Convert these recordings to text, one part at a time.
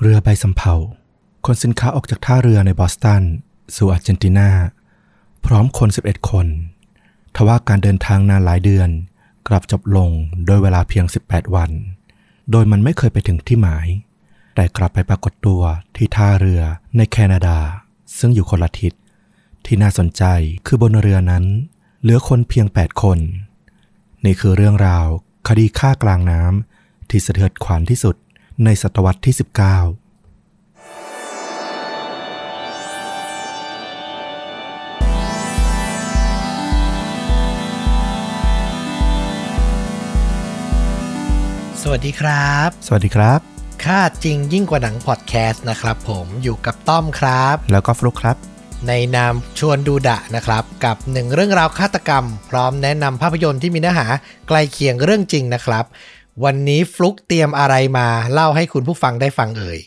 เรือใบสำเภาคนสินค้าออกจากท่าเรือในบอสตัน สู่อาร์เจนตินา พร้อมคน 11 คน ทว่าการเดินทางนานหลายเดือน กลับจบลงโดยเวลาเพียง 18 วัน โดยมันไม่เคยไปถึงที่หมาย แต่กลับไปปรากฏตัวที่ท่าเรือในแคนาดา ซึ่งอยู่คนละทิศ ที่น่าสนใจคือบนเรือนั้น เหลือคนเพียง 8 คน นี่คือเรื่องราว คดีฆ่ากลางน้ำที่สะเทือนขวัญที่สุด ในศตวรรษที่ 19สวัสดีครับ สวัสดีครับ ค่าจริงยิ่งกว่าหนังพอดแคสต์นะครับผมอยู่กับต้อมครับ แล้วก็ฟลุกครับ ในนามชวนดูดะนะครับ กับหนึ่งเรื่องราวฆาตกรรม พร้อมแนะนำภาพยนตร์ที่มีเนื้อหาใกล้เคียงเรื่องจริงนะครับ วันนี้ฟลุกเตรียมอะไรมาเล่าให้คุณผู้ฟังได้ฟังเอ่ย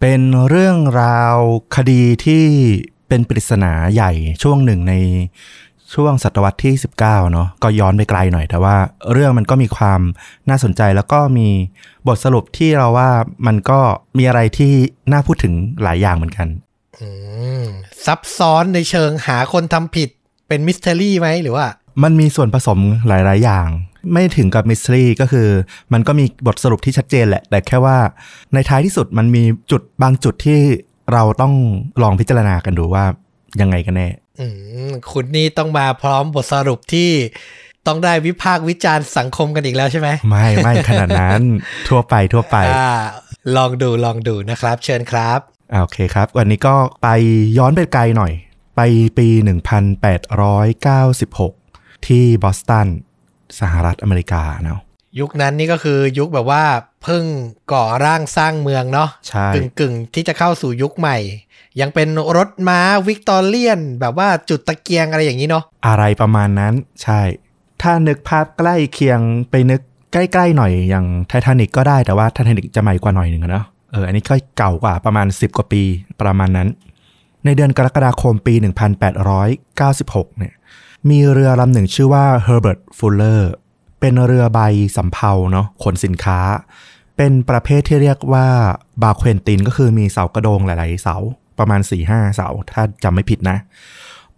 เป็นเรื่องราวคดีที่เป็นปริศนาใหญ่ช่วงหนึ่งในช่วงศตวรรษที่ 19 เนาะก็ย้อนไปไกลหน่อย แต่ว่าเรื่องมันก็มีความน่าสนใจแล้วก็มีบทสรุปที่เราว่ามันก็มีอะไรที่น่าพูดถึงหลายอย่างเหมือนกันอืมซับซ้อนในเชิงหาคนทำผิดเป็น mystery ไหมหรือว่า มันมีส่วนผสมหลาย ๆ อย่าง ไม่ถึงกับ mystery ก็คือ มันก็มีบทสรุปที่ชัดเจนแหละ แต่แค่ว่าในท้ายที่สุดมันมีจุดบางจุดที่เราต้องลองพิจารณากันดูว่ายังไงกันแน่อืมคุณนี่ต้องมาพร้อมบทสรุปที่ต้องได้วิพากษ์วิจารณ์สังคมกันอีกแล้วใช่ไหมไม่ไม่ขนาดนั้น ทั่วไปทั่วไปอ่าลองดูลองดูนะครับ เชิญครับอ่าโอเคครับ วันนี้ก็ไปย้อนไปไกลหน่อย ไปปี 1896 ที่บอสตัน สหรัฐอเมริกาเนาะยุคนั้นนี่ก็คือยุคแบบว่าเพิ่งก่อร่างสร้างเมืองเนาะใช่กึ่งกึ่งๆที่จะเข้าสู่ยุคใหม่ ยังเป็นรถม้าวิกตอเรียน แบบว่าจุดตะเกียงอะไรอย่างนี้เนาะอะไรประมาณนั้นใช่ ถ้านึกภาพใกล้เคียงไปนึกใกล้ๆหน่อยอย่างไททานิกก็ได้แต่ว่าไททานิกจะใหม่กว่าหน่อยหนึ่งอะเนาะเอออันนี้ก็เก่ากว่าประมาณ 10 กว่าปีประมาณนั้น ในเดือนกรกฎาคมปี 1896เนี่ย มีเรือลำหนึ่งชื่อว่า Herbert Fuller เป็นเรือใบสำเภาเนาะขนสินค้า เป็นประเภทที่เรียกว่าบาเควนตินก็คือมีเสากระโดงหลาย ๆ เสาประมาณ 4-5 เสา ถ้าจำไม่ผิดนะ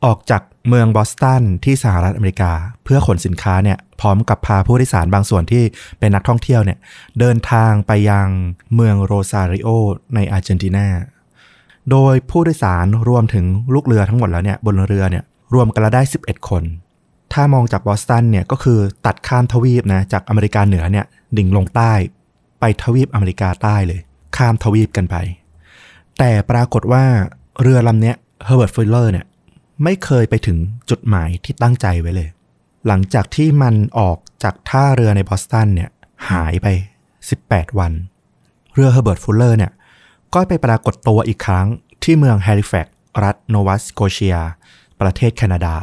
ออกจากเมืองบอสตันที่สหรัฐอเมริกา เพื่อขนสินค้าเนี่ยพร้อมกับพาผู้โดยสารบางส่วนที่เป็นนักท่องเที่ยวเนี่ยเดินทางไปยังเมืองโรซาริโอในอาร์เจนตินาโดยผู้โดยสารรวมถึงลูกเรือทั้งหมดแล้วเนี่ยบนเรือเนี่ย รวมกันแล้วได้ 11 คน ถ้ามองจากบอสตันเนี่ยก็คือตัดข้ามทวีปนะจากอเมริกาเหนือเนี่ยดิ่งลงใต้ ไปทวีปอเมริกาใต้เลย ข้ามทวีปกันไป แต่ปรากฏว่าเรือลำเนี้ยเฮอร์เบิร์ตฟูลเลอร์เนี่ยไม่เคยไปถึงจุดหมายที่ตั้งใจไว้เลย หลังจากที่มันออกจากท่าเรือในบอสตันเนี่ยหายไป 18 วัน เรือเฮอร์เบิร์ตฟูลเลอร์เนี่ยก็ไปปรากฏตัวอีกครั้งที่เมืองแฮลิแฟกซ์รัฐโนวาสโกเชีย ประเทศแคนาดา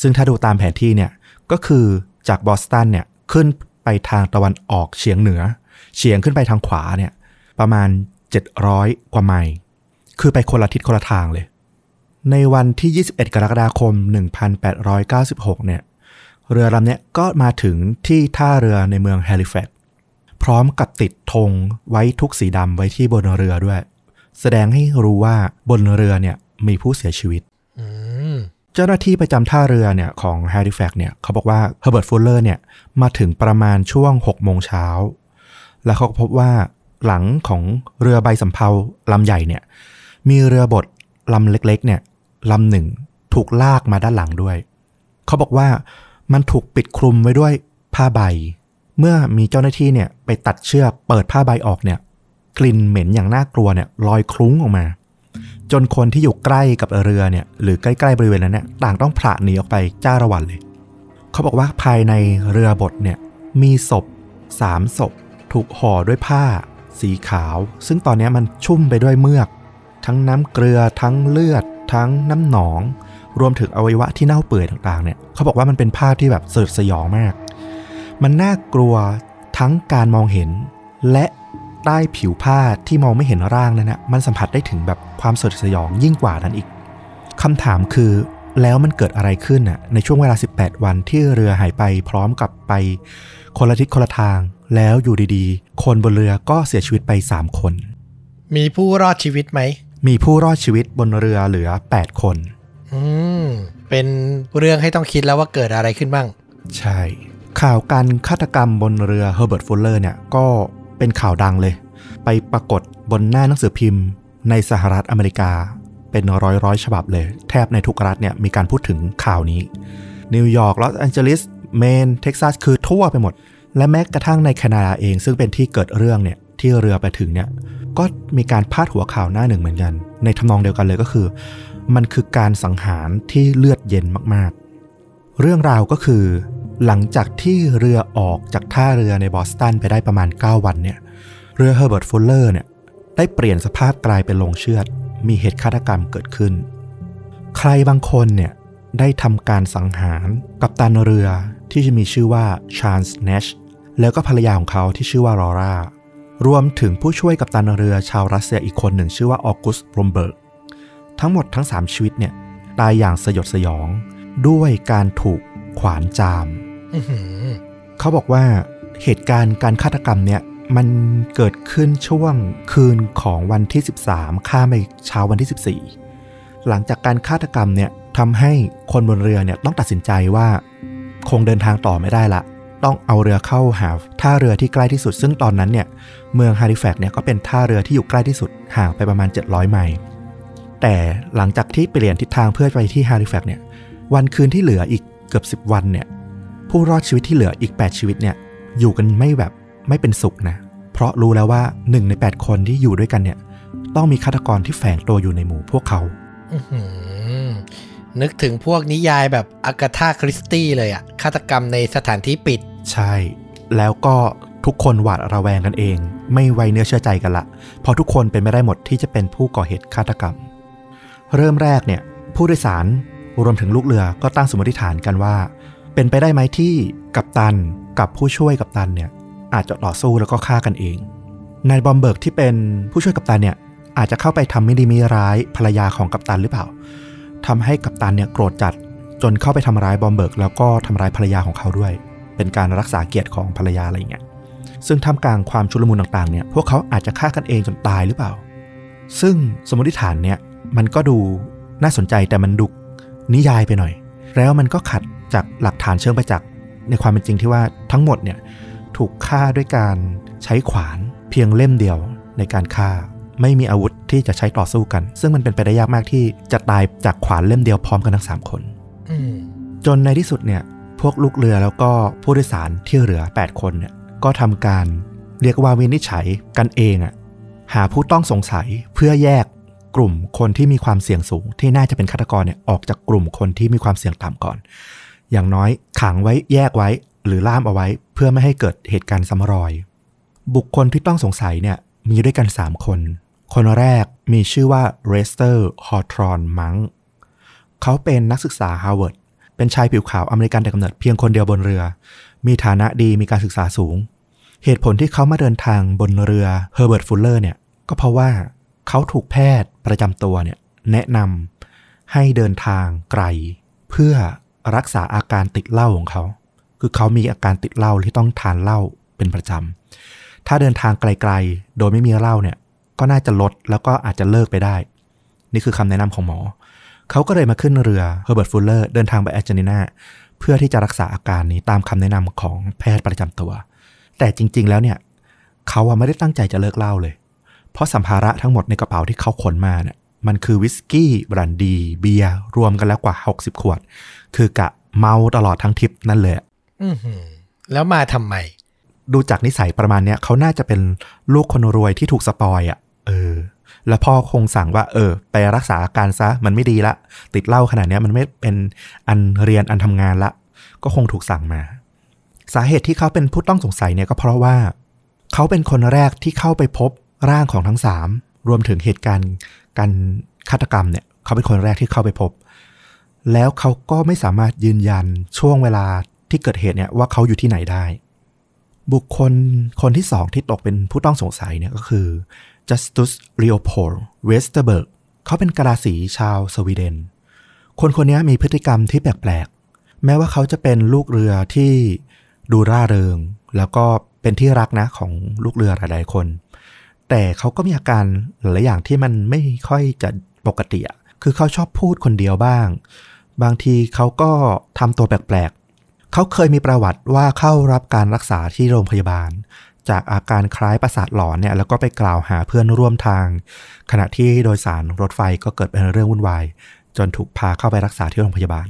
ซึ่งถ้าดูตามแผนที่เนี่ยก็คือจากบอสตันเนี่ยขึ้นไปทางตะวันออกเฉียงเหนือ เฉียงขึ้นไปทางขวาเนี่ยประมาณ 700 กว่าไมล์คือไปคนละทิศคนละทางเลย ในวันที่ 21 กรกฎาคม 1896 เนี่ยเรือลำเนี้ยก็มาถึงที่ท่าเรือในเมืองแฮลิแฟกซ์พร้อมกับติดธงไว้ทุกข์สีดำไว้ที่บนเรือด้วย แสดงให้รู้ว่าบนเรือเนี่ยมีผู้เสียชีวิต เจ้าหน้าที่ประจำท่าเรือเนี่ยของแฮร์ริแฟกซ์เนี่ยเขาบอกว่าเฮอร์เบิร์ตฟูลเลอร์เนี่ยมาถึงประมาณช่วง6โมงเช้า แล้วเขาพบว่าหลังของเรือใบสำเภาลำใหญ่เนี่ยมีเรือบดลำเล็กๆเนี่ยลำหนึ่งถูกลากมาด้านหลังด้วย เขาบอกว่ามันถูกปิดคลุมไว้ด้วยผ้าใบ เมื่อมีเจ้าหน้าที่เนี่ยไปตัดเชือกเปิดผ้าใบออกเนี่ยกลิ่นเหม็นอย่างน่ากลัวเนี่ยลอยคลุ้งออกมา จนคนที่อยู่ใกล้กับเรือเนี่ยหรือใกล้ๆบริเวณนั้นเนี่ยต่างต้องผละหนีออกไปจ้าระวันเลย เขาบอกว่าภายในเรือบดเนี่ยมีศพสามศพ ถูกห่อด้วยผ้า สีขาว ซึ่งตอนนี้มันชุ่มไปด้วยเมือก ทั้งน้ำเกลือทั้งเลือด ทั้งน้ำหนอง รวมถึงอวัยวะที่เน่าเปื่อยต่างๆเนี่ยเขาบอกว่ามันเป็นภาพที่แบบสยดสยองมาก มันน่ากลัวทั้งการมองเห็น และ ใต้ผิวผ้าที่มองไม่เห็นร่างนั้นนะมันสัมผัสได้ถึงแบบความสยดสยองยิ่งกว่านั้นอีกคำถามคือแล้วมันเกิดอะไรขึ้นน่ะในช่วงเวลา 18 วันที่เรือหายไปพร้อมกับไป คนละทิศคนละทาง แล้วอยู่ดีๆ คนบนเรือก็เสียชีวิตไป 3 คน มีผู้รอดชีวิตไหม มีผู้รอดชีวิตบนเรือเหลือ 8 คน อืม เป็นเรื่องให้ต้องคิดแล้วว่าเกิดอะไรขึ้นบ้าง ใช่ ข่าวการฆาตกรรมบนเรือเฮอร์เบิร์ตฟูลเลอร์เนี่ยก็ เป็นข่าวดังเลย ไปปรากฏบนหน้าหนังสือพิมพ์ ในสหรัฐอเมริกา เป็นร้อยร้อยฉบับเลย แทบในทุกรัฐเนี่ยมีการพูดถึงข่าวนี้ นิวยอร์กลอสแอนเจลิสเมนเท็กซัสคือทั่วไปหมด และแม้กระทั่งในแคนาดาเอง ซึ่งเป็นที่เกิดเรื่องเนี่ยที่เรือไปถึงเนี่ยก็มีการพาดหัวข่าวหน้าหนึ่งเหมือนกัน ในทำนองเดียวกันเลยก็คือ มันคือการสังหารที่เลือดเย็นมากๆ เรื่องราวก็คือ หลังจากที่เรือออกจากท่าเรือในบอสตันไปได้ประมาณ 9 วันเนี่ยเรือเฮอร์เบิร์ตฟูลเลอร์เนี่ยได้เปลี่ยนสภาพกลายเป็นโรงเชือด มีเหตุฆาตกรรมเกิดขึ้น ใครบางคนเนี่ยได้ทำการสังหารกัปตันเรือที่จะมีชื่อว่าชาร์ลส์เนชแล้วก็ภรรยาของเขาที่ชื่อว่าลอร่ารวมถึงผู้ช่วยกัปตันเรือชาวรัสเซียอีกคนหนึ่งชื่อว่าออกุสโรมเบิร์กทั้งหมดทั้ง 3 ชีวิตเนี่ยตายอย่างสยดสยอง ด้วยการถูกขวานจาม เขาบอกว่าเหตุการณ์การฆาตกรรมเนี่ยมันเกิดขึ้นช่วงคืนของวันที่ 13 ข้ามไปเช้าวันที่ 14 หลังจากการฆาตกรรมเนี่ยทำให้คนบนเรือเนี่ยต้องตัดสินใจว่า คงเดินทางต่อไม่ได้ละ ต้องเอาเรือเข้าหาท่าเรือที่ใกล้ที่สุด ซึ่งตอนนั้นเนี่ยเมืองฮาริแฟกซ์เนี่ยก็เป็นท่าเรือที่อยู่ใกล้ที่สุดห่างไปประมาณ 700 ไมล์แต่หลังจากที่เปลี่ยนทิศทางเพื่อไปที่ฮาริแฟกซ์เนี่ยวันคืนที่เหลืออีกเกือบ 10 วันเนี่ย ผู้รอดชีวิตที่เหลืออีก 8 ชีวิตเนี่ยอยู่กันไม่แบบไม่เป็นสุขนะ เพราะรู้แล้วว่า 1 ใน 8 คนที่อยู่ด้วยกันเนี่ย ต้องมีฆาตกรที่แฝงตัวอยู่ในหมู่พวกเขาอื้อหือนึกถึงพวกนิยายแบบอากาธาคริสตี้เลยอะฆาตกรรมในสถานที่ปิด ใช่ แล้วก็ทุกคนหวาดระแวงกันเอง ไม่ไว้เนื้อเชื่อใจกันละเพราะทุกคนเป็นไม่ได้หมดที่จะเป็นผู้ก่อเหตุฆาตกรรม เริ่มแรกเนี่ย ผู้โดยสารรวมถึงลูกเรือก็ตั้งสมมติฐานกันว่า เป็นไปได้ไหมที่กัปตันกับผู้ช่วยกัปตันเนี่ยอาจจะต่อสู้แล้วก็ฆ่ากันเองนายบอมเบิร์กที่เป็นผู้ช่วยกัปตันเนี่ยอาจจะเข้าไปทำไม่ดีไม่ร้ายภรรยาของกัปตันหรือเปล่าทำให้กัปตันเนี่ยโกรธจัดจนเข้าไปทำร้ายบอมเบิร์กแล้วก็ทำร้ายภรรยาของเขาด้วย เป็นการรักษาเกียรติของภรรยาอะไรเงี้ยซึ่งท่ามกลางความชุลมุนต่างๆเนี่ยพวกเขาอาจจะฆ่ากันเองจนตายหรือเปล่า ซึ่งสมมติฐานเนี่ยมันก็ดูน่าสนใจแต่มันดุนิยายไปหน่อย แล้วมันก็ขัดจากหลักฐานเชิงประจักษ์ในความเป็นจริงที่ว่าทั้งหมดเนี่ยถูกฆ่าด้วยการใช้ขวานเพียงเล่มเดียวในการฆ่า ไม่มีอาวุธที่จะใช้ต่อสู้กัน ซึ่งมันเป็นไปได้ยากมากที่จะตายจากขวานเล่มเดียวพร้อมกันทั้งสามคนจนในที่สุดเนี่ย พวกลูกเรือแล้วก็ผู้โดยสารที่เหลือ 8 คนเนี่ยก็ทำการเรียกว่าวินิจฉัยกันเองอะหาผู้ต้องสงสัยเพื่อแยก กลุ่มคนที่มีความเสี่ยงสูง ที่น่าจะเป็นฆาตกรเนี่ยออกจากกลุ่มคนที่มีความเสี่ยงต่ำก่อน อย่างน้อยขังไว้แยกไว้ หรือล่ามเอาไว้ เพื่อไม่ให้เกิดเหตุการณ์ซ้ำรอย บุคคลที่ต้องสงสัยเนี่ยมีด้วยกัน 3 คน คนแรกมีชื่อว่าเลสเตอร์ฮอว์ทอร์นมังส์เขาเป็นนักศึกษาฮาร์วาร์ดเป็นชายผิวขาวอเมริกันแต่กำเนิดเพียงคนเดียวบนเรือ มีฐานะดีมีการศึกษาสูง เหตุผลที่เขามาเดินทางบนเรือเฮอร์เบิร์ตฟูลเลอร์เนี่ยก็เพราะว่า เขาถูกแพทย์ประจำตัวเนี่ยแนะนำให้เดินทางไกล เพื่อรักษาอาการติดเหล้าของเขา คือเขามีอาการติดเหล้าที่ต้องทานเหล้าเป็นประจำ ถ้าเดินทางไกลๆ โดยไม่มีเหล้าเนี่ย ก็น่าจะลดแล้วก็อาจจะเลิกไปได้ นี่คือคำแนะนำของหมอ เขาก็เลยมาขึ้นเรือเฮอร์เบิร์ตฟูลเลอร์เดินทางไปอาร์เจนตินาเพื่อที่จะรักษาอาการนี้ตามคำแนะนำของแพทย์ประจำตัว แต่จริง ๆ แล้วเนี่ย เขาไม่ได้ตั้งใจจะเลิกเหล้าเลย เพราะสัมภาระทั้งหมดในกระเป๋าที่เขาขนมาเนี่ยมันคือวิสกี้บรั่นดี เบียร์รวมกันแล้วกว่า 60 ขวด คือกะเมาตลอดทั้งทริปนั่นเลยอะอือหือแล้วมาทำไม ดูจากนิสัยประมาณเนี้ยเขาน่าจะเป็นลูกคนรวยที่ถูกสปอยอะ่ะ เออ แล้วพ่อคงสั่งว่า เออ ไปรักษาอาการซะมันไม่ดีละ ติดเหล้าขนาดเนี้ยมันไม่เป็นอันเรียนอันทำงานละ ก็คงถูกสั่งมา สาเหตุที่เขาเป็นผู้ต้องสงสัยเนี่ยก็เพราะว่า เขาเป็นคนแรกที่เข้าไปพบ ร่างของทั้งสามรวมถึงเหตุการณ์การฆาตกรรมเนี่ยเขาเป็นคนแรกที่เข้าไปพบ แล้วเขาก็ไม่สามารถยืนยันช่วงเวลาที่เกิดเหตุเนี่ยว่าเขาอยู่ที่ไหนได้ บุคคลคนที่สองที่ตกเป็นผู้ต้องสงสัยเนี่ยก็คือ Justus Leopold Westerberg เขาเป็นกะลาสีชาวสวีเดน คนคนนี้มีพฤติกรรมที่แปลกๆ แม้ว่าเขาจะเป็นลูกเรือที่ดูร่าเริง แล้วก็เป็นที่รักนะของลูกเรือหลายๆคน แต่เขาก็มีอาการหลายอย่างที่มันไม่ค่อยจะปกติอะคือเขาชอบพูดคนเดียวบ้าง บางทีเขาก็ทำตัวแปลกๆ เขาเคยมีประวัติว่าเข้ารับการรักษาที่โรงพยาบาล จากอาการคล้ายประสาทหลอนเนี่ยแล้วก็ไปกล่าวหาเพื่อนร่วมทาง ขณะที่โดยสารรถไฟก็เกิดเป็นเรื่องวุ่นวาย จนถูกพาเข้าไปรักษาที่โรงพยาบาล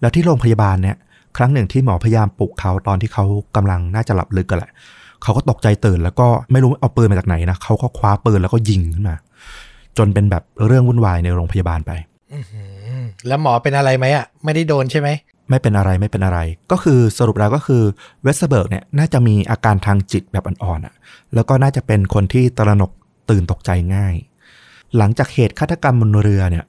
แล้วที่โรงพยาบาลเนี่ยครั้งหนึ่งที่หมอพยายามปลุกเขาตอนที่เขากำลังน่าจะหลับลึกกันแหละ เขาก็ตกใจตื่นแล้วก็ไม่รู้เอาปืนมาจากไหนนะเขาก็คว้าปืนแล้วก็ยิงขึ้นมา จนเป็นแบบเรื่องวุ่นวายในโรงพยาบาลไปอืมแล้วหมอเป็นอะไรไหมอะไม่ได้โดนใช่ไหมไม่เป็นอะไรไม่เป็นอะไร ก็คือสรุปแล้วก็คือเวสเบิร์กเนี่ยน่าจะมีอาการทางจิตแบบอ่อนๆอะ แล้วก็น่าจะเป็นคนที่ตระหนกตื่นตกใจง่าย หลังจากเหตุฆาตกรรมบนเรือเนี่ย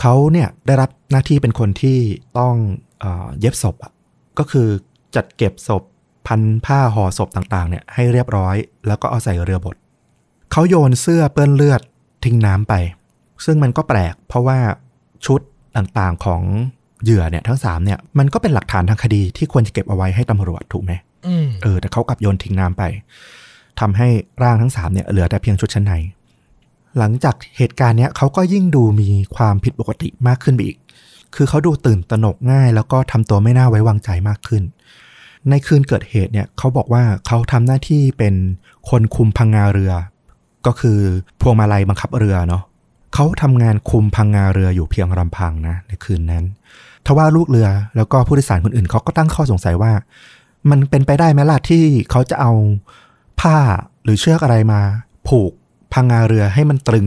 เขาเนี่ยได้รับหน้าที่เป็นคนที่ต้องเออเย็บศพอะก็คือจัดเก็บศพ พันผ้าห่อศพต่างๆเนี่ยให้เรียบร้อย แล้วก็เอาใส่เรือบดเขาโยนเสื้อเปื้อนเลือดทิ้งน้ำไป ซึ่งมันก็แปลก เพราะว่าชุดต่างๆของเหยื่อเนี่ยทั้งสามเนี่ยมันก็เป็นหลักฐานทางคดีที่ควรจะเก็บเอาไว้ให้ตำรวจถูกไหมอืมเออ แต่เขากลับโยนทิ้งน้ำไปทำให้ร่างทั้งสามเนี่ยเหลือแต่เพียงชุดชั้นในหลังจากเหตุการณ์เนี้ยเขาก็ยิ่งดูมีความผิดปกติมากขึ้นไปอีก คือเขาดูตื่นตระหนกง่าย แล้วก็ทำตัวไม่น่าไว้วางใจมากขึ้น ในคืนเกิดเหตุเนี่ยเขาบอกว่าเขาทำหน้าที่เป็นคนคุมพังงาเรือ ก็คือพวงมาลัยบังคับเรือเนาะเขาทำงานคุมพังงาเรืออยู่เพียงลำพังนะในคืนนั้นทว่าลูกเรือแล้วก็ผู้โดยสารคนอื่นเขาก็ตั้งข้อสงสัยว่า มันเป็นไปได้ไหมล่ะที่เขาจะเอาผ้าหรือเชือกอะไรมา ผูกพังงาเรือให้มันตรึง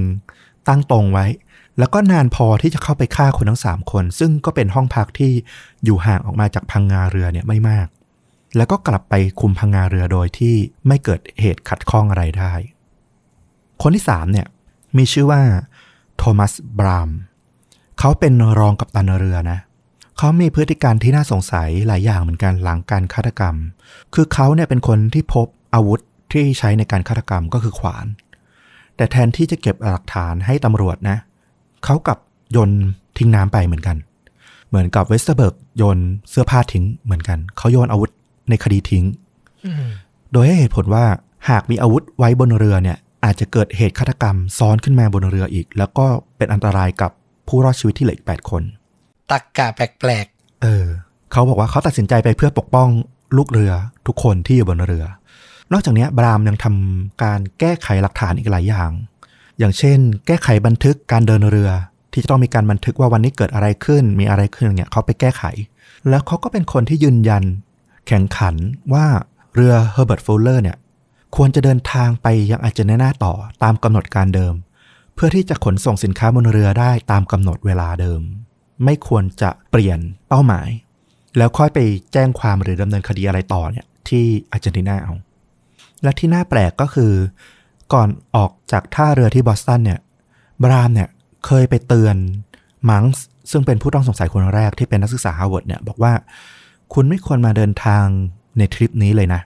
ตั้งตรงไว้ แล้วก็นานพอที่จะเข้าไปฆ่าคนทั้งสามคน ซึ่งก็เป็นห้องพักที่อยู่ห่างออกมาจากพังงาเรือเนี่ยไม่มาก แล้วก็กลับไปคุมพังงาเรือโดยที่ไม่เกิดเหตุขัดข้องอะไรได้ คนที่สามเนี่ยมีชื่อว่าโทมัสบรามเขาเป็นรองกัปตันเรือนะเขามีพฤติการที่น่าสงสัยหลายอย่างเหมือนกันหลังการฆาตกรรม คือเขาเนี่ยเป็นคนที่พบอาวุธที่ใช้ในการฆาตกรรมก็คือขวาน แต่แทนที่จะเก็บหลักฐานให้ตำรวจนะเขากับโยนทิ้งน้ำไปเหมือนกัน เหมือนกับเวสเทอร์เบิร์กโยนเสื้อผ้าทิ้งเหมือนกัน เขาโยนอาวุธ ในคดีทิ้งอืมโดยให้เหตุผลว่าหากมีอาวุธไว้บนเรือเนี่ย อาจจะเกิดเหตุฆาตกรรมซ้อนขึ้นมาบนเรืออีก แล้วก็เป็นอันตรายกับผู้รอดชีวิตที่เหลืออีก8คนตรรกะแปลกเออ เขาบอกว่าเขาตัดสินใจไปเพื่อปกป้องลูกเรือทุกคนที่อยู่บนเรือ นอกจากนี้บรามยังทำการแก้ไขหลักฐานอีกหลายอย่าง อย่างเช่น แก้ไขบันทึกการเดินเรือ ที่จะต้องมีการบันทึกว่าวันนี้เกิดอะไรขึ้น มีอะไรขึ้นอย่างเงี้ยเขาไปแก้ไข แล้วเขาก็เป็นคนที่ยืนยัน แข็งขันว่าเรือเฮอร์เบิร์ตฟูลเลอร์เนี่ยควรจะเดินทางไปยังอาร์เจนตินาต่อตามกำหนดการเดิม เพื่อที่จะขนส่งสินค้าบนเรือได้ตามกำหนดเวลาเดิม ไม่ควรจะเปลี่ยนเป้าหมาย แล้วค่อยไปแจ้งความหรือดำเนินคดีอะไรต่อเนี่ยที่อาร์เจนตินาเอา และที่น่าแปลกก็คือ ก่อนออกจากท่าเรือที่บอสตันเนี่ยบรามเนี่ยเคยไปเตือนมังส์ซึ่งเป็นผู้ต้องสงสัยคนแรกที่เป็นนักศึกษาฮาร์วาร์ดเนี่ยบอกว่า คุณไม่ควรมาเดินทางในทริปนี้เลยนะ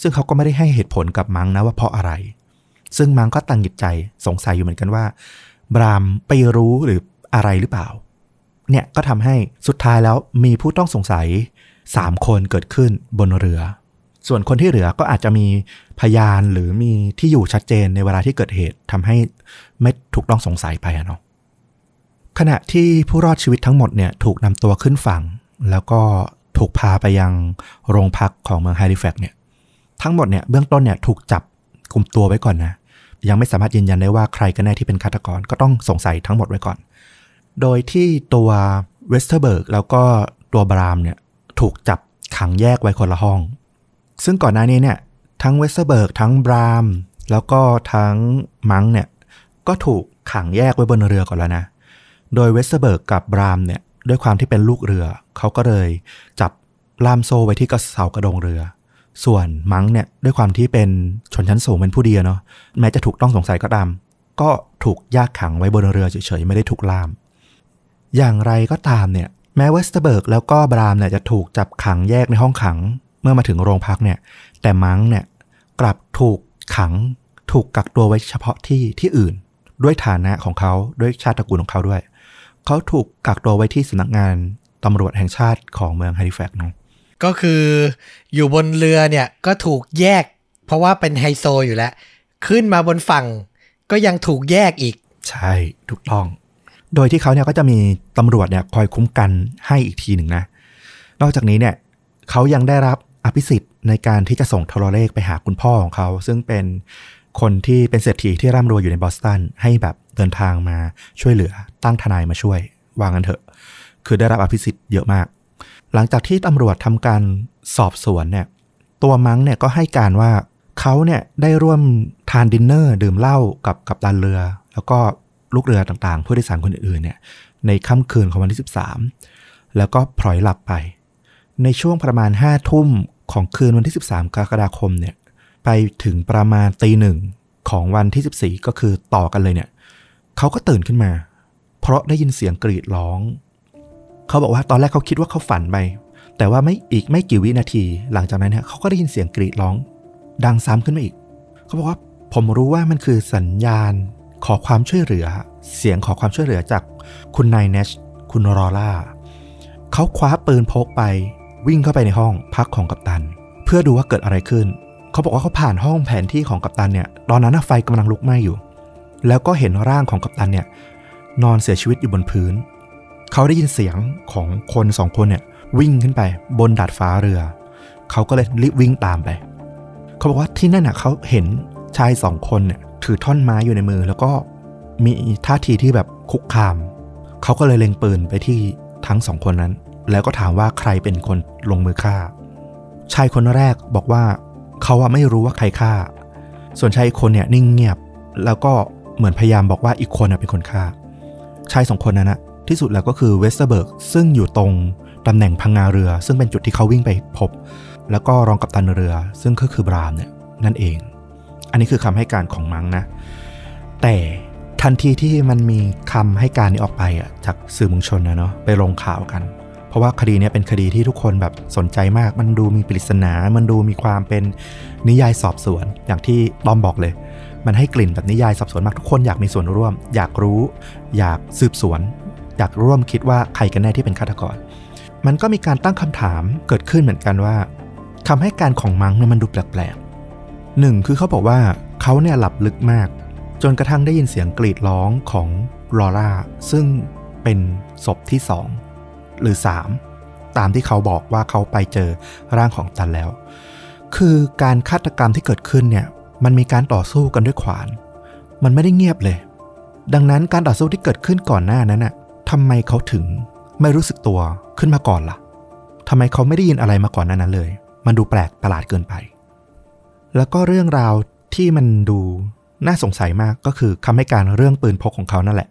ซึ่งเขาก็ไม่ได้ให้เหตุผลกับมังนะว่าเพราะอะไร ซึ่งมังก็ตะหงิดใจสงสัยอยู่เหมือนกันว่า บรามไปรู้หรืออะไรหรือเปล่า เนี่ยก็ทำให้สุดท้ายแล้วมีผู้ต้องสงสัย3คนเกิดขึ้นบนเรือ ส่วนคนที่เหลือก็อาจจะมีพยานหรือมีที่อยู่ชัดเจนในเวลาที่เกิดเหตุทำให้ไม่ถูกต้องสงสัยไปะเนาะขณะที่ผู้รอดชีวิตทั้งหมดเนี่ยถูกนำตัวขึ้นฝั่ง แล้วก็ ถูกพาไปยังโรงพักของเมืองไฮริแฟกเนี่ยทั้งหมดเนี่ยเบื้องต้นเนี่ยถูกจับกลุ่มตัวไว้ก่อนนะ ยังไม่สามารถยืนยันได้ว่าใครกันแน่ที่เป็นฆาตกรก็ต้องสงสัยทั้งหมดไว้ก่อน โดยที่ตัวเวสเทอร์เบิร์กแล้วก็ตัวบรามเนี่ยถูกจับขังแยกไว้คนละห้อง ซึ่งก่อนหน้านี้เนี่ยทั้งเวสเทอร์เบิร์กทั้งบรามแล้วก็ทั้งมังเนี่ยก็ถูกขังแยกไว้บนเรือก่อนแล้วนะ โดยเวสเทอร์เบิร์กกับบรามเนี่ย ด้วยความที่เป็นลูกเรือ เขาก็เลยจับล่ามโซ่ไว้ที่กับเสากระโดงเรือ ส่วนมังเนี่ยด้วยความที่เป็นชนชั้นสูงเป็นผู้ดีอะเนาะแม้จะถูกต้องสงสัยก็ตามก็ถูกแยกขังไว้บนเรือเฉยๆไม่ได้ถูกล่าม อย่างไรก็ตามเนี่ยแม้เวสเทอร์เบิร์กแล้วก็บรามเนี่ยจะถูกจับขังแยกในห้องขัง เมื่อมาถึงโรงพักเนี่ย แต่มังเนี่ยกลับถูกขังถูกกักตัวไว้เฉพาะที่ที่อื่น ด้วยฐานะของเขาด้วยชาติตระกูลของเขาด้วย เขาถูกกักตัวไว้ที่สำนักงานตำรวจแห่งชาติของเมืองแฮลิแฟกซ์เนาะๆก็คืออยู่บนเรือเนี่ยก็ถูกแยก เพราะว่าเป็นไฮโซอยู่แล้ว ขึ้นมาบนฝั่งก็ยังถูกแยกอีก ใช่ถูกต้อง โดยที่เขาเนี่ยก็จะมีตำรวจเนี่ยคอยคุ้มกันให้อีกทีหนึ่งนะ นอกจากนี้เนี่ยเขายังได้รับอภิสิทธิ์ในการที่จะส่งโทรเลขไปหาคุณพ่อของเขา ซึ่งเป็นคนที่เป็นเศรษฐีที่ร่ำรวยอยู่ในบอสตันให้แบบเดินทางมาช่วยเหลือ ตั้งทนายมาช่วยวางกันเถอะ คือได้รับอภิสิทธิ์เยอะมาก หลังจากที่ตำรวจทำการสอบสวนเนี่ย ตัวมังเนี่ยก็ให้การว่าเขาเนี่ยได้ร่วมทานดินเนอร์ ดื่มเหล้ากับกับตันเรือ แล้วก็ลูกเรือต่างๆ ผู้โดยสารคนอื่นๆเนี่ยในค่ำคืนของวันที่ 13 แล้วก็พลอยหลับไป ในช่วงประมาณ5้าทุ่มของคืนวันที่ 13 กรกฎาคมเนี่ยไปถึงประมาณตีหนึ่งของวันที่ 14 ก็คือต่อกันเลยเนี่ยเขาก็ตื่นขึ้นมา เพราะได้ยินเสียงกรีดร้อง เขาบอกว่าตอนแรกเขาคิดว่าเขาฝันไป แต่ว่าไม่อีกไม่กี่วินาที หลังจากนั้นเนี่ยเขาก็ได้ยินเสียงกรีดร้อง ดังซ้ำขึ้นมาอีก เขาบอกว่าผมรู้ว่ามันคือสัญญาณขอความช่วยเหลือ เสียงขอความช่วยเหลือจากคุณนายเนชคุณรอล่าเขาคว้าปืนพกไป วิ่งเข้าไปในห้องพักของกัปตัน เพื่อดูว่าเกิดอะไรขึ้น เขาบอกว่าเขาผ่านห้องแผนที่ของกัปตันเนี่ย ตอนนั้นไฟกำลังลุกไหม้อยู่ แล้วก็เห็นร่างของกัปตันเนี่ย นอนเสียชีวิตอยู่บนพื้น เขาได้ยินเสียงของคนสองคนเนี่ยวิ่งขึ้นไปบนดาดฟ้าเรือ เขาก็เลยรีบวิ่งตามไป เขาบอกว่าที่นั่นน่ะเขาเห็นชายสองคนเนี่ยถือท่อนไม้อยู่ในมือ แล้วก็มีท่าทีที่แบบคุกคาม เขาก็เลยเล็งปืนไปที่ทั้งสองคนนั้น แล้วก็ถามว่าใครเป็นคนลงมือฆ่า ชายคนแรกบอกว่าเขาอะไม่รู้ว่าใครฆ่า ส่วนชายคนเนี่ยนิ่งเงียบ แล้วก็เหมือนพยายามบอกว่าอีกคนเป็นคนฆ่า ชายสองคนนั้นนะที่สุดแล้วก็คือเวสเตอร์เบิร์กซึ่งอยู่ตรงตำแหน่งพังงาเรือ ซึ่งเป็นจุดที่เขาวิ่งไปพบ แล้วก็รองกัปตันเรือ ซึ่งก็คือบรามเนี่ยนั่นเอง อันนี้คือคำให้การของมังนะ แต่ทันทีที่มังมีคำให้การนี้ออกไปอะจากสื่อมวลชนนะเนาะไปลงข่าวกัน เพราะว่าคดีนี้เป็นคดีที่ทุกคนแบบสนใจมาก มันดูมีปริศนา มันดูมีความเป็นนิยายสอบสวน อย่างที่ต้อมบอกเลย มันให้กลิ่นแบบนิยายสอบสนมากทุกคนอยากมีส่วนร่วม อยากรู้ อยากสืบสวน อยากร่วมคิดว่าใครกันแน่ที่เป็นฆาตกร มันก็มีการตั้งคำถามเกิดขึ้นเหมือนกันว่าคำให้การของมังเนี่ยมันดูแปลกๆหนึ่งคือเขาบอกว่าเขาเนี่ยหลับลึกมาก จนกระทั่งได้ยินเสียงกรีดร้องของลอร่าซึ่งเป็นศพที่สองหรือ 3 ตามที่เขาบอกว่าเขาไปเจอร่างของตันแล้ว คือการฆาตกรรมที่เกิดขึ้นเนี่ย มันมีการต่อสู้กันด้วยขวาน มันไม่ได้เงียบเลย ดังนั้นการต่อสู้ที่เกิดขึ้นก่อนหน้านั้นน่ะทำไมเขาถึงไม่รู้สึกตัวขึ้นมาก่อนล่ะทำไมเขาไม่ได้ยินอะไรมาก่อนนั้นเลย มันดูแปลกประหลาดเกินไป แล้วก็เรื่องราวที่มันดูน่าสงสัยมากก็คือคำให้การเรื่องปืนพกของเขานั่นแหละ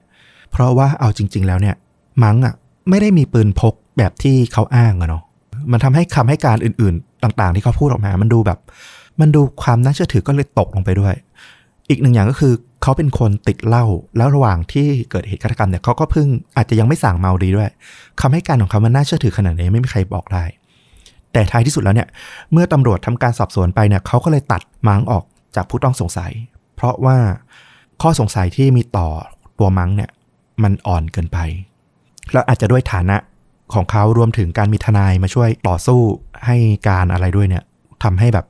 เพราะว่าเอาจริง ๆ แล้วเนี่ย มังอะไม่ได้มีปืนพกแบบที่เขาอ้างอะเนาะ มันทำให้คำให้การอื่น ๆ ต่าง ๆ ที่เขาพูดออกมา มันดูแบบ มันดูความน่าเชื่อถือก็เลยตกลงไปด้วย อีกหนึ่งอย่างก็คือเขาเป็นคนติดเหล้าแล้วระหว่างที่เกิดเหตุฆาตกรรมเนี่ยเขาก็เพิ่งอาจจะยังไม่สั่งเมาดีด้วยคำให้การของเขามันน่าเชื่อถือขนาดไหนไม่มีใครบอกได้ แต่ท้ายที่สุดแล้วเนี่ย เมื่อตำรวจทำการสอบสวนไปเนี่ยเขาก็เลยตัดมังออกจากผู้ต้องสงสัย เพราะว่าข้อสงสัยที่มีต่อตัวมังเนี่ยมันอ่อนเกินไป แล้วอาจจะด้วยฐานะของเขารวมถึงการมีทนายมาช่วยต่อสู้ให้การอะไรด้วยเนี่ยทำให้แบบ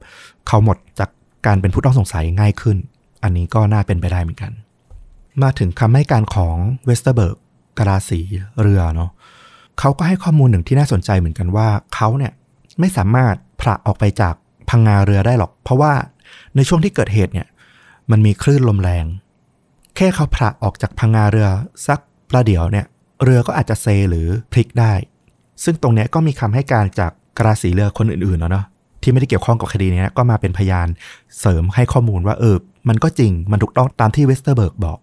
เขาหมดจากการเป็นผู้ต้องสงสัยง่ายขึ้น อันนี้ก็น่าเป็นไปได้เหมือนกัน มาถึงคำให้การของเวสเตอร์เบิร์กกะลาสีเรือเนาะเขาก็ให้ข้อมูลหนึ่งที่น่าสนใจเหมือนกันว่าเขาเนี่ยไม่สามารถผละออกไปจากพังงาเรือได้หรอก เพราะว่าในช่วงที่เกิดเหตุเนี่ย มันมีคลื่นลมแรง แค่เขาผละออกจากพังงาเรือสักประเดี๋ยวเนี่ย เรือก็อาจจะเซหรือพลิกได้ ซึ่งตรงนี้ก็มีคำให้การจากกะลาสีเรือคนอื่นๆเนาะ ที่ไม่ได้เกี่ยวข้องกับคดีนี้ก็มาเป็นพยานเสริมให้ข้อมูลว่าเออ มันก็จริง มันถูกต้องตามที่เวสเตอร์เบิร์กบอก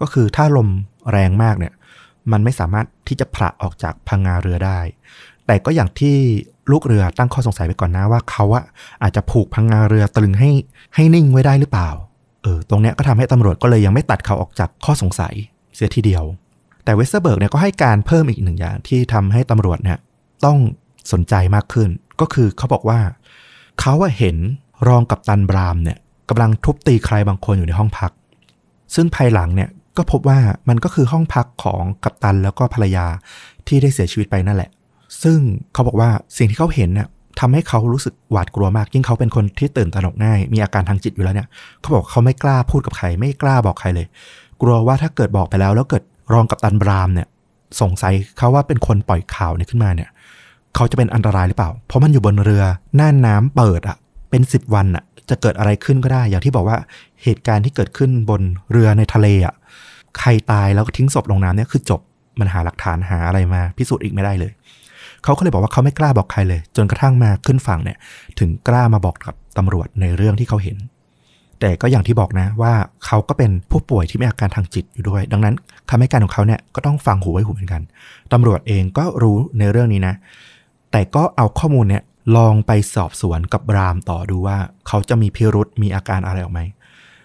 ก็คือถ้าลมแรงมากเนี่ย มันไม่สามารถที่จะผละออกจากพังงาเรือได้ แต่ก็อย่างที่ลูกเรือตั้งข้อสงสัยไปก่อนนะว่าเขาอะอาจจะผูกพังงาเรือตรึงให้ให้นิ่งไว้ได้หรือเปล่า เออ ตรงเนี้ยก็ทำให้ตำรวจก็เลยยังไม่ตัดเขาออกจากข้อสงสัยเสียทีเดียว แต่เวสเตอร์เบิร์กเนี่ยก็ให้การเพิ่มอีกหนึ่งอย่างที่ทำให้ตำรวจเนี่ยต้องสนใจมากขึ้น ก็คือเขาบอกว่า เขาว่าเห็นรองกัปตันบรามเนี่ยกำลังทุบตีใครบางคนอยู่ในห้องพัก ซึ่งภายหลังเนี่ยก็พบว่ามันก็คือห้องพักของกัปตันแล้วก็ภรรยาที่ได้เสียชีวิตไปนั่นแหละ ซึ่งเขาบอกว่าสิ่งที่เขาเห็นเนี่ยทำให้เขารู้สึกหวาดกลัวมาก ยิ่งเขาเป็นคนที่ตื่นตระหนกง่าย มีอาการทางจิตอยู่แล้วเนี่ย เขาบอกเขาไม่กล้าพูดกับใคร ไม่กล้าบอกใครเลย กลัวว่าถ้าเกิดบอกไปแล้ว แล้วเกิดรองกับตันบรามเนี่ย สงสัยเขาว่าเป็นคนปล่อยข่าวเนี่ยขึ้นมาเนี่ย เขาจะเป็นอันตรายหรือเปล่า เพราะมันอยู่บนเรือหน้าน้ำเปิดอะเป็นสิบวันอะจะเกิดอะไรขึ้นก็ได้ อย่างที่บอกว่าเหตุการณ์ที่เกิดขึ้นบนเรือในทะเลอะใครตายแล้วทิ้งศพลงน้ำเนี่ยคือจบมันหาหลักฐานหาอะไรมา พิสูจน์อีกไม่ได้เลย เขาก็เลยบอกว่าเขาไม่กล้าบอกใครเลย จนกระทั่งมาขึ้นฝั่งเนี่ย ถึงกล้ามาบอกกับตำรวจในเรื่องที่เขาเห็น แต่ก็อย่างที่บอกนะว่าเขาก็เป็นผู้ป่วยที่มีอาการทางจิตอยู่ด้วย ดังนั้นคำให้การของเขาเนี่ยก็ต้องฟังหูไว้หูเหมือนกันตำรวจเองก็รู้ในเรื่องนี้นะ แต่ก็เอาข้อมูลเนี่ยลองไปสอบสวนกับบรามต่อดูว่า เขาจะมีพิรุธมีอาการอะไรออกไหม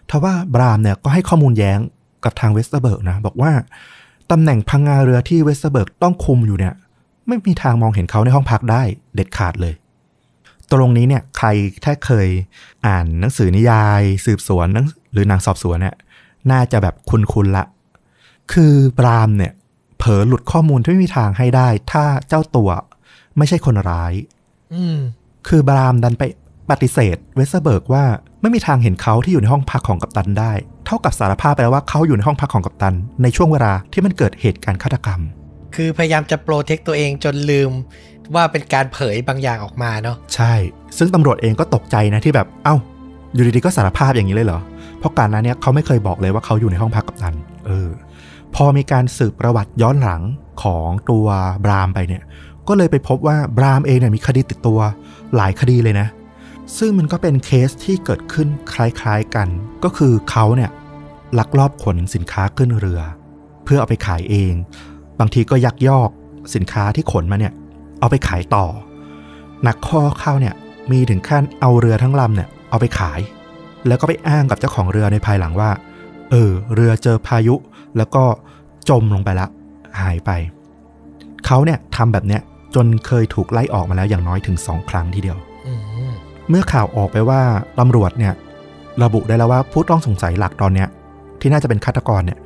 ทว่าบรามเนี่ยก็ให้ข้อมูลแย้งกับทางเวสเตอร์เบิร์กนะ บอกว่าตำแหน่งพังงาเรือที่เวสเตอร์เบิร์กต้องคุมอยู่เนี่ย ไม่มีทางมองเห็นเขาในห้องพักได้เด็ดขาดเลย ตรงนี้เนี่ยใครถ้าเคยอ่านหนังสือนิยาย สืบสวนหนังหรือหนังสอบสวนเนี่ยน่าจะแบบคุ้นๆละ คือบรามเนี่ยเผลอหลุดข้อมูลที่ไม่มีทางให้ได้ ถ้าเจ้าตัว ไม่ใช่คนร้ายอืมคือบรามดันไปปฏิเสธเวสเตอร์เบิร์กว่าไม่มีทางเห็นเขาที่อยู่ในห้องพักของกัปตันได้ เท่ากับสารภาพไปแล้วว่าเขาอยู่ในห้องพักของกัปตัน ในช่วงเวลาที่มันเกิดเหตุการณ์ฆาตกรรม คือพยายามจะ protect ตัวเองจนลืมว่าเป็นการเผยบางอย่างออกมาเนาะใช่ ซึ่งตำรวจเองก็ตกใจนะที่แบบเอ้า อยู่ดีๆก็สารภาพอย่างนี้เลยเหรอ เพราะการนั้นเนี่ยเขาไม่เคยบอกเลยว่าเขาอยู่ในห้องพักกับตัน เออ พอมีการสืบประวัติย้อนหลังของตัวบรามไปเนี่ย ก็เลยไปพบว่าบรามเองเนี่ยมีคดีติดตัวหลายคดีเลยนะ ซึ่งมันก็เป็นเคสที่เกิดขึ้นคล้ายๆกัน ก็คือเขาเนี่ยลักลอบขนสินค้าขึ้นเรือ เพื่อเอาไปขายเอง บางทีก็ยักยอกสินค้าที่ขนมาเนี่ย เอาไปขายต่อ หนักข้อเข้าเนี่ยมีถึงขั้นเอาเรือทั้งลำเนี่ยเอาไปขาย แล้วก็ไปอ้างกับเจ้าของเรือในภายหลังว่า เออ เรือเจอพายุแล้วก็จมลงไปละ หายไป เขาเนี่ยทำแบบเนี้ย จนเคยถูกไล่ออกมาแล้วอย่างน้อยถึงสองครั้งทีเดียวอืมเมื่อข่าวออกไปว่าตำรวจเนี่ย ระบุได้แล้วว่าผู้ต้องสงสัยหลักตอนเนี้ย ที่น่าจะเป็นฆาตกรเนี่ย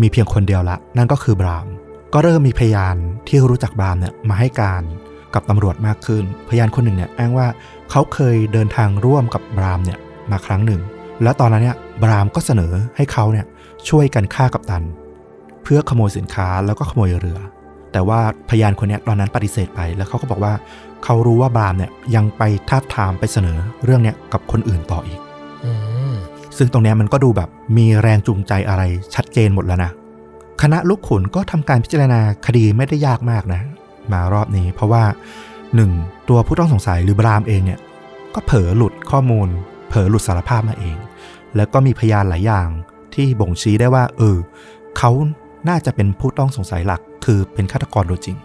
มีเพียงคนเดียวละ นั่นก็คือบราม ก็เริ่มมีพยานที่รู้จักบรามเนี่ยมาให้การกับตำรวจมากขึ้น พยานคนหนึ่งเนี่ยอ้างว่าเขาเคยเดินทางร่วมกับบรามเนี่ยมาครั้งหนึ่ง แล้วตอนนั้นเนี่ยบรามก็เสนอให้เขาเนี่ยช่วยกันฆ่ากัปตัน เพื่อขโมยสินค้าแล้วก็ขโมยเรือ แต่ว่าพยานคนเนี้ยตอนนั้นปฏิเสธไป แล้วเขาก็บอกว่าเขารู้ว่าบรามเนี่ยยังไปทาบทามไปเสนอเรื่องเนี้ยกับคนอื่นต่ออีกอืมซึ่งตรงเนี้ยมันก็ดูแบบมีแรงจูงใจอะไรชัดเจนหมดแล้วนะคณะลูกขุนก็ทำการพิจารณาคดีไม่ได้ยากมากนะ มารอบนี้เพราะว่า 1. ตัวผู้ต้องสงสัยหรือบรามเองเนี่ยก็เผลอหลุดข้อมูล เผลอหลุดสารภาพมาเอง แล้วก็มีพยานหลายอย่างที่บ่งชี้ได้ว่า เออเขาน่าจะเป็นผู้ต้องสงสัยหลัก คือเป็นฆาตกรโดยจริง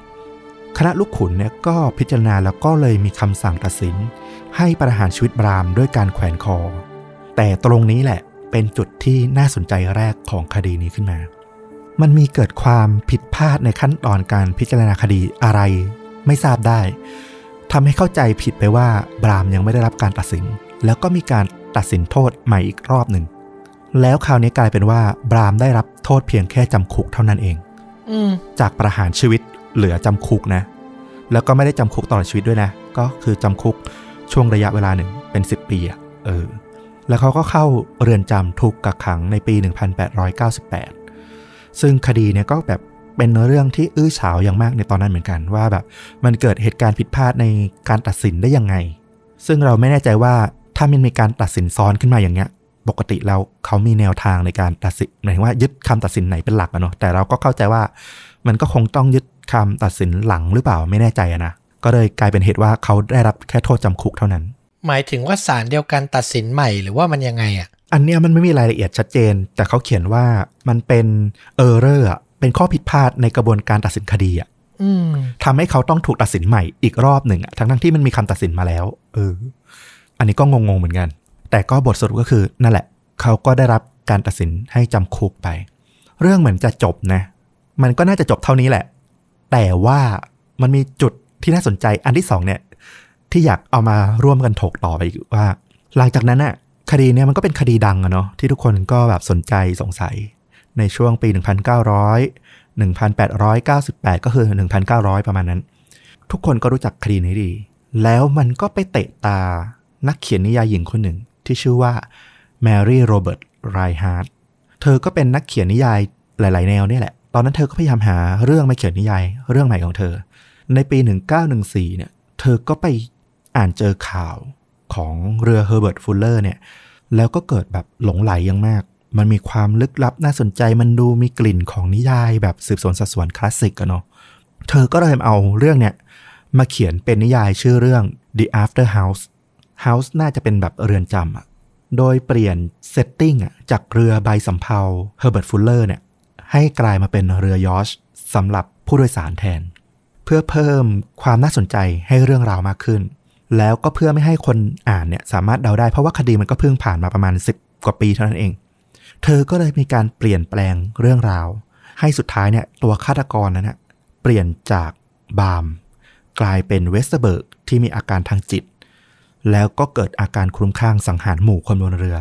คณะลูกขุนเนี่ยก็พิจารณาแล้วก็เลยมีคำสั่งตัดสิน ให้ประหารชีวิตบรามด้วยการแขวนคอ แต่ตรงนี้แหละเป็นจุดที่น่าสนใจแรกของคดีนี้ขึ้นมา มันมีเกิดความผิดพลาดในขั้นตอนการพิจารณาคดีอะไร ไม่ทราบได้ทำให้เข้าใจผิดไปว่าบรามยังไม่ได้รับการตัดสิน แล้วก็มีการตัดสินโทษใหม่อีกรอบหนึ่ง แล้วคราวนี้กลายเป็นว่าบรามได้รับโทษเพียงแค่จำคุกเท่านั้นเอง จากประหารชีวิตเหลือจำคุกนะ แล้วก็ไม่ได้จำคุกตลอดชีวิตด้วยนะ ก็คือจำคุกช่วงระยะเวลาหนึ่งเป็น10ปีอะเออ แล้วเขาก็เข้าเรือนจำถูกกักขังในปี 1898 ซึ่งคดีเนี่ยก็แบบเป็นเรื่องที่อื้อฉาวอย่างมากในตอนนั้นเหมือนกันว่าแบบ มันเกิดเหตุการณ์ผิดพลาดในการตัดสินได้ยังไง ซึ่งเราไม่แน่ใจว่าถ้ามันมีการตัดสินซ้อนขึ้นมาอย่างเงี้ย ปกติแล้วเขามีแนวทางในการตัดสินหมายถึงว่ายึดคำตัดสินไหนเป็นหลักอะเนาะแต่เราก็เข้าใจว่ามันก็คงต้องยึดคำตัดสินหลังหรือเปล่าไม่แน่ใจอะนะก็เลยกลายเป็นเหตุว่าเขาได้รับแค่โทษจำคุกเท่านั้น หมายถึงว่าศาลเดียวกันตัดสินใหม่หรือว่ามันยังไงอะอันเนี้ยมันไม่มีรายละเอียดชัดเจน แต่เขาเขียนว่ามันเป็นเออร์เรอร์เป็นข้อผิดพลาดในกระบวนการตัดสินคดีอะอืมทำให้เขาต้องถูกตัดสินใหม่อีกรอบหนึ่งอะทั้งทั้งๆที่มันมีคำตัดสินมาแล้ว เออ อันนี้ก็งงๆเหมือนกัน แต่ก็บทสรุปก็คือนั่นแหละ เขาก็ได้รับการตัดสินให้จำคุกไป เรื่องเหมือนจะจบนะ มันก็น่าจะจบเท่านี้แหละ แต่ว่ามันมีจุดที่น่าสนใจอันที่สองเนี่ย ที่อยากเอามาร่วมกันถกต่อไปอีกว่า หลังจากนั้นน่ะคดีเนี่ยมันก็เป็นคดีดังอะเนาะที่ทุกคนก็แบบสนใจสงสัย ในช่วงปี 1900 1898 ก็คือ 1900 ประมาณนั้น ทุกคนก็รู้จักคดีนี้ดี แล้วมันก็ไปเตะตานักเขียนนิยายหญิงคนหนึ่ง ที่ชื่อว่าแมรี่โรเบิร์ตไรฮาร์ดเธอก็เป็นนักเขียนนิยายหลาย ๆ แนวนี่แหละ ตอนนั้นเธอก็พยายามหาเรื่องมาเขียนนิยายเรื่องใหม่ของเธอ ในปี 1914 เนี่ย เธอก็ไปอ่านเจอข่าวของเรือเฮอร์เบิร์ตฟูลเลอร์เนี่ย แล้วก็เกิดแบบหลงใหลอย่างมาก มันมีความลึกลับน่าสนใจ มันดูมีกลิ่นของนิยายแบบสืบสวนสอบสวนคลาสสิกอะเนาะ เธอก็เลยเอาเรื่องเนี่ยมาเขียนเป็นนิยายชื่อเรื่อง The After House House น่าจะเป็นแบบเรือนจำอะโดยเปลี่ยน setting อะจากเรือใบสำเภาเฮอร์เบิร์ตฟูลเลอร์เนี่ยให้กลายมาเป็นเรือยอชต์สำหรับผู้โดยสารแทน เพื่อเพิ่มความน่าสนใจให้เรื่องราวมากขึ้น แล้วก็เพื่อไม่ให้คนอ่านเนี่ยสามารถเดาได้เพราะว่าคดีมันก็เพิ่งผ่านมาประมาณ 10 กว่าปีเท่านั้นเอง เธอก็เลยมีการเปลี่ยนแปลงเรื่องราว ให้สุดท้ายเนี่ยตัวฆาตกรนั้นนะเปลี่ยนจากบรามกลายเป็นเวสเตอร์เบิร์กที่มีอาการทางจิต แล้วก็เกิดอาการคลุ้มคลั่งสังหารหมู่คนบนเรือ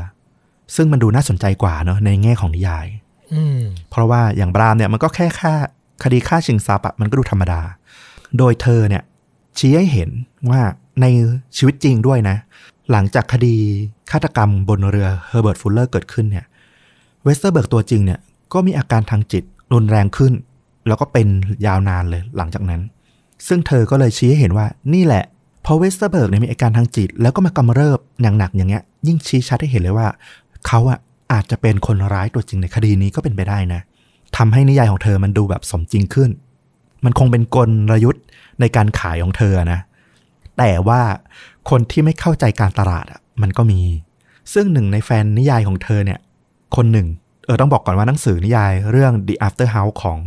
ซึ่งมันดูน่าสนใจกว่าเนาะในแง่ของนิยายอืมเพราะว่าอย่างบรามเนี่ยมันก็แค่ค่าคดีฆ่าชิงทรัพย์อะมันก็ดูธรรมดา โดยเธอเนี่ยชี้ให้เห็นว่าในชีวิตจริงด้วยนะ หลังจากคดีฆาตกรรมบนเรือเฮอร์เบิร์ตฟูลเลอร์เกิดขึ้นเนี่ยเวสเตอร์เบิร์กตัวจริงเนี่ยก็มีอาการทางจิตรุนแรงขึ้น แล้วก็เป็นยาวนานเลยหลังจากนั้น ซึ่งเธอก็เลยชี้ให้เห็นว่านี่แหละ พอเวสเตอร์เบิร์กเนี่ยมีอาการทางจิต แล้วก็มากำเริบอย่างหนักอย่างเงี้ย ยิ่งชี้ชัดให้เห็นเลยว่า เขาอะอาจจะเป็นคนร้ายตัวจริงในคดีนี้ก็เป็นไปได้นะทำให้นิยายของเธอมันดูแบบสมจริงขึ้น มันคงเป็นกลยุทธ์ในการขายของเธอนะ แต่ว่าคนที่ไม่เข้าใจการตลาดอะมันก็มี ซึ่งหนึ่งในแฟนนิยายของเธอเนี่ย คนหนึ่ง เออต้องบอกก่อนว่าหนังสือนิยายเรื่อง The After House ของ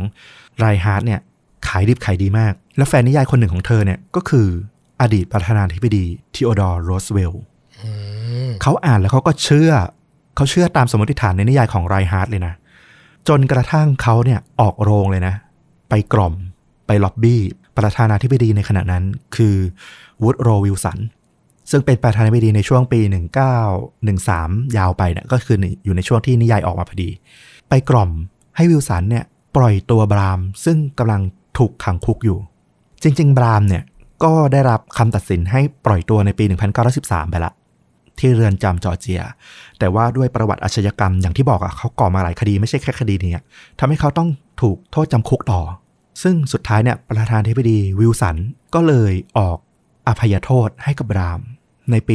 ไรฮาร์ดเนี่ย ขายดิบขายดีมาก แล้วแฟนนิยายคนหนึ่งของเธอเนี่ยก็คือ อดีตประธานาธิบดีทีโอดอร์ รูสเวลต์อืมเขาอ่านแล้วเขาก็เชื่อ เขาเชื่อตามสมมติฐานในนิยายของไรฮาร์ดเลยนะ จนกระทั่งเขาเนี่ยออกโรงเลยนะ ไปกล่อม ไปล็อบบี้ ประธานาธิบดีในขณะนั้นคือวูดโรวิลสันซึ่งเป็นประธานาธิบดีในช่วงปี 1913 ยาวไปเนี่ยก็คืออยู่ในช่วงที่นิยายออกมาพอดี ไปกล่อมให้วิลสันเนี่ยปล่อยตัวบรามซึ่งกำลังถูกขังคุกอยู่ จริง ๆ บรามเนี่ย ก็ได้รับคำตัดสินให้ปล่อยตัวในปี 1913 ไปละ ที่เรือนจำจอร์เจีย แต่ว่าด้วยประวัติอาชญากรรมอย่างที่บอกอะเขาก่อมาหลายคดีไม่ใช่แค่คดีนี้ทำให้เขาต้องถูกโทษจำคุกต่อ ซึ่งสุดท้ายเนี่ยประธานาธิบดีวิลสันก็เลยออกอภัยโทษให้กับบรามในปี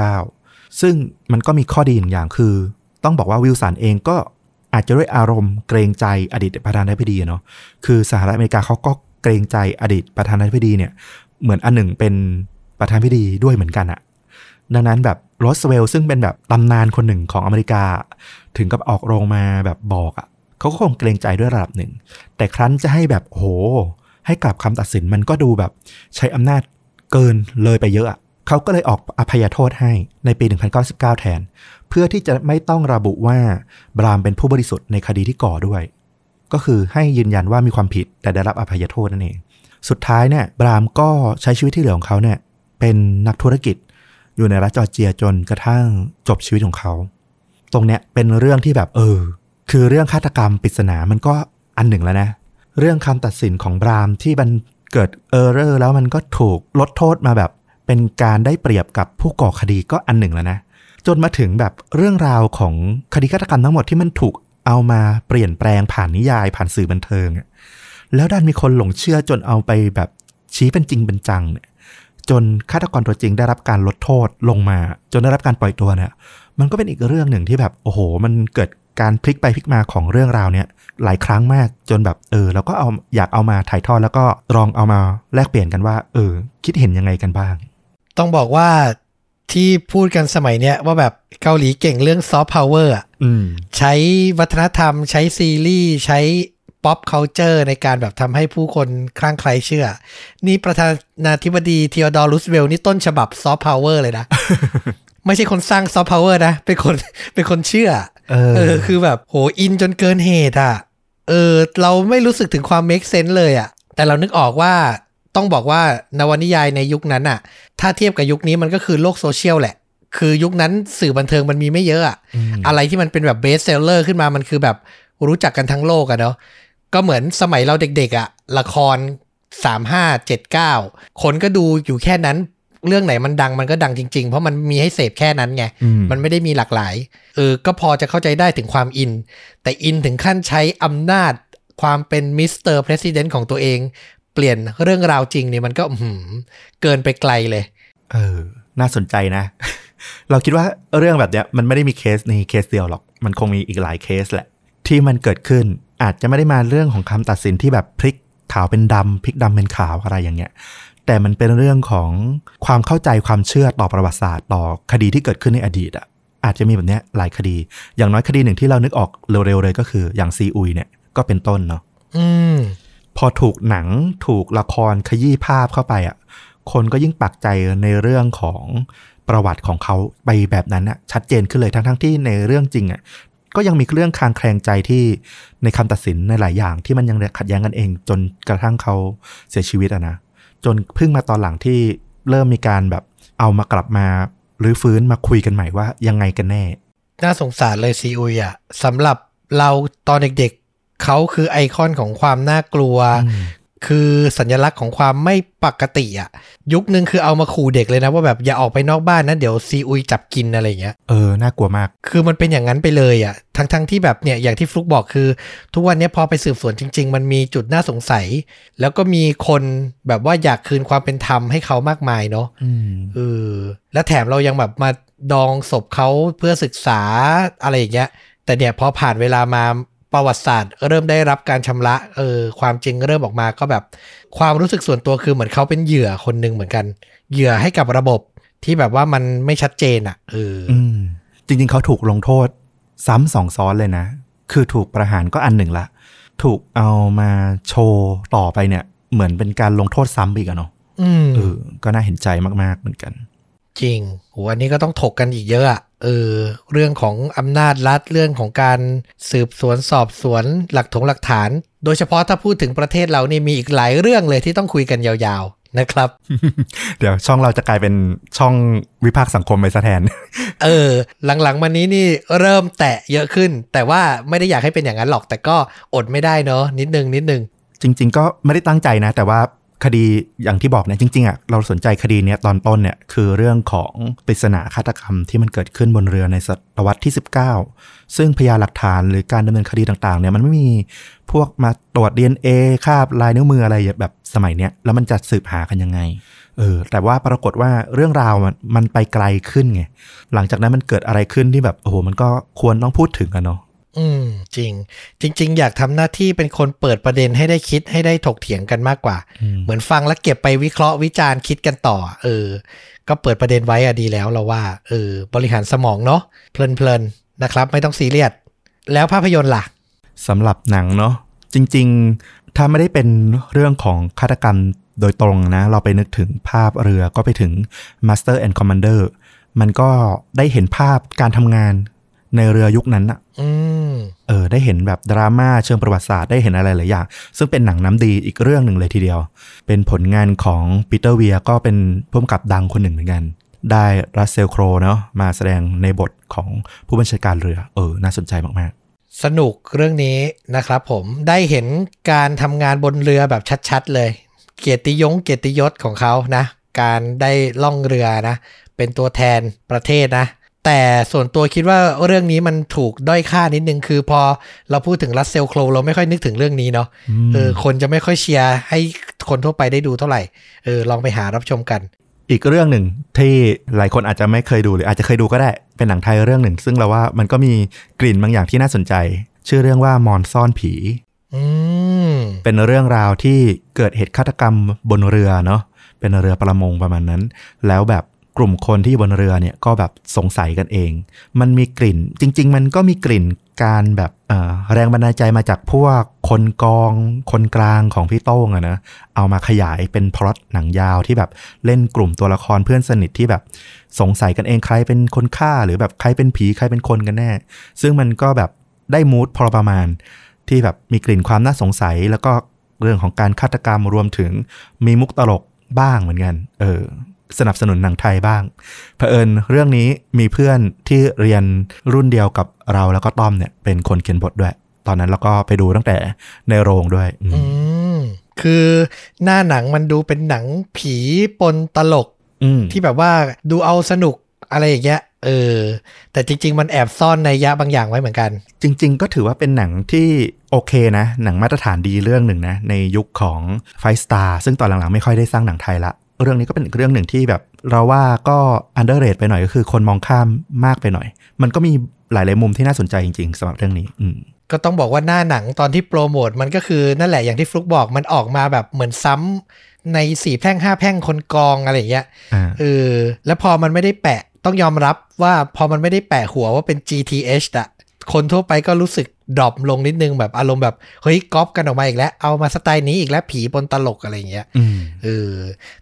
1919 ซึ่งมันก็มีข้อดีหนึ่งอย่างคือ ต้องบอกว่าวิลสันเองก็อาจจะด้วยอารมณ์เกรงใจอดีตประธานาธิบดีเนาะ คือสหรัฐอเมริกาเขาก็ เกรงใจอดีตประธานาธิบดีเนี่ยเหมือนอันหนึ่งเป็นประธานาธิบดีด้วยเหมือนกันอะดังนั้นแบบโรสเวลล์ซึ่งเป็นแบบตำนานคนหนึ่งของอเมริกา ถึงกับออกโรงมาแบบบอกอะเขาก็คงเกรงใจด้วยระดับหนึ่ง แต่ครั้นจะให้แบบโห ให้กลับคำตัดสินมันก็ดูแบบใช้อำนาจเกินเลยไปเยอะอะเขาก็เลยออกอภัยโทษให้ในปี 1919 แทน เพื่อที่จะไม่ต้องระบุว่าบรามเป็นผู้บริสุทธิ์ในคดีที่ก่อด้วย ก็คือให้ยืนยันว่ามีความผิดแต่ได้รับอภัยโทษนั่นเอง สุดท้ายเนี่ยบรามก็ใช้ชีวิตที่เหลือของเขาเนี่ยเป็นนักธุรกิจอยู่ในรัฐจอร์เจียจนกระทั่งจบชีวิตของเขา ตรงเนี้ยเป็นเรื่องที่แบบเออ คือเรื่องฆาตกรรมปริศนามันก็อันหนึ่งแล้วนะ เรื่องคำตัดสินของบรามที่มันเกิด error แล้วมันก็ถูกลดโทษมาแบบเป็นการได้เปรียบกับผู้ก่อคดีก็อันหนึ่งแล้วนะ จนมาถึงแบบเรื่องราวของคดีฆาตกรรมทั้งหมดที่มันถูก เอามาเปลี่ยนแปลงผ่านนิยายผ่านสื่อบันเทิงแล้วดันมีคนหลงเชื่อจนเอาไปแบบชี้เป็นจริงเป็นจังเนี่ยจนฆาตกรตัวจริงได้รับการลดโทษลงมา จนได้รับการปล่อยตัวเนี่ยมันก็เป็นอีกเรื่องหนึ่งที่แบบโอ้โห มันเกิดการพลิกไปพลิกมาของเรื่องราวเนี่ยหลายครั้งมากจนแบบเออเราก็เอาอยากเอามาถ่ายทอดแล้วก็ลองเอามาแลกเปลี่ยนกันว่า เออ คิดเห็นยังไงกันบ้าง ต้องบอกว่า ที่พูดกันสมัยเนี้ยว่าแบบเกาหลีเก่งเรื่องซอฟต์พาวเวอร์อะอืมใช้วัฒนธรรม ใช้ซีรีส์ใช้pop culture ในการแบบทำให้ผู้คนคลั่งไคล้เชื่อ นี่ประธานาธิบดีทีโอดอร์รูสเวลต์นี่ต้นฉบับซอฟต์พาวเวอร์เลยนะ ไม่ใช่คนสร้างซอฟต์พาวเวอร์นะ เป็นคนเป็นคนเชื่อ เออเออคือแบบโหอินจนเกินเหตุอะ เออ เราไม่รู้สึกถึงความ make sense เลยอะ แต่เรานึกออกว่า ต้องบอกว่านวนิยายในยุคนั้นอะถ้าเทียบกับยุคนี้มันก็คือโลกโซเชียลแหละ คือยุคนั้นสื่อบันเทิงมันมีไม่เยอะอะอืมอะไรที่มันเป็นแบบ best seller ขึ้นมามันคือแบบรู้จักกันทั้งโลกอะเนาะก็เหมือนสมัยเราเด็กๆอะละคร 3579 คนก็ดูอยู่แค่นั้นเรื่องไหนมันดังมันก็ดังจริง ๆ เพราะมันมีให้เสพแค่นั้นไงอืมมันไม่ได้มีหลากหลาย เออ ก็พอจะเข้าใจได้ถึงความอิน แต่อินถึงขั้นใช้อำนาจความเป็น Mister President ของตัวเอง เปลี่ยนเรื่องราวจริงเนี่ยมันก็อื้อหือเกินไปไกลเลย เออ น่าสนใจนะ เราคิดว่าเรื่องแบบเนี้ยมันไม่ได้มีเคสในเคสเดียวหรอก มันคงมีอีกหลายเคสแหละ ที่มันเกิดขึ้นอาจจะไม่ได้มาเรื่องของคำตัดสินที่แบบพลิกขาวเป็นดำพลิกดำเป็นขาวอะไรอย่างเงี้ย แต่มันเป็นเรื่องของความเข้าใจความเชื่อต่อประวัติศาสตร์ ต่อคดีที่เกิดขึ้นในอดีตอะอาจจะมีแบบเนี้ยหลายคดี อย่างน้อยคดีหนึ่งที่เรานึกออกเร็วๆเลยก็คืออย่างซีอุยเนี่ยก็เป็นต้นเนาะอืม พอถูกหนังถูกละครขยี้ภาพเข้าไปอะ คนก็ยิ่งปักใจในเรื่องของประวัติของเขาไปแบบนั้นอะชัดเจนขึ้นเลยทั้งทที่ในเรื่องจริงอะก็ยังมีเรื่องคางแคลงใจที่ในคำตัดสินในหลายอย่างที่มันยังขัดแย้งกันเอง จนกระทั่งเขาเสียชีวิตอะนะจนเพิ่งมาตอนหลังที่เริ่มมีการแบบเอามากลับมาหรือฟื้นมาคุยกันใหม่ว่ายังไงกันแน่ น่าสงสารเลยซีอุยอะสำหรับเราตอนเด็ก เขาคือไอคอนของความน่ากลัวอืมคือสัญลักษณ์ของความไม่ปกติอะ ยุคนึงคือเอามาขู่เด็กเลยนะว่าแบบอย่าออกไปนอกบ้านนะเดี๋ยวซีอุยจับกินอะไรอย่างเงี้ยเออน่ากลัวมาก คือมันเป็นอย่างนั้นไปเลยอะ ทั้งทั้งที่แบบเนี่ยอย่างที่ฟลุกบอกคือ ทุกวันนี้พอไปสืบสวนจริง ๆ มันมีจุดน่าสงสัย แล้วก็มีคนแบบว่าอยากคืนความเป็นธรรมให้เขามากมายเนาะอืมเออและแถมเรายังแบบมาดองศพเขาเพื่อศึกษาอะไรอย่างเงี้ยแต่เนี่ยพอผ่านเวลามา ประวัติศาสตร์เริ่มได้รับการชำระเออความจริงเริ่มออกมาก็แบบ ความรู้สึกส่วนตัวคือเหมือนเขาเป็นเหยื่อคนหนึ่งเหมือนกัน เหยื่อให้กับระบบที่แบบว่ามันไม่ชัดเจนอะเออออืมจริง ๆ เขาถูกลงโทษ ซ้ำสองซ้อนเลยนะ คือถูกประหารก็อันหนึ่งละ ถูกเอามาโชว์ต่อไปเนี่ย เหมือนเป็นการลงโทษซ้ำอีกอะเนาะอืมเออก็น่าเห็นใจมากๆเหมือนกัน จริงโหอันนี้ก็ต้องถกกันอีกเยอะอะ เออเรื่องของอำนาจรัฐเรื่องของการสืบสวนสอบสวนหลักถงหลักฐาน โดยเฉพาะถ้าพูดถึงประเทศเรานี่มีอีกหลายเรื่องเลยที่ต้องคุยกันยาวๆนะครับ เดี๋ยวช่องเราจะกลายเป็นช่องวิพากษ์สังคมไปซะแทน เออ หลังๆมานี้นี่เริ่มแตะเยอะขึ้น แต่ว่าไม่ได้อยากให้เป็นอย่างนั้นหรอก แต่ก็อดไม่ได้เนอะนิดนึงนิดนึงจริง ๆ ก็ไม่ได้ตั้งใจนะ แต่ว่า คดีอย่างที่บอกเนี่ยจริงๆอะเราสนใจคดีเนี้ยตอนต้นเนี่ยคือเรื่องของปริศนาฆาตกรรมที่มันเกิดขึ้นบนเรือในศตวรรษที่ 19 ซึ่งพยานหลักฐานหรือการดำเนินคดีต่างๆเนี่ยมันไม่มีพวกมาตรวจ DNA คาบลายนิ้วมืออะไรแบบสมัยเนี้ยแล้วมันจะสืบหากันยังไงเออแต่ว่าปรากฏว่าเรื่องราวมันมันไปไกลขึ้นไงหลังจากนั้นมันเกิดอะไรขึ้นที่แบบโอ้โหมันก็ควรต้องพูดถึงกันเนาะ อืมจริง จริง ๆ อยากทำหน้าที่เป็นคนเปิดประเด็นให้ได้คิดให้ได้ถกเถียงกันมากกว่า เหมือนฟังแล้วเก็บไปวิเคราะห์วิจารณ์คิดกันต่อ เออ ก็เปิดประเด็นไว้อะดีแล้วเราว่าเออบริหารสมองเนาะเพลินๆนะครับ ไม่ต้องซีเรียสแล้วภาพยนตร์ล่ะสำหรับหนังเนาะจริง ๆ ถ้าไม่ได้เป็นเรื่องของฆาตกรรมโดยตรงนะ เราไปนึกถึงภาพเรือก็ไปถึง Master and Commander มันก็ได้เห็นภาพการทำงาน ในเรือยุคนั้นอะอืมเออ ได้เห็นแบบดราม่าเชิงประวัติศาสตร์ได้เห็นอะไรหลายอย่าง ซึ่งเป็นหนังน้ำดีอีกเรื่องหนึ่งเลยทีเดียว เป็นผลงานของปีเตอร์เวียก็เป็นผู้กำกับดังคนหนึ่งเหมือนกัน ได้รัสเซลโครเนาะมาแสดงในบทของผู้บัญชาการเรือ เออ น่าสนใจมากสนุกเรื่องนี้นะครับผมได้เห็นการทำงานบนเรือแบบชัดๆเลย เกียรติยงเกียรติยศของเขานะ การได้ล่องเรือนะ เป็นตัวแทนประเทศนะ แต่ส่วนตัวคิดว่าเรื่องนี้มันถูกด้อยค่านิดนึง คือพอเราพูดถึงรัสเซลโครเราไม่ค่อยนึกถึงเรื่องนี้เนาะๆอืมเออคนจะไม่ค่อยเชียร์ให้คนทั่วไปได้ดูเท่าไหร่เออลองไปหารับชมกัน อีกเรื่องหนึ่งที่หลายคนอาจจะไม่เคยดูหรืออาจจะเคยดูก็ได้เป็นหนังไทยเรื่องหนึ่ง ซึ่งเราว่ามันก็มีกลิ่นบางอย่างที่น่าสนใจ ชื่อเรื่องว่ามอนซ่อนผีอืมเป็นเรื่องราวที่เกิดเหตุฆาตกรรมบนเรือเนาะเป็นเรือประมงประมาณนั้น แล้วแบบ กลุ่มคนที่อยู่บนเรือเนี่ยก็แบบสงสัยกันเอง มันมีกลิ่น จริง ๆ มันก็มีกลิ่นการแบบแรงบันดาลใจมาจากพวกคนกองคนกลางของพี่โต้งอะนะเอามาขยายเป็นพล็อตหนังยาวที่แบบเล่นกลุ่มตัวละครเพื่อนสนิทที่แบบสงสัยกันเองใครเป็นคนฆ่า หรือแบบใครเป็นผีใครเป็นคนกันแน่ ซึ่งมันก็แบบได้มูดพอประมาณ ที่แบบมีกลิ่นความน่าสงสัย แล้วก็เรื่องของการฆาตกรรมรวมถึงมีมุกตลกบ้างเหมือนกัน เออ สนับสนุนหนังไทยบ้างเผอิญเรื่องนี้มีเพื่อนที่เรียนรุ่นเดียวกับเราแล้วก็ต้อมเนี่ยเป็นคนเขียนบทด้วย ตอนนั้นเราก็ไปดูตั้งแต่ในโรงด้วย อืมอืมคือหน้าหนังมันดูเป็นหนังผีปนตลกอืมที่แบบว่าดูเอาสนุกอะไรอย่างเงี้ยเออ แต่จริง ๆ มันแอบซ่อนนัยยะบางอย่างไว้เหมือนกัน จริง ๆ ก็ถือว่าเป็นหนังที่โอเคนะ หนังมาตรฐานดีเรื่องหนึ่งนะ ในยุคของไฟสตาร์ซึ่งตอนหลัง ๆ ไม่ค่อยได้สร้างหนังไทยละ เรื่องนี้ก็เป็นอีกเรื่องหนึ่งที่แบบ เราว่าก็ underrate ไปหน่อยก็คือคนมองข้ามมากไปหน่อย มันก็มีหลาย ๆ มุมที่น่าสนใจจริง ๆสำหรับเรื่องนี้ อืมก็ต้องบอกว่าหน้าหนังตอนที่โปรโมทมันก็คือนั่นแหละอย่างที่ฟลุกบอกมันออกมาแบบเหมือนซ้ำในสี่แพร่งห้าแพร่งคนกองอะไรอย่างเงี้ยอ่าเออแล้วพอมันไม่ได้แปะต้องยอมรับว่าพอมันไม่ได้แปะหัวว่าเป็น GTH อะคนทั่วไปก็รู้สึก ดรอปลงนิดนึงแบบอารมณ์แบบเฮ้ยก๊อปกันออกมาอีกแล้ว เอามาสไตล์นี้อีกแล้วผีปนตลกอะไรอย่างเงี้ยอืมเออ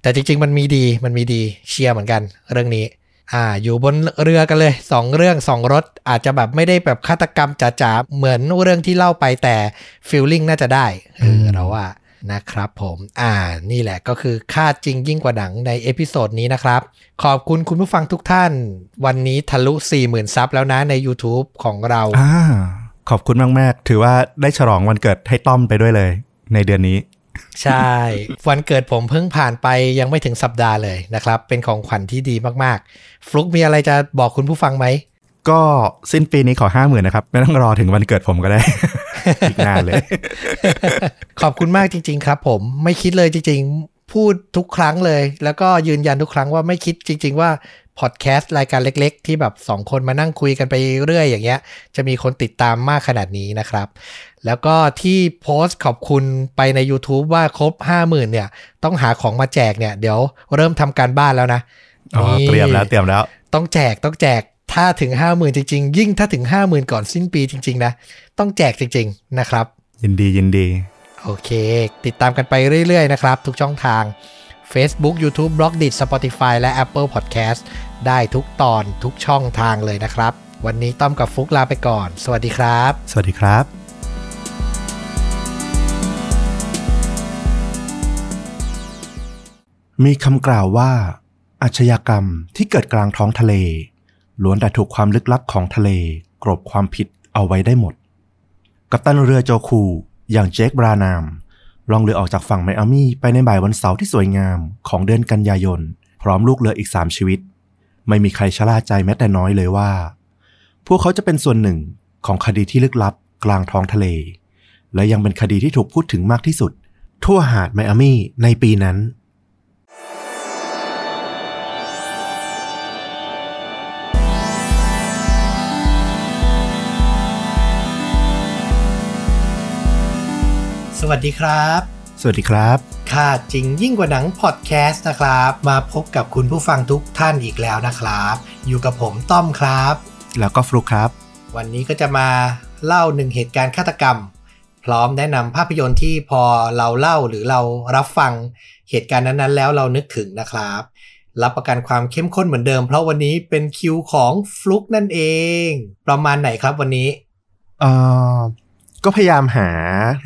แต่จริง ๆ มันมีดีมันมีดีเชียร์เหมือนกันเรื่องนี้ อ่า อยู่บนเรือกันเลยสองเรื่องสองรถอาจจะแบบไม่ได้แบบฆาตกรรมจ๋าๆเหมือนเรื่องที่เล่าไปแต่feeling น่าจะได้เออเราว่านะครับผม อ่า นี่แหละก็คือฆ่าจริงยิ่งกว่าหนังใน episode นี้นะครับ ขอบคุณคุณผู้ฟังทุกท่าน วันนี้ทะลุ 40,000 sub แล้วนะใน YouTube ของเราอ่า ขอบคุณมาก ๆ ถือว่าได้ฉลองวันเกิดให้ต้อมไปด้วยเลย ในเดือนนี้ ใช่ วันเกิดผมเพิ่งผ่านไปยังไม่ถึงสัปดาห์เลยนะครับ เป็นของขวัญที่ดีมากๆ ฟลุกมีอะไรจะบอกคุณผู้ฟังไหม ก็สิ้นปีนี้ขอห้าหมื่นนะครับ ไม่ต้องรอถึงวันเกิดผมก็ได้ อีกนานเลย ขอบคุณมากจริง ๆ ครับ ผมไม่คิดเลยจริง ๆ พูดทุกครั้งเลย แล้วก็ยืนยันทุกครั้งว่าไม่คิดจริง ๆ ว่า พอดแคสต์รายการเล็ก ๆ ที่แบบสองคนมานั่งคุยกันไปเรื่อยอย่างเงี้ย จะมีคนติดตามมากขนาดนี้นะครับ แล้วก็ที่โพสต์ขอบคุณไปใน YouTube ว่าครบ 50,000เนี่ย ต้องหาของมาแจกเนี่ย เดี๋ยวเริ่มทำการบ้านแล้วนะอ๋อนี่เตรียมแล้วเตรียมแล้ว ต้องแจกต้องแจกถ้าถึง 50,000 จริง ๆ ยิ่งถ้าถึง 50,000 ก่อนสิ้นปีจริง ๆ นะ ต้องแจกจริง ๆ นะครับ ยินดียินดี โอเค ติดตามกันไปเรื่อย ๆ นะครับ ทุกช่องทาง Facebook YouTube b l o g d i t Spotify และ Apple Podcast ได้ทุกตอนทุกช่องทางเลยนะครับ วันนี้ต้อมกับฟุกลาไปก่อน สวัสดีครับ สวัสดีครับมีคำกล่าวว่า อาชญากรรมที่เกิดกลางท้องทะเล ล้วนแต่ถูกความลึกลับของทะเล กรบความผิดเอาไว้ได้หมด กัปตันเรือโจคู อย่างเจคบรานามล่องเรือออกจากฝั่งไมอามี่ไปในบ่ายวันเสาร์ที่สวยงามของเดือนกันยายน พร้อมลูกเรืออีกสามชีวิต ไม่มีใครชะล่าใจแม้แต่น้อยเลยว่า พวกเขาจะเป็นส่วนหนึ่งของคดีที่ลึกลับกลางท้องทะเล และยังเป็นคดีที่ถูกพูดถึงมากที่สุด ทั่วหาดไมอามี่ในปีนั้น สวัสดีครับ สวัสดีครับ ค่าจริงยิ่งกว่าหนังพอดแคสต์นะครับ มาพบกับคุณผู้ฟังทุกท่านอีกแล้วนะครับ อยู่กับผมต้อมครับ แล้วก็ฟลุกครับ วันนี้ก็จะมาเล่าหนึ่งเหตุการณ์ฆาตกรรม พร้อมแนะนำภาพยนตร์ที่พอเราเล่าหรือเรารับฟังเหตุการณ์นั้นๆ แล้วเรานึกถึงนะครับ รับประกันความเข้มข้นเหมือนเดิม เพราะวันนี้เป็นคิวของฟลุกนั่นเอง ประมาณไหนครับวันนี้เอ่อ ก็พยายามหา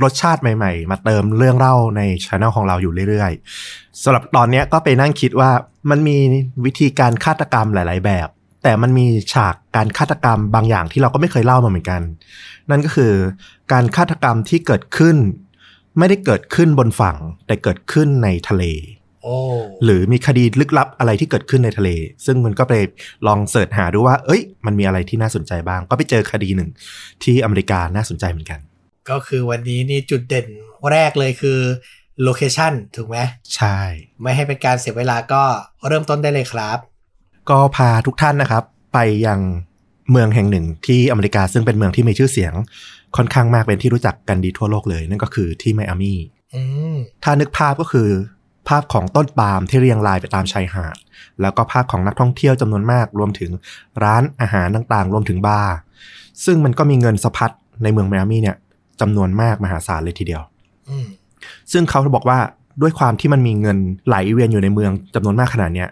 รสชาติใหม่ๆ มาเติมเรื่องเล่าในช anel ของเราอยู่เรื่อยๆสำหรับตอนนี้ก็ไปนั่งคิดว่ามันมีวิธีการฆาตกรรมหลาย ๆ แบบ แต่มันมีฉากการฆาตกรรมบางอย่างที่เราก็ไม่เคยเล่ามาเหมือนกัน นั่นก็คือการฆาตกรรมที่เกิดขึ้น ไม่ได้เกิดขึ้นบนฝั่ง แต่เกิดขึ้นในทะเล หรือมีคดีลึกลับอะไรที่เกิดขึ้นในทะเล ซึ่งมันก็ไปลองเสิร์ชหาดูว่า เอ้ย มันมีอะไรที่น่าสนใจบ้าง ก็ไปเจอคดีหนึ่งที่อเมริกาน่าสนใจเหมือนกัน ก็คือวันนี้นี่จุดเด่นแรกเลยคือโลเคชันถูกไหมใช่ ไม่ให้เป็นการเสียเวลาก็เริ่มต้นได้เลยครับ ก็พาทุกท่านนะครับ ไปยังเมืองแห่งหนึ่งที่อเมริกาซึ่งเป็นเมืองที่มีชื่อเสียง ค่อนข้างมากเป็นที่รู้จักกันดีทั่วโลกเลย นั่นก็คือที่ไมอามี่อืมถ้านึกภาพก็คือ ภาพของต้นปาล์มที่เรียงรายไปตามชายหาด แล้วก็ภาพของนักท่องเที่ยวจำนวนมากรวมถึงร้านอาหารต่างๆ รวมถึงบาร์ซึ่งมันก็มีเงินสะพัดในเมืองไมอามี่เนี่ยจำนวนมากมหาศาลเลยทีเดียวอืมซึ่งเขาบอกว่าด้วยความที่มันมีเงินไหลเวียนอยู่ในเมืองจำนวนมากขนาดเนี้ย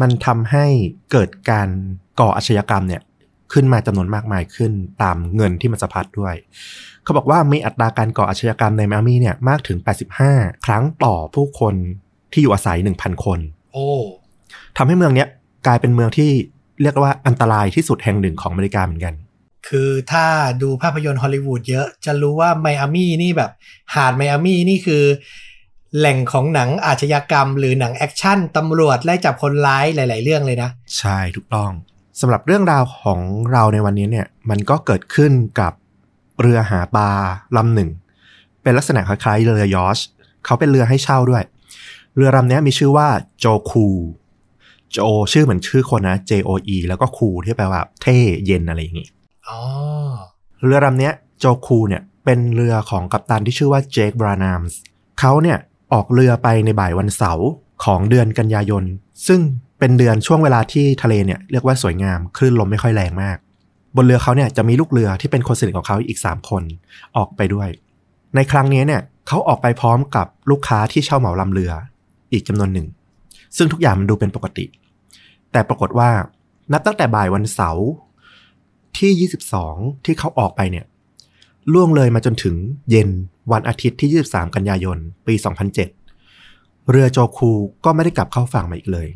มันทำให้เกิดการก่ออาชญากรรมเนี่ยขึ้นมาจำนวนมากมายขึ้นตามเงินที่มันสะพัดด้วย เขาบอกว่ามีอัตราการก่ออาชญากรรมในไมอามี่เนี่ยมากถึง 85 ครั้งต่อผู้คนที่อยู่อาศัย 1,000 คน โอ้ทำให้เมืองเนี้ยกลายเป็นเมืองที่เรียกว่าอันตรายที่สุดแห่งหนึ่งของอเมริกาเหมือนกัน คือถ้าดูภาพยนตร์ฮอลลีวูดเยอะจะรู้ว่าไมอามี่นี่แบบ หาดไมอามี่นี่คือ แหล่งของหนังอาชญากรรม หรือหนังแอคชั่นตำรวจไล่จับคนร้ายหลาย ๆ เรื่องเลยนะ ใช่ถูกต้องสำหรับเรื่องราวของเราในวันนี้เนี่ย มันก็เกิดขึ้นกับ เรือหาปลาลำหนึ่ง เป็นลักษณะคล้ายๆเรือยอชเขาเป็นเรือให้เช่าด้วย เรือลำนี้มีชื่อว่าโจคูโจชื่อเหมือนชื่อคนนะ J O E แล้วก็คูที่แปลว่าเท่เย็นอะไรอย่างงี้อ๋อเรือลำเนี้ยโจคูเนี่ยเป็นเรือของกัปตันที่ชื่อว่าเจคบรานามส์เขาเนี่ยออกเรือไปในบ่ายวันเสาร์ของเดือนกันยายน ซึ่งเป็นเดือนช่วงเวลาที่ทะเลเนี่ยเรียกว่าสวยงาม คลื่นลมไม่ค่อยแรงมาก บนเรือเขาเนี่ยจะมีลูกเรือที่เป็นคนสนิทของเขาอีก 3 คนออกไปด้วย ในครั้งนี้เนี่ยเขาออกไปพร้อมกับลูกค้าที่เช่าเหมาลำเรืออีกจำนวนหนึ่ง ซึ่งทุกอย่างมันดูเป็นปกติ แต่ปรากฏว่านับตั้งแต่บ่ายวันเสาร์ที่ 22 ที่เขาออกไปเนี่ยล่วงเลยมาจนถึงเย็นวันอาทิตย์ที่ 23 กันยายน ปี 2007 เรือโจคูก็ไม่ได้กลับเข้าฝั่งมาอีกเลย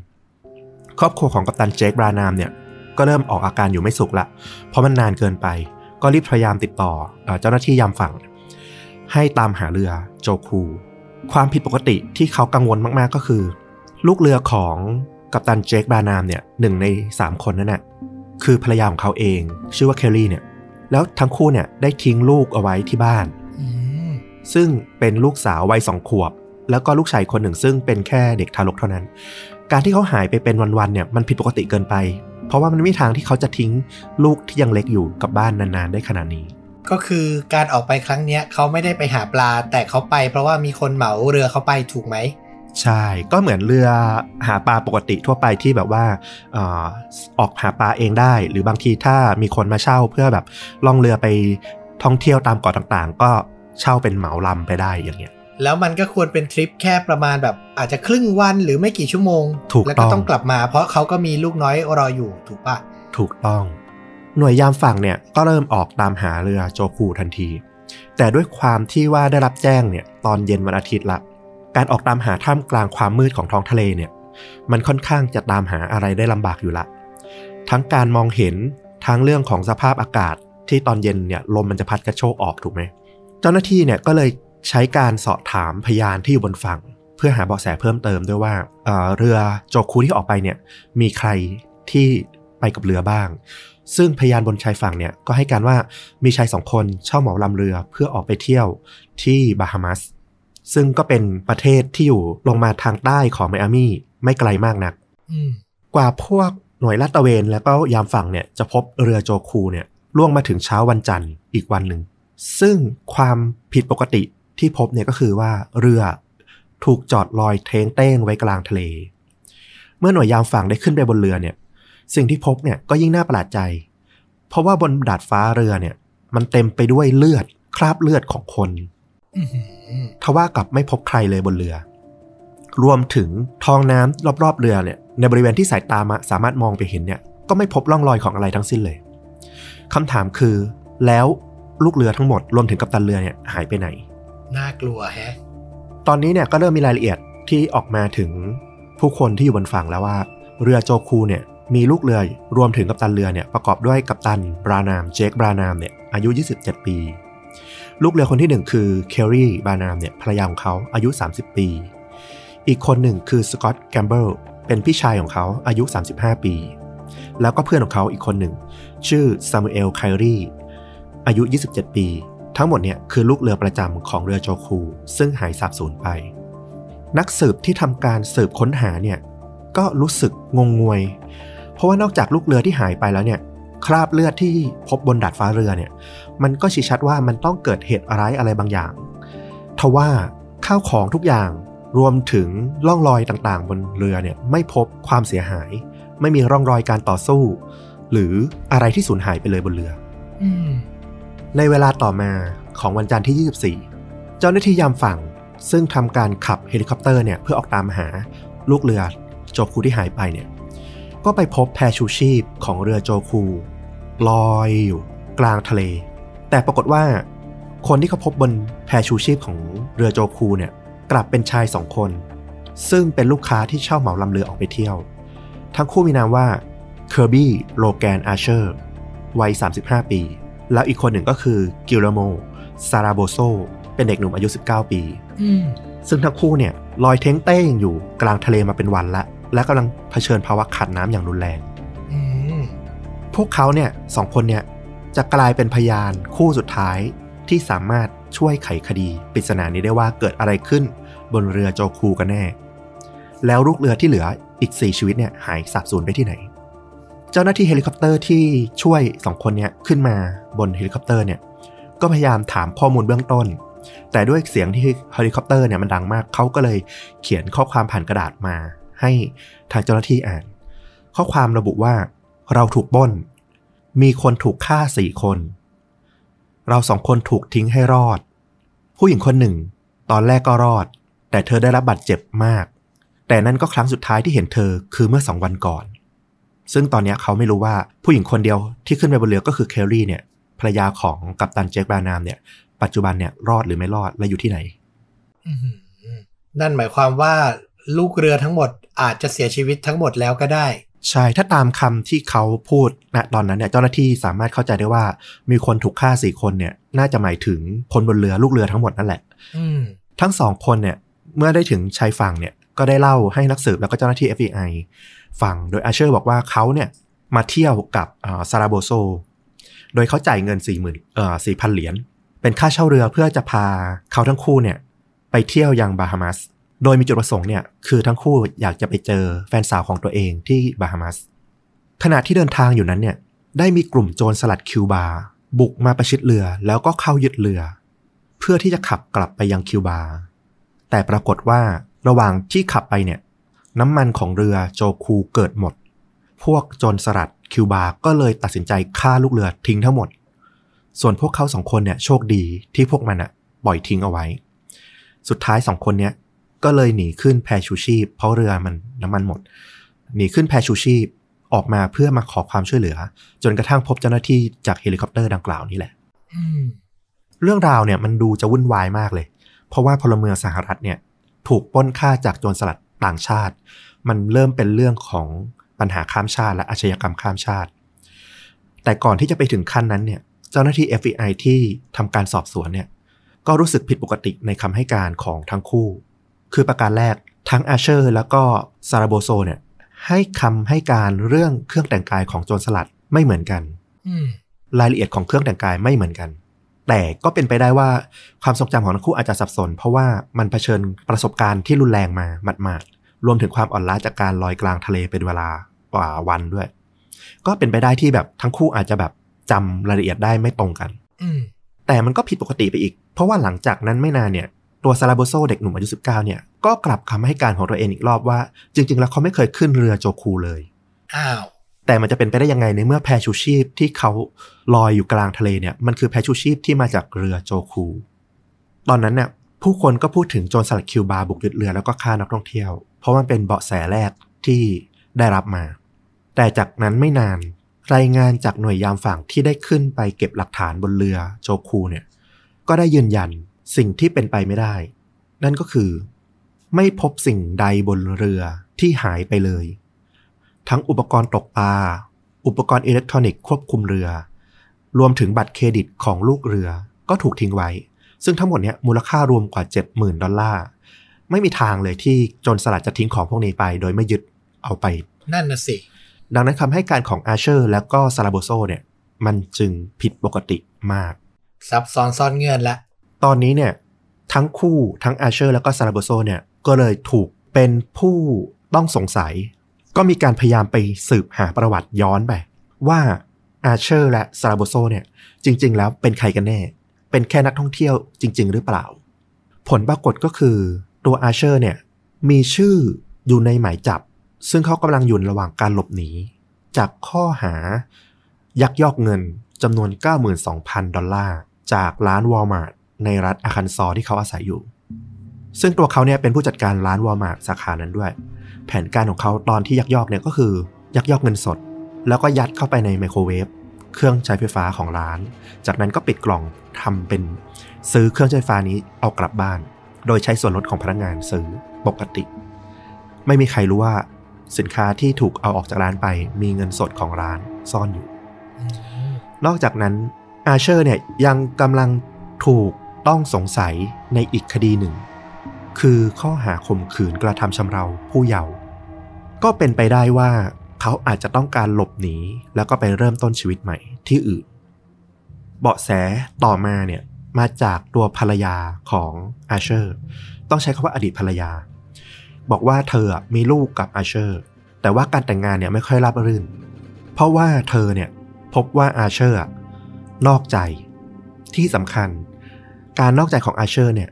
ครอบครัวของกัปตันเจคบรานามเนี่ย ก็เริ่มออกอาการอยู่ไม่สุขละ เพราะมันนานเกินไป ก็รีบพยายามติดต่อเอ่อเจ้าหน้าที่ยามฝั่ง ให้ตามหาเรือโจคู ความผิดปกติที่เขากังวลมากๆก็คือ ลูกเรือของกัปตันเจคบรานามเนี่ยหนึ่งใน 3 คนนั่นน่ะคือภรรยาของเขาเอง ชื่อว่าเคลลี่เนี่ย แล้วทั้งคู่เนี่ยได้ทิ้งลูกเอาไว้ที่บ้านอืมซึ่งเป็นลูกสาววัยสองขวบ แล้วก็ลูกชายคนหนึ่งซึ่งเป็นแค่เด็กทารกเท่านั้น การที่เขาหายไปเป็นวันๆเนี่ยมันผิดปกติเกินไป เพราะว่ามันไม่มีทางที่เขาจะทิ้งลูกที่ยังเล็กอยู่กับบ้านนานๆได้ขนาดนี้ ก็คือการออกไปครั้งเนี้ยเขาไม่ได้ไปหาปลา แต่เขาไปเพราะว่ามีคนเหมาเรือเขาไปถูกไหมใช่ ก็เหมือนเรือหาปลาปกติทั่วไปที่แบบว่าเอ่อออกหาปลาเองได้ หรือบางทีถ้ามีคนมาเช่าเพื่อแบบล่องเรือไปท่องเที่ยวตามเกาะต่างๆ ก็เช่าเป็นเหมาลำไปได้อย่างเงี้ย แล้วมันก็ควรเป็นทริปแค่ประมาณแบบอาจจะครึ่งวันหรือไม่กี่ชั่วโมงถูกแล้วก็ต้องต้องกลับมา เพราะเขาก็มีลูกน้อยรออยู่ถูกปะถูกต้อง หน่วยยามฝั่งเนี่ยก็เริ่มออกตามหาเรือโจคูทันที แต่ด้วยความที่ว่าได้รับแจ้งเนี่ยตอนเย็นวันอาทิตย์ละ การออกตามหาท่ามกลางความมืดของท้องทะเลเนี่ย มันค่อนข้างจะตามหาอะไรได้ลำบากอยู่ละ ทั้งการมองเห็นทั้งเรื่องของสภาพอากาศที่ตอนเย็นเนี่ยลมมันจะพัดกระโชกออกถูกไหม เจ้าหน้าที่เนี่ยก็เลย ใช้การสอบถามพยานที่อยู่บนฝั่ง เพื่อหาเบาะแสเพิ่มเติมด้วยว่าเอ่อเรือโจคูที่ออกไปเนี่ยมีใครที่ไปกับเรือบ้าง ซึ่งพยานบนชายฝั่งเนี่ยก็ให้การว่ามีชายสองคนเช่าเหมาลำเรือเพื่อออกไปเที่ยวที่บาฮามัสซึ่งก็เป็นประเทศที่อยู่ลงมาทางใต้ของไมอามี่ไม่ไกลมากนักอืมกว่าพวกหน่วยลาดตระเวนแล้วก็ยามฝั่งเนี่ยจะพบเรือโจคูเนี่ยล่วงมาถึงเช้าวันจันทร์อีกวันหนึ่ง ซึ่งความผิดปกติ ที่พบเนี่ยก็คือว่าเรือถูกจอดลอยเทงเต้งไว้กลางทะเล เมื่อหน่วยยามฝั่งได้ขึ้นไปบนเรือเนี่ย สิ่งที่พบเนี่ยก็ยิ่งน่าประหลาดใจ เพราะว่าบนดาดฟ้าเรือเนี่ย มันเต็มไปด้วยเลือดคราบเลือดของคนทว่ากลับไม่พบใครเลยบนเรือ รวมถึงท้องน้ำรอบๆเรือเนี่ย ในบริเวณที่สายตามาสามารถมองไปเห็นเนี่ย ก็ไม่พบร่องรอยของอะไรทั้งสิ้นเลยคำถามคือ แล้วลูกเรือทั้งหมดรวมถึงกัปตันเรือเนี่ยหายไปไหน น่ากลัวแฮะ ตอนนี้เนี่ยก็เริ่มมีรายละเอียดที่ออกมาถึงผู้คนที่อยู่บนฝั่งแล้วว่า เรือโจคูเนี่ยมีลูกเรือรวมถึงกัปตันเรือเนี่ยประกอบด้วยกัปตันบรานามเจคบรานามเนี่ยอายุ 27 ปี ลูกเรือคนที่หนึ่งคือเคลลี่บรานามเนี่ยภรรยาของเขาอายุ 30 ปี อีกคนหนึ่งคือสกอตต์แกมเบิลเป็นพี่ชายของเขาอายุ 35 ปี แล้วก็เพื่อนของเขาอีกคนหนึ่ง ชื่อซามูเอลไครีอายุ 27 ปี ทั้งหมดเนี่ยคือลูกเรือประจำของเรือโจคู ซึ่งหายสาบสูญไป นักสืบที่ทำการสืบค้นหาเนี่ยก็รู้สึกงงงวย เพราะว่านอกจากลูกเรือที่หายไปแล้วเนี่ยคราบเลือดที่พบบนดาดฟ้าเรือเนี่ยมันก็ชี้ชัดว่ามันต้องเกิดเหตุร้ายอะไรบางอย่างทว่าข้าวของทุกอย่างรวมถึงร่องรอยต่างๆ บนเรือเนี่ยไม่พบความเสียหาย ไม่มีร่องรอยการต่อสู้ หรืออะไรที่สูญหายไปเลยบนเรือ อื ในเวลาต่อมาของวันจันทร์ที่ 24 เจ้าหน้าที่ยามฝั่งซึ่งทำการขับเฮลิคอปเตอร์เนี่ยเพื่อออกตามหาลูกเรือโจคูที่หายไปเนี่ยก็ไปพบแพชูชีพของเรือโจคูลอยอยู่กลางทะเล แต่ปรากฏว่าคนที่เขาพบบนแพชูชีพของเรือโจคูเนี่ยกลับเป็นชายสองคน ซึ่งเป็นลูกค้าที่เช่าเหมาลำเรือออกไปเที่ยว ทั้งคู่มีนามว่าเคอร์บี้โลแกนอาเชอร์วัย 35 ปี แล้วอีกคนหนึ่งก็คือกิลโมซาราโบโซเป็นเด็กหนุ่มอายุ 19 ปีอืมซึ่งทั้งคู่เนี่ยลอยเท้งเต้งอยู่กลางทะเลมาเป็นวันละ และกำลังเผชิญภาวะขาดน้ำอย่างรุนแรงอืมพวกเขาเนี่ยสองคนเนี่ยจะกลายเป็นพยานคู่สุดท้ายที่สามารถช่วยไขคดีปริศนานี้ได้ว่าเกิดอะไรขึ้นบนเรือโจคูกันแน่ แล้วลูกเรือที่เหลืออีก 4 ชีวิตเนี่ยหายสาบสูญไปที่ไหน เจ้าหน้าที่เฮลิคอปเตอร์ที่ช่วยสองคนเนี่ยขึ้นมาบนเฮลิคอปเตอร์เนี่ยก็พยายามถามข้อมูลเบื้องต้น แต่ด้วยเสียงที่เฮลิคอปเตอร์เนี่ยมันดังมากเขาก็เลยเขียนข้อความผ่านกระดาษมา ให้ทางเจ้าหน้าที่อ่าน ข้อความระบุว่าเราถูกปล้น มีคนถูกฆ่าสี่คน เราสองคนถูกทิ้งให้รอด ผู้หญิงคนหนึ่ง ตอนแรกก็รอด แต่เธอได้รับบาดเจ็บมาก แต่นั่นก็ครั้งสุดท้ายที่เห็นเธอคือเมื่อสองวันก่อน ซึ่งตอนเนี้ยเขาไม่รู้ว่าผู้หญิงคนเดียวที่ขึ้นไปบนเรือก็คือเคลลี่เนี่ยภรรยาของกัปตันเจคบรานามเนี่ย ปัจจุบันเนี่ยรอดหรือไม่รอดและอยู่ที่ไหนอื้อหือนั่นหมายความว่าลูกเรือทั้งหมดอาจจะเสียชีวิตทั้งหมดแล้วก็ได้ ใช่ถ้าตามคำที่เขาพูดณตอนนั้นเนี่ย เจ้าหน้าที่สามารถเข้าใจได้ว่า มีคนถูกฆ่าสี่คนเนี่ย น่าจะหมายถึงคนบนเรือลูกเรือทั้งหมดนั่นแหละอืมทั้งสองคนเนี่ย เมื่อได้ถึงชายฝั่งเนี่ยก็ได้เล่าให้นักสืบแล้วก็เจ้าหน้าที่ FBI ฟัง โดยอาเชอร์บอกว่าเขาเนี่ยมาเที่ยวกับซาราโบโซ โดยเขาจ่ายเงิน4 0 0 0 0เอ่อ4,000เหรียญ เป็นค่าเช่าเรือเพื่อจะพาเขาทั้งคู่เนี่ยไปเที่ยวยังบาฮามัสโดยมีจุดประสงค์เนี่ยคือทั้งคู่อยากจะไปเจอแฟนสาวของตัวเองที่บาฮามัสขณะที่เดินทางอยู่นั้นเนี่ยได้มีกลุ่มโจรสลัดคิวบา บุกมาประชิดเรือแล้วก็เข้ายึดเรือ เพื่อที่จะขับกลับไปยังคิวบา แต่ปรากฏว่าระหว่างที่ขับไปเนี่ย น้ำมันของเรือโจคูเกิดหมด พวกโจรสลัดคิวบาก็เลยตัดสินใจฆ่าลูกเรือทิ้งทั้งหมด ส่วนพวกเขาสองคนเนี่ยโชคดีที่พวกมันอะปล่อยทิ้งเอาไว้ สุดท้ายสองคนเนี้ยก็เลยหนีขึ้นแพชูชีพ เพราะเรือมันน้ำมันหมด หนีขึ้นแพชูชีพออกมาเพื่อมาขอความช่วยเหลือ จนกระทั่งพบเจ้าหน้าที่จากเฮลิคอปเตอร์ดังกล่าวนี่แหละเรื่องราวเนี่ยมันดูจะวุ่นวายมากเลย เพราะว่าพลเมืองสหรัฐเนี่ย ถูกปล้นฆ่าจากโจรสลัด ต่างชาติ มันเริ่มเป็นเรื่องของปัญหาข้ามชาติและอาชญากรรมข้ามชาติ แต่ก่อนที่จะไปถึงขั้นนั้นเนี่ยเจ้าหน้าที่ FBI ที่ทำการสอบสวนเนี่ยก็รู้สึกผิดปกติในคำให้การของทั้งคู่ คือประการแรกทั้งอาเชอร์ แล้วก็ซาราโบโซเนี่ยให้คำให้การเรื่องเครื่องแต่งกายของโจรสลัดไม่เหมือนกันอืมรายละเอียดของเครื่องแต่งกายไม่เหมือนกัน แต่ก็เป็นไปได้ว่าความทรงจำของทั้งคู่อาจจะสับสน เพราะว่ามันเผชิญประสบการณ์ที่รุนแรงมาหมาดๆ รวมถึงความอ่อนล้าจากการลอยกลางทะเลเป็นเวลากว่าวันด้วย ก็เป็นไปได้ที่แบบทั้งคู่อาจจะแบบจำรายละเอียดได้ไม่ตรงกัน อืมแต่มันก็ผิดปกติไปอีก เพราะว่าหลังจากนั้นไม่นานเนี่ย ตัวซาราโบโซเด็กหนุ่มอายุ 19 เนี่ย ก็กลับคำให้การของตัวเองอีกรอบว่า จริง ๆ แล้วเขาไม่เคยขึ้นเรือโจคูเลย อ้าว แต่มันจะเป็นไปได้ยังไงในเมื่อแพชูชีพที่เขาลอยอยู่กลางทะเลเนี่ย มันคือแพชูชีพที่มาจากเรือโจคู ตอนนั้นเนี่ยผู้คนก็พูดถึงโจรสลัดคิวบาบุกยึดเรือแล้วก็ฆ่านักท่องเที่ยว เพราะมันเป็นเบาะแสแรกที่ได้รับมา แต่จากนั้นไม่นานรายงานจากหน่วยยามฝั่งที่ได้ขึ้นไปเก็บหลักฐานบนเรือโจคูเนี่ยก็ได้ยืนยันสิ่งที่เป็นไปไม่ได้ นั่นก็คือ ไม่พบสิ่งใดบนเรือที่หายไปเลย ทั้งอุปกรณ์ตกปลาอุปกรณ์อิเล็กทรอนิกส์ควบคุมเรือ รวมถึงบัตรเครดิตของลูกเรือก็ถูกทิ้งไว้ ซึ่งทั้งหมดเนี้ยมูลค่ารวมกว่า 70,000 ดอลลาร์ ไม่มีทางเลยที่โจรสลัดจะทิ้งของพวกนี้ไป โดยไม่ยึดเอาไป นั่นน่ะสิ ดังนั้นคำให้การของอาเชอร์และก็ซาราโบโซเนี่ย มันจึงผิดปกติมาก ซับซ้อนซ่อนเงื่อนละ ตอนนี้เนี่ยทั้งคู่ทั้งอาเชอร์ แล้วก็ซาราโบโซเนี่ยก็เลยถูกเป็นผู้ต้องสงสัย ก็มีการพยายามไปสืบหาประวัติย้อนไป ว่าอาเชอร์ และซาราโบโซเนี่ยจริง ๆ แล้วเป็นใครกันแน่ เป็นแค่นักท่องเที่ยวจริง ๆ หรือเปล่า ผลปรากฏก็คือ ตัวอาเชอร์เนี่ยมีชื่ออยู่ในหมายจับ ซึ่งเขากำลังอยู่ระหว่างการหลบหนี จากข้อหา ยักยอกเงินจำนวน 92,000 ดอลลาร์ จากร้านวอลมาร์ทในรัฐอาคันซอที่เขาอาศัยอยู่ ซึ่งตัวเขาเนี่ยเป็นผู้จัดการร้านวอลมาร์ทสาขานั้นด้วย แผนการของเขาตอนที่ยักยอกเนี่ยก็คือ ยักยอกเงินสด แล้วก็ยัดเข้าไปในไมโครเวฟเครื่องใช้ไฟฟ้าของร้าน จากนั้นก็ปิดกล่องทำเป็นซื้อเครื่องใช้ไฟฟ้านี้เอากลับบ้าน โดยใช้ส่วนลดของพนักงานซื้อปกติ ไม่มีใครรู้ว่าสินค้าที่ถูกเอาออกจากร้านไป มีเงินสดของร้านซ่อนอยู่อืมนอกจากนั้นอาเชอร์เนี่ยยังกำลังถูกต้องสงสัยในอีกคดีหนึ่ง คือข้อหาข่มขืนกระทำชำเราผู้เยาว์ก็เป็นไปได้ว่าเขาอาจจะต้องการหลบหนีแล้วก็ไปเริ่มต้นชีวิตใหม่ที่อื่น เบาะแสต่อมาเนี่ย มาจากตัวภรรยาของอาเชอร์ ต้องใช้คำว่าอดีตภรรยา บอกว่าเธอมีลูกกับอาเชอร์ แต่ว่าการแต่งงานเนี่ยไม่ค่อยราบรื่น เพราะว่าเธอเนี่ยพบว่าอาเชอร์นอกใจที่สำคัญ การนอกใจของอาเชอร์เนี่ย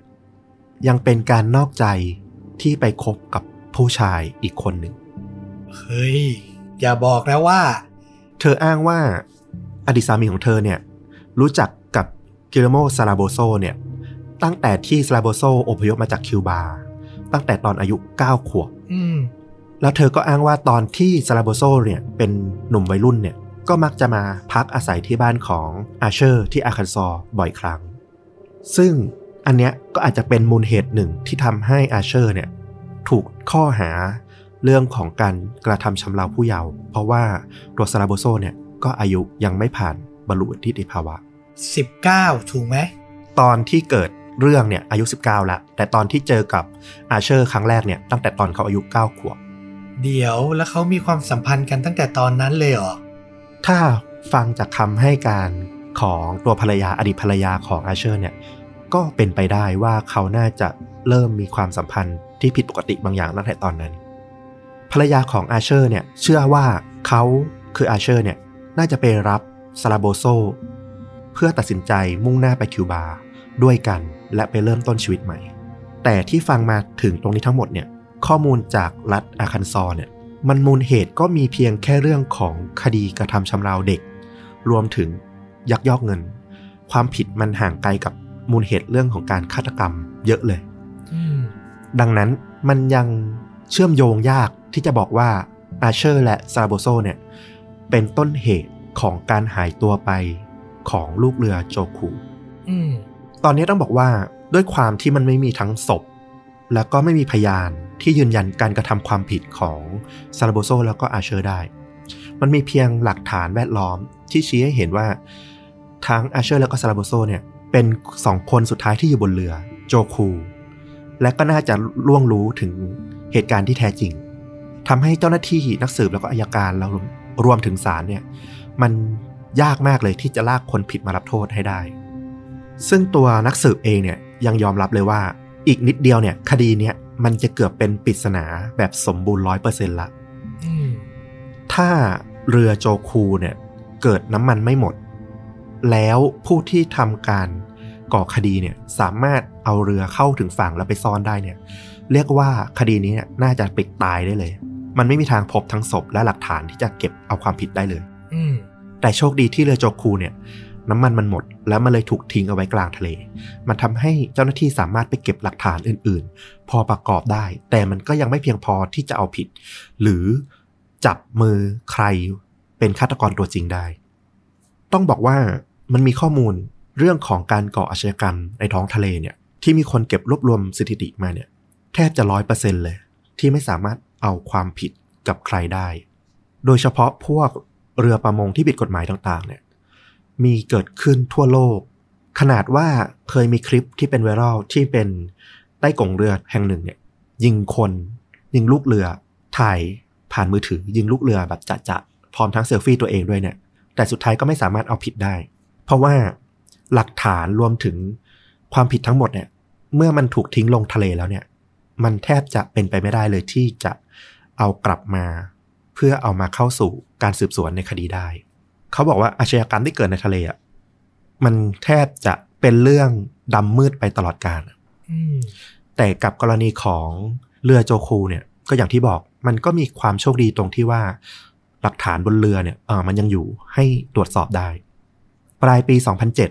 ยังเป็นการนอกใจที่ไปคบกับผู้ชายอีกคนหนึ่ง เฮ้ย อย่าบอกนะว่า เธออ้างว่าอดีตสามีของเธอเนี่ยรู้จัก กับกิลโมซาลาโบโซเนี่ยตั้งแต่ที่ซาลาโบโซอพยพมาจากคิวบา ตั้งแต่ตอนอายุ 9 ขวบอืมแล้วเธอก็อ้างว่าตอนที่ซาลาโบโซเนี่ยเป็นหนุ่มวัยรุ่นเนี่ยก็มักจะมาพักอาศัยที่บ้านของอาเชอร์ที่อาคันซอบ่อยครั้ง ซึ่งอันเนี้ยก็อาจจะเป็นมูลเหตุหนึ่งที่ทำให้อาเชอร์เนี่ยถูกข้อหาเรื่องของการกระทำชำเราผู้เยาว์เพราะว่าตัวซาลาโบโซเนี่ยก็อายุยังไม่ผ่านบรรลุนิติภาวะ 19 ถูกไหม ตอนที่เกิดเรื่องเนี่ยอายุ 19แล้วแต่ตอนที่เจอกับอาเชอร์ครั้งแรกเนี่ยตั้งแต่ตอนเขาอายุ 9 ขวบ เดี๋ยวแล้วเขามีความสัมพันธ์กันตั้งแต่ตอนนั้นเลยเหรอ ถ้าฟังจากคำให้การของตัวภรรยาอดีตภรรยาของอาเชอร์เนี่ยก็เป็นไปได้ว่าเขาน่าจะเริ่มมีความสัมพันธ์ที่ผิดปกติบางอย่างตั้งแต่ตอนนั้น ภรรยาของอาเชอร์เนี่ยเชื่อว่าเขาคืออาเชอร์เนี่ยน่าจะไปรับซาลาโบโซเพื่อตัดสินใจมุ่งหน้าไปคิวบาด้วยกันและไปเริ่มต้นชีวิตใหม่ แต่ที่ฟังมาถึงตรงนี้ทั้งหมดเนี่ยข้อมูลจากรัฐอาคันซอเนี่ยมันมูลเหตุก็มีเพียงแค่เรื่องของคดีกระทำชำเราเด็ก รวมถึงยักยอกเงิน ความผิดมันห่างไกลกับมูลเหตุเรื่องของการฆาตกรรมเยอะเลยดังนั้นมันยังเชื่อมโยงยากที่จะบอกว่าอาเชอร์และซาโบโซเนี่ยเป็นต้นเหตุของการหายตัวไป ของลูกเรือโจคูอืมตอนนี้ต้องบอกว่าด้วยความที่มันไม่มีทั้งศพ แล้วก็ไม่มีพยานที่ยืนยันการกระทำความผิดของซาลาโบโซแล้วก็อาเชอร์ได้ มันมีเพียงหลักฐานแวดล้อมที่ชี้ให้เห็นว่า ทั้งอาเชอร์แล้วก็ซาลาโบโซเนี่ยเป็นสองคนสุดท้ายที่อยู่บนเรือโจคูและก็น่าจะล่วงรู้ถึงเหตุการณ์ที่แท้จริงทำให้เจ้าหน้าที่นักสืบแล้วก็อัยการแล้วรวมถึงศาลเนี่ย มัน ยากมากเลยที่จะลากคนผิดมารับโทษให้ได้ ซึ่งตัวนักสืบเองเนี่ยยังยอมรับเลยว่า อีกนิดเดียวเนี่ย คดีเนี้ยมันจะเกือบเป็นปริศนาแบบสมบูรณ์ร้อยเปอร์เซ็นต์ละถ้าเรือโจคูเนี่ย เกิดน้ำมันไม่หมด แล้วผู้ที่ทำการก่อคดีเนี่ยสามารถเอาเรือเข้าถึงฝั่งแล้วไปซ่อนได้เนี่ย เรียกว่าคดีนี้เนี่ยน่าจะปิดตายได้เลย มันไม่มีทางพบทั้งศพและหลักฐานที่จะเก็บเอาความผิดได้เลย อื แต่โชคดีที่เรือโจคูเนี่ยน้ำมันมันหมด แล้วมันเลยถูกทิ้งเอาไว้กลางทะเล มันทำให้เจ้าหน้าที่สามารถไปเก็บหลักฐานอื่น ๆ พอประกอบได้ แต่มันก็ยังไม่เพียงพอที่จะเอาผิด หรือจับมือใครเป็นฆาตกรตัวจริงได้ ต้องบอกว่ามันมีข้อมูลเรื่องของการก่ออาชญากรรมในท้องทะเลเนี่ย ที่มีคนเก็บรวบรวมสถิติมาเนี่ย แทบจะร้อยเปอร์เซ็นเลย ที่ไม่สามารถเอาความผิดกับใครได้ โดยเฉพาะพวก เรือประมงที่ผิดกฎหมายต่างๆ เนี่ย มีเกิดขึ้นทั่วโลก ขนาดว่าเคยมีคลิปที่เป็นไวรัลที่เป็นใต้กงเรือแห่งหนึ่งเนี่ย ยิงคน ยิงลูกเรือถ่ายผ่านมือถือ ยิงลูกเรือแบบจะๆพร้อมทั้งเซลฟี่ตัวเองด้วยเนี่ย แต่สุดท้ายก็ไม่สามารถเอาผิดได้ เพราะว่าหลักฐานรวมถึงความผิดทั้งหมดเนี่ย เมื่อมันถูกทิ้งลงทะเลแล้วเนี่ย มันแทบจะเป็นไปไม่ได้เลยที่จะเอากลับมา พื่อเอามาเข้าสู่การสืบสวนในคดีได้ เขาบอกว่าอาชญากรรมที่เกิดในทะเลอะมันแทบจะเป็นเรื่องดำมืดไปตลอดกาลอืมแต่กับกรณีของเรือโจคูเนี่ย ก็อย่างที่บอกมันก็มีความโชคดีตรงที่ว่า หลักฐานบนเรือเนี่ยเออมันยังอยู่ให้ตรวจสอบได้ ปลายปี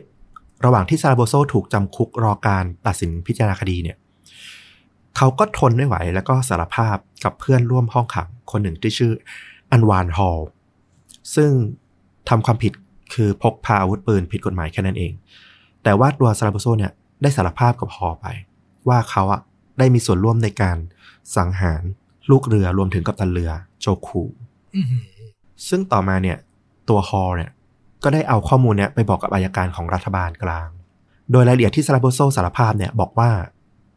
2007 ระหว่างที่ซาราโบโซถูกจำคุกรอการตัดสินพิจารณาคดีเนี่ย เขาก็ทนไม่ไหว แล้วก็สารภาพกับเพื่อนร่วมห้องขังคนหนึ่งที่ชื่ออันวานฮอลซึ่งทำความผิดคือพกพาอาวุธปืนผิดกฎหมายแค่นั้นเอง แต่ว่าตัวซาราโบโซเนี่ยได้สารภาพกับฮอลไป ว่าเขาอะได้มีส่วนร่วมในการสังหารลูกเรือรวมถึงกัปตันเรือโจคูอืมซึ่งต่อมาเนี่ยตัวฮอลเนี่ยก็ได้เอาข้อมูลเนี่ยไปบอกกับอายการของรัฐบาลกลาง โดยรายละเอียดที่ซาราโบโซสารภาพเนี่ยบอกว่า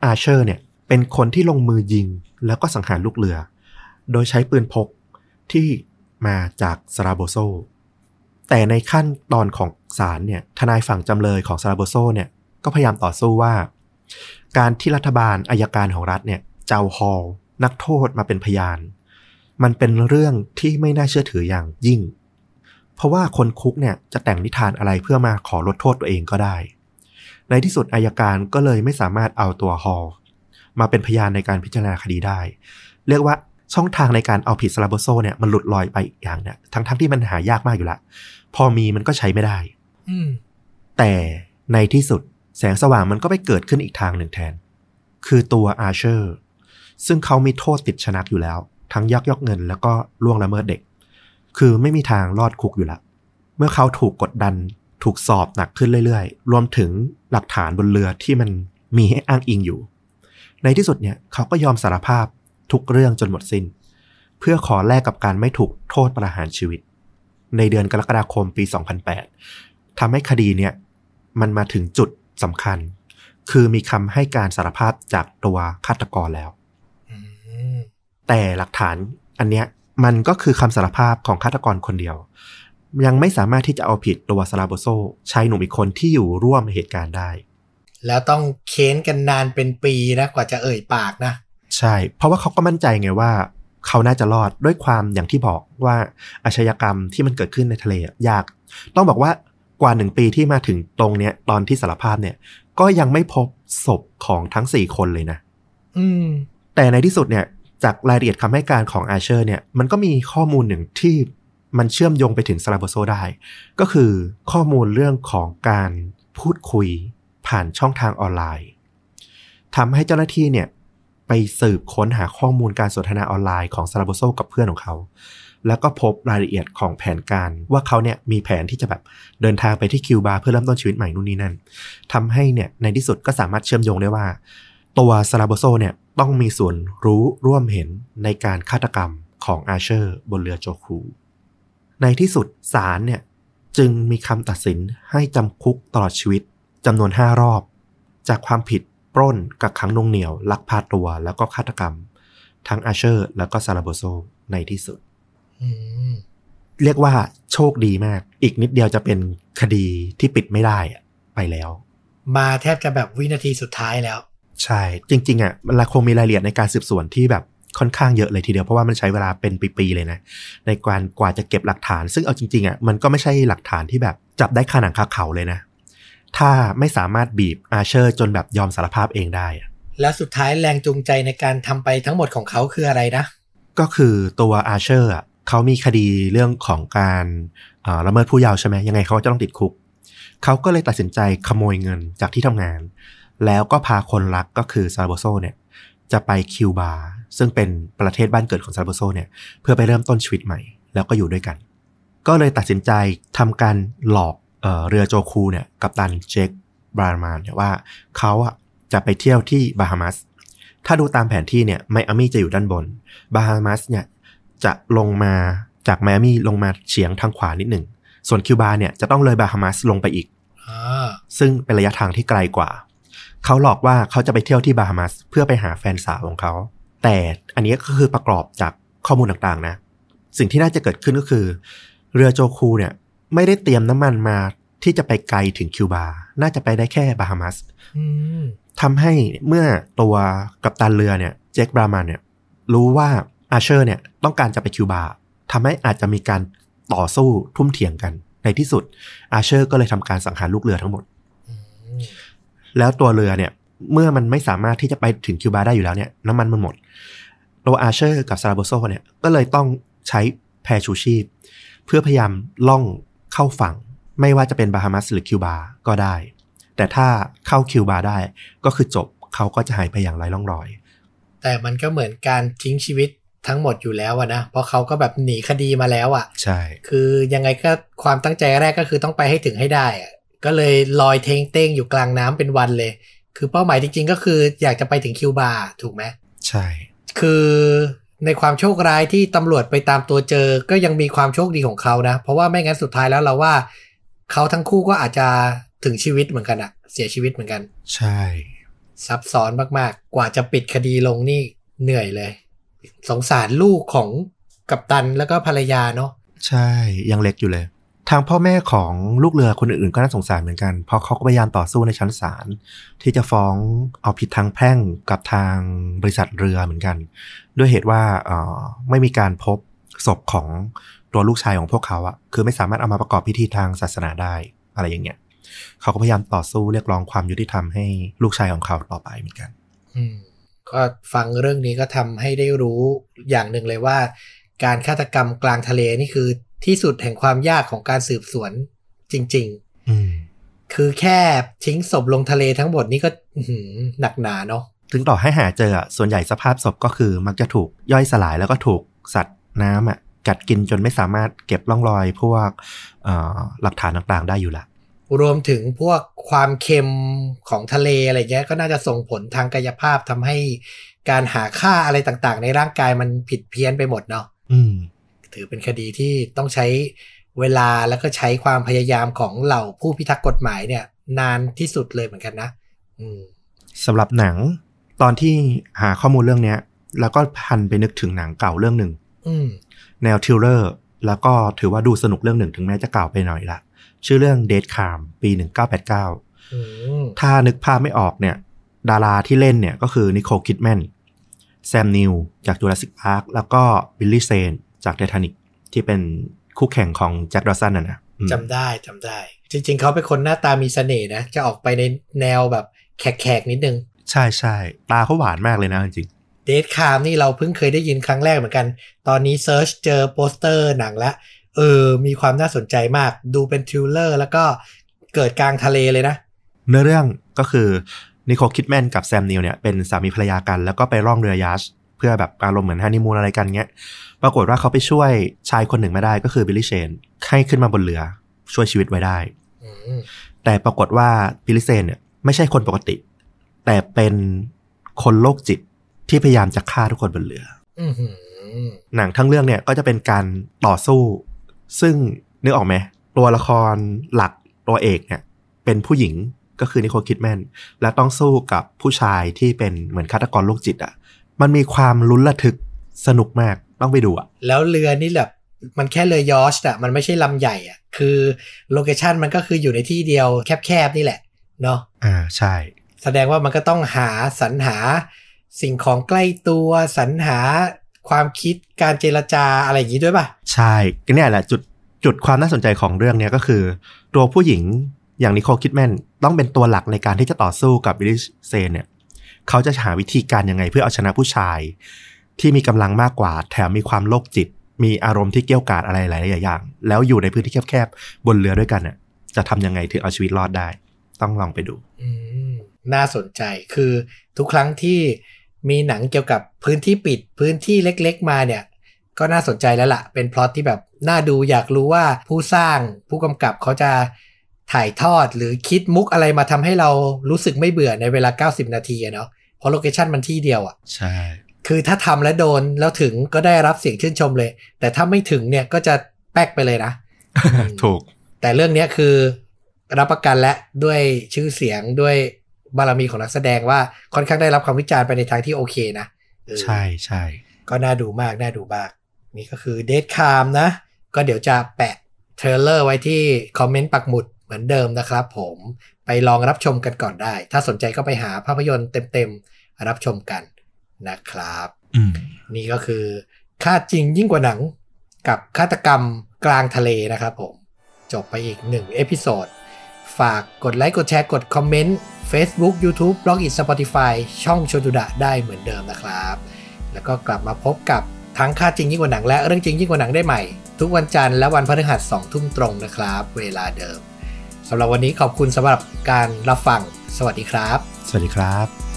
อาเชอร์เนี่ย เป็นคนที่ลงมือยิงแล้วก็สังหารลูกเรือ โดยใช้ปืนพกที่มาจากซาราโบโซ แต่ในขั้นตอนของศาลเนี่ยทนายฝั่งจำเลยของซาราโบโซเนี่ยก็พยายามต่อสู้ว่า การที่รัฐบาลอายการของรัฐเนี่ยเจ้าฮอลนักโทษมาเป็นพยาน มันเป็นเรื่องที่ไม่น่าเชื่อถืออย่างยิ่ง เพราะว่าคนคุกเนี่ยจะแต่งนิทานอะไรเพื่อมาขอลดโทษตัวเองก็ได้ ในที่สุดอายการก็เลยไม่สามารถเอาตัวฮอล มาเป็นพยานในการพิจารณาคดีได้ เรียกว่าช่องทางในการเอาผิดซาลาโบโซเนี่ยมันหลุดลอยไปอีกอย่างเนี่ยทั้งๆทที่มันหายากมากอยู่ละ พอมีมันก็ใช้ไม่ได้ อืมแต่ในที่สุดแสงสว่างมันก็ไปเกิดขึ้นอีกทางหนึ่งแทน คือตัวอาเชอร์ ซึ่งเขามีโทษติดชนักอยู่แล้ว ทั้งยักยอกเงินแล้วก็ล่วงละเมิดเด็ก คือไม่มีทางรอดคุกอยู่ละ เมื่อเขาถูกกดดันถูกสอบหนักขึ้นเรื่อยๆ รวมถึงหลักฐานบนเรือที่มันมีให้อ้างอิงอยู่ ในที่สุดเนี่ยเขาก็ยอมสารภาพทุกเรื่องจนหมดสิน้น เพื่อขอแลกกับการไม่ถูกโทษประหารชีวิต ในเดือนกรกฎาคมปี 2008ทำให้คดีเนี่ยมันมาถึงจุดสำคัญ คือมีคำให้การสารภาพจากตัวฆาตกรแล้วอืมแต่หลักฐานอันเนี้ยมันก็คือคำสารภาพของฆาตกรคนเดียว ยังไม่สามารถที่จะเอาผิดตัวซาลาโบโซชายหนุ่มอีกคนที่อยู่ร่วมเหตุการณ์ได้ แล้วต้องเค้นกันนานเป็นปีนะกว่าจะเอ่ยปากนะ ใช่ เพราะว่าเขาก็มั่นใจไงว่า เขาน่าจะรอดด้วยความอย่างที่บอกว่าอาชญากรรมที่มันเกิดขึ้นในทะเลอะยาก ต้องบอกว่ากว่าหนึ่งปีที่มาถึงตรงเนี้ย ตอนที่สารภาพเนี่ย ก็ยังไม่พบศพของทั้งสี่คนเลยนะ อืม แต่ในที่สุดเนี่ย จากรายละเอียดคำให้การของอาเชอร์เนี่ย มันก็มีข้อมูลหนึ่งที่มันเชื่อมโยงไปถึงซาลาโบโซได้ ก็คือข้อมูลเรื่องของการพูดคุย ผ่านช่องทางออนไลน์ทำให้เจ้าหน้าที่เนี่ยไปสืบค้นหาข้อมูลการสนทนาออนไลน์ของซาลาโบโซกับเพื่อนของเขา แล้วก็พบรายละเอียดของแผนการว่าเขาเนี่ยมีแผนที่จะแบบเดินทางไปที่คิวบาเพื่อเริ่มต้นชีวิตใหม่นู่นนี่นั่นทำให้เนี่ยในที่สุดก็สามารถเชื่อมโยงได้ว่า ตัวซาลาโบโซเนี่ยต้องมีส่วนรู้ร่วมเห็นในการฆาตกรรมของอาเชอร์บนเรือโจคู ในที่สุดศาลเนี่ยจึงมีคำตัดสินให้จำคุกตลอดชีวิต จำนวน 5 รอบ จากความผิดปล้นกักขังหนวงเหนียว ลักพาตัวแล้วก็ฆาตกรรม ทั้งอาเชอร์ แล้วก็ซาลาโบโซในที่สุดอืมเรียกว่าโชคดีมาก อีกนิดเดียวจะเป็นคดีที่ปิดไม่ได้อะไปแล้ว มาแทบจะแบบวินาทีสุดท้ายแล้ว ใช่ จริง ๆ อะมันคงมีรายละเอียดในการสืบสวนที่แบบค่อนข้างเยอะเลยทีเดียวเพราะว่ามันใช้เวลาเป็นปีๆเลยนะ ในการกว่าจะเก็บหลักฐาน ซึ่งเอาจริงๆอะมันก็ไม่ใช่หลักฐานที่แบบจับได้คาหนังคาเขาเลยนะ ถ้าไม่สามารถบีบอาเชอร์จนแบบยอมสารภาพเองได้อะแล้วสุดท้ายแรงจูงใจในการทำไปทั้งหมดของเขาคืออะไรนะ ก็คือตัวอาเชอร์อะเขามีคดีเรื่องของการอ่าละเมิดผู้เยาว์ใช่ไหมยังไงเขาก็จะต้องติดคุก เขาก็เลยตัดสินใจขโมยเงินจากที่ทำงาน แล้วก็พาคนรักก็คือซาลาโบโซเนี่ยจะไปคิวบาซึ่งเป็นประเทศบ้านเกิดของซาลาโบโซเนี่ยเพื่อไปเริ่มต้นชีวิตใหม่ แล้วก็อยู่ด้วยกัน ก็เลยตัดสินใจทำการหลอก เอ่อเรือโจคูเนี่ยกับตันเจคบรามานเนี่ยว่าเขาอะจะไปเที่ยวที่บาฮามัส ถ้าดูตามแผนที่เนี่ยไมอามี่จะอยู่ด้านบน บาฮามัสเนี่ยจะลงมาจากไมอามี่ลงมาเฉียงทางขวานิดหนึ่ง ส่วนคิวบาเนี่ยจะต้องเลยบาฮามัสลงไปอีกอ่าซึ่งเป็นระยะทางที่ไกลกว่า เขาหลอกว่าเขาจะไปเที่ยวที่บาฮามัสเพื่อไปหาแฟนสาวของเขา แต่อันนี้ก็คือประกอบจากข้อมูลต่างๆนะ สิ่งที่น่าจะเกิดขึ้นก็คือ เรือโจคูเนี่ย ไม่ได้เตรียมน้ำมันมาที่จะไปไกลถึงคิวบา น่าจะไปได้แค่บาฮามัสอืมทำให้เมื่อตัวกัปตันเรือเนี่ยเจคบรามันเนี่ยรู้ว่าอาเชอร์เนี่ยต้องการจะไปคิวบาทำให้อาจจะมีการต่อสู้ทุ่มเถียงกัน ในที่สุด อาเชอร์ก็เลยทำการสังหารลูกเรือทั้งหมดอืมแล้วตัวเรือเนี่ย เมื่อมันไม่สามารถที่จะไปถึงคิวบาได้อยู่แล้วเนี่ยน้ำมันมันหมด ตัวอาเชอร์กับซาราโบโซเนี่ยก็เลยต้องใช้แพชูชีพ เพื่อพยายามล่อง เข้าฝั่ง ไม่ว่าจะเป็นบาฮามัสหรือคิวบาก็ได้ แต่ถ้าเข้าคิวบาได้ก็คือจบเขาก็จะหายไปอย่างไร้ร่องรอย แต่มันก็เหมือนการทิ้งชีวิตทั้งหมดอยู่แล้วอะนะ เพราะเขาก็แบบหนีคดีมาแล้วอะใช่ คือยังไงก็ความตั้งใจแรกก็คือต้องไปให้ถึงให้ได้อะก็เลยลอยเทงเต้งอยู่กลางน้ำเป็นวันเลย คือเป้าหมายจริงๆ ก็คืออยากจะไปถึงคิวบาถูกไหมใช่ คือ ในความโชคร้ายที่ตำรวจไปตามตัวเจอ ก็ยังมีความโชคดีของเขานะ เพราะว่าไม่งั้นสุดท้ายแล้วเราว่า เขาทั้งคู่ก็อาจจะถึงชีวิตเหมือนกันอะเสียชีวิตเหมือนกัน ใช่อซับซ้อนมากๆ กว่าจะปิดคดีลงนี่เหนื่อยเลย สงสารลูกของกัปตันแล้วก็ภรรยาเนาะใช่ยังเล็กอยู่เลย ทางพ่อแม่ของลูกเรือคนอื่นๆก็น่าสงสารเหมือนกันเพราะเขาก็พยายามต่อสู้ในชั้นศาลที่จะฟ้องเอาผิดทางแพ่งกับทางบริษัทเรือเหมือนกัน ด้วยเหตุว่าเอ่อไม่มีการพบศพของตัวลูกชายของพวกเขาอะคือไม่สามารถเอามาประกอบพิธีทางศาสนาได้อะไรอย่างเงี้ยเขาก็พยายามต่อสู้เรียกร้องความยุติธรรมให้ลูกชายของเขาต่อไปเหมือนกัน อืมก็ฟังเรื่องนี้ก็ทำให้ได้รู้อย่างหนึ่งเลยว่า การฆาตกรรมกลางทะเลนี่คือที่สุดแห่งความยากของการสืบสวนจริงอืมๆคือแค่ทิ้งศพลงทะเลทั้งหมดนี่ก็อื้อหือหนักหนาเนาะ ถึงต่อให้หาเจออะส่วนใหญ่สภาพศพก็คือมักจะถูกย่อยสลายแล้วก็ถูกสัตว์น้ำอะกัดกินจนไม่สามารถเก็บร่องรอยพวกเอ่อหลักฐานต่างๆ ได้อยู่ละรวมถึงพวกความเค็มของทะเลอะไรเงี้ยก็น่าจะส่งผลทางกายภาพทำให้การหาค่าอะไรต่างๆ ในร่างกายมันผิดเพี้ยนไปหมดเนาะอืมถือเป็นคดีที่ต้องใช้เวลาแล้วก็ใช้ความพยายามของเหล่าผู้พิทักษ์กฎหมายเนี่ย นานที่สุดเลยเหมือนกันนะอืมสำหรับหนัง ตอนที่หาข้อมูลเรื่องเนี้ย แล้วก็พลันไปนึกถึงหนังเก่าเรื่องหนึ่งอืมแนว thriller แล้วก็ถือว่าดูสนุกเรื่องหนึ่งถึงแม้จะเก่าไปหน่อยละ ชื่อเรื่อง Dead Calm ปี1989อืมถ้านึกภาพไม่ออกเนี่ย ดาราที่เล่นเนี่ยก็คือนิโคลคิดแมนแซมนิวจากจูราสสิกพาร์คแล้วก็บิลลี่เซนจากไททานิกที่เป็นคู่แข่งของแจ็คดอสันน่ะนะอืมจำได้จำได้ จริง ๆ เขาเป็นคนหน้าตามีเสน่ห์นะ จะออกไปในแนวแบบแขกๆนิดนึง ใช่ใช่ตาเขาหวานมากเลยนะจริง Dead Calm นี่เราเพิ่งเคยได้ยินครั้งแรกเหมือนกัน ตอนนี้ search เจอโปสเตอร์หนังแล้วเออ มีความน่าสนใจมาก ดูเป็น thriller แล้วก็เกิดกลางทะเลเลยนะๆเนื้อเรื่องก็คือนิโคลคิดแมนกับแซมนิวเนี่ยเป็นสามีภรรยากัน แล้วก็ไปล่องเรือ yacht เพื่อแบบอารมณ์เหมือนฮันนีมูนอะไรกันเงี้ย ปรากฏว่าเขาไปช่วยชายคนหนึ่งไว้ได้ก็คือบิลลี่เซนให้ขึ้นมาบนเรือ ช่วยชีวิตไว้ได้อืมแต่ปรากฏว่าบิลลิเซนเนี่ยไม่ใช่คนปกติ แต่เป็นคนโรคจิตที่พยายามจะฆ่าทุกคนบนเรืออือหือหนังทั้งเรื่องเนี่ยก็จะเป็นการต่อสู้ ซึ่งนึกออกไหมตัวละครหลักตัวเอกเนี่ยเป็นผู้หญิงก็คือนิโคลคิดแมนและต้องสู้กับผู้ชายที่เป็นเหมือนฆาตกรโรคจิตอะ่ะ มันมีความลุ้นระทึกสนุกมากต้องไปดูอะ แล้วเรือนี่แบบมันแค่เรือยอชต์อะมันไม่ใช่ลำใหญ่อะคือโลเคชันมันก็คืออยู่ในที่เดียวแคบๆนี่แหละเนาะอ่าใช่ แสดงว่ามันก็ต้องหาสรรหาสิ่งของใกล้ตัวสรรหาความคิดการเจรจาอะไรอย่างนี้ด้วยป่ะ ใช่ก็เนี่ยแหละจุดจุดความน่าสนใจของเรื่องเนี้ยก็คือ ตัวผู้หญิงอย่างนิโคลคิดแมนต้องเป็นตัวหลักในการที่จะต่อสู้กับบิลลิเซนเนี่ยเขาจะหาวิธีการยังไงเพื่อเอาชนะผู้ชาย ที่มีกำลังมากกว่า แถมมีความโรคจิต มีอารมณ์ที่เกี่ยวกาดอะไรหลายๆอย่าง แล้วอยู่ในพื้นที่แคบๆบนเรือด้วยกันเน่ะจะทำยังไงถึงเอาชีวิตรอดได้ ต้องลองไปดู อืม น่าสนใจ คือทุกครั้งที่มีหนังเกี่ยวกับพื้นที่ปิดพื้นที่เล็กๆมาเนี่ยก็น่าสนใจแล้วละ่ะ เป็นพล็อตที่แบบน่าดูอยากรู้ว่าผู้สร้างผู้กำกับเขาจะถ่ายทอดหรือคิดมุกอะไรมาทำให้เรารู้สึกไม่เบื่อในเวลา 90 นาทีอะเนาะเพราะโลเคชันมันที่เดียวอะใช่คือถ้าทำแล้วโดนแล้วถึงก็ได้รับเสียงชื่นชมเลย แต่ถ้าไม่ถึงเนี่ยก็จะแป๊กไปเลยนะ ถูก แต่เรื่องเนี้ยคือรับประกันและด้วยชื่อเสียงด้วย บารมีของนักแสดงว่าค่อนข้างได้รับความวิจารณ์ไปในทางที่โอเคนะเออใช่ใช่ก็น่าดูมากน่าดูมาก นี่ก็คือเดทคามนะ ก็เดี๋ยวจะแปะ trailer ไว้ที่คอมเมนต์ปักหมุดเหมือนเดิมนะครับผมไปลองรับชมกันก่อนได้ ถ้าสนใจก็ไปหาภาพยนตร์เต็มๆ รับชมกันนะครับอืมนี่ก็คือฆ่าจริงยิ่งกว่าหนังกับฆาตกรรมกลางทะเลนะครับผม จบไปอีกหนึ่ง episode ฝากกดไลค์กดแชร์กดคอมเมนต์ Facebook YouTube Blockdit Spotify ช่องชวนดูดะได้เหมือนเดิมนะครับ แล้วก็กลับมาพบกับทั้งค่าจริงยิ่งกว่าหนังและเรื่องจริงยิ่งกว่าหนังได้ใหม่ ทุกวันจันทร์และวันพฤหัสสองทุ่มตรงนะครับ เวลาเดิมสำหรับวันนี้ขอบคุณสำหรับการรับฟัง สวัสดีครับ สวัสดีครับ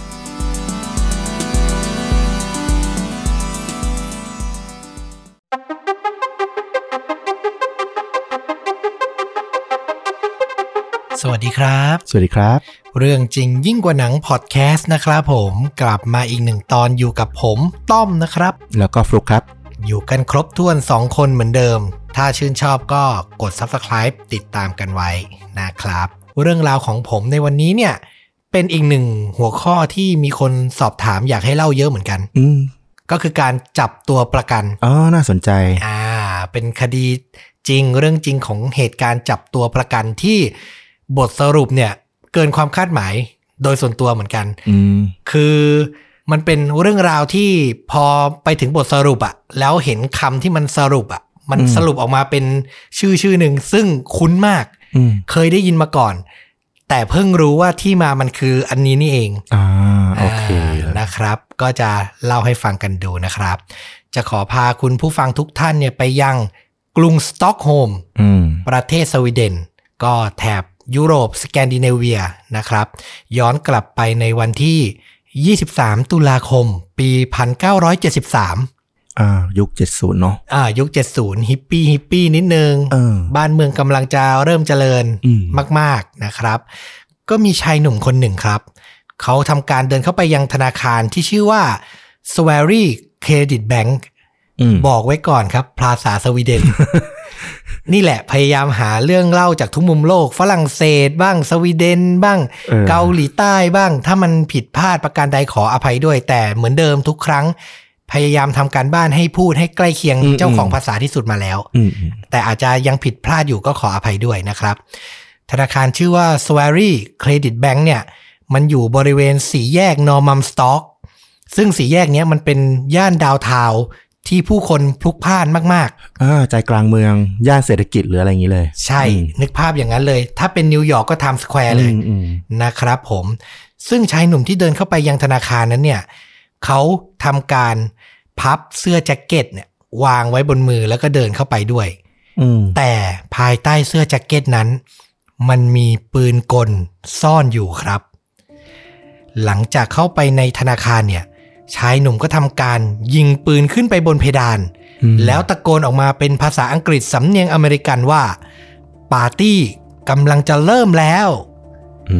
วัสดีครับ สวัสดีครับ เรื่องจริงยิ่งกว่าหนังพอดแคสต์นะครับผมกลับมาอีกหนึ่งตอนอยู่กับผมต้อมนะครับ แล้วก็ฟลุกครับ อยู่กันครบถ้วน 2 คนเหมือนเดิม ถ้าชื่นชอบก็กด Subscribe ติดตามกันไว้นะครับ เรื่องราวของผมในวันนี้เนี่ยเเป็นอีกหนึ่งหัวข้อที่มีคนสอบถามอยากให้เล่าเยอะเหมือนกัน อืมก็คือการจับตัวประกันอ๋อน่าสนใจอ่าเป็นคดีจริงเรื่องจริงของเหตุการณ์จับตัวประกันที่ บทสรุปเนี่ย เกินความคาดหมายโดยส่วนตัวเหมือนกันอืมคือมันเป็นเรื่องราวที่พอไปถึงบทสรุปอะแล้วเห็นคำที่มันสรุปอะมันอืมสรุปออกมาเป็นชื่อชื่อหนึ่งซึ่งคุ้นมากอืมเคยได้ยินมาก่อน แต่เพิ่งรู้ว่าที่มามันคืออันนี้นี่เองอ่าโอเคอ่านะครับ ก็จะเล่าให้ฟังกันดูนะครับ จะขอพาคุณผู้ฟังทุกท่านเนี่ยไปยังกรุงสต็อกโฮล์มอืมประเทศสวีเดน ก็แถบ ยุโรปสแกนดิเนเวียนะครับ ย้อนกลับไปในวันที่ 23 ตุลาคม ปี 1973อ่ายุคเจ็ดศูนย์เนาะอ่ายุค 70 ฮิปปี้ฮิปปี้นิดนึงเออบ้านเมืองกำลังจะเริ่มเจริญอืมมาก ๆนะครับ ก็มีชายหนุ่มคนหนึ่งครับ เขาทำการเดินเข้าไปยังธนาคารที่ชื่อว่า s w a r y Credit Bank อืมบอกไว้ก่อนครับภาษาสวีเดน นี่แหละพยายามหาเรื่องเล่าจากทุกมุมโลก ฝรั่งเศสบ้างสวีเดนบ้างเออเกาหลีใต้บ้าง ถ้ามันผิดพลาดประการใดขออภัยด้วย แต่เหมือนเดิมทุกครั้ง พยายามทำการบ้านให้พูดให้ใกล้เคียงเจ้าของภาษาที่สุดมาแล้วอืมอืมแต่อาจจะยังผิดพลาดอยู่ก็ขออภัยด้วยนะครับ ธนาคารชื่อว่า s w a r y Credit Bank เนี่ย มันอยู่บริเวณสี่แยกนอร์มัมสต็อกซึ่งสี่แยกเนี้ยมันเป็นย่าน downtown ที่ผู้คนพลุกพล่านมากอ่าใจกลางเมือง ย่านเศรษฐกิจหรืออะไรอย่างนี้เลยๆใช่ นึกภาพอย่างนั้นเลย ถ้าเป็นนิวยอร์กก็ไทม์สแควร์เลยอืมอืมนะครับผม ซึ่งชายหนุ่มที่เดินเข้าไปยังธนาคารนั้นเนี่ย เขาทำการพับเสื้อแจ็คเก็ตเนี่ย วางไว้บนมือแล้วก็เดินเข้าไปด้วยอืมแต่ภายใต้เสื้อแจ็คเก็ตนั้น มันมีปืนกลซ่อนอยู่ครับ หลังจากเข้าไปในธนาคารเนี่ย ชายหนุ่มก็ทำการยิงปืนขึ้นไปบนเพดานอืมแล้วตะโกนออกมาเป็นภาษาอังกฤษสำเนียงอเมริกันว่า ปาร์ตี้กำลังจะเริ่มแล้วอื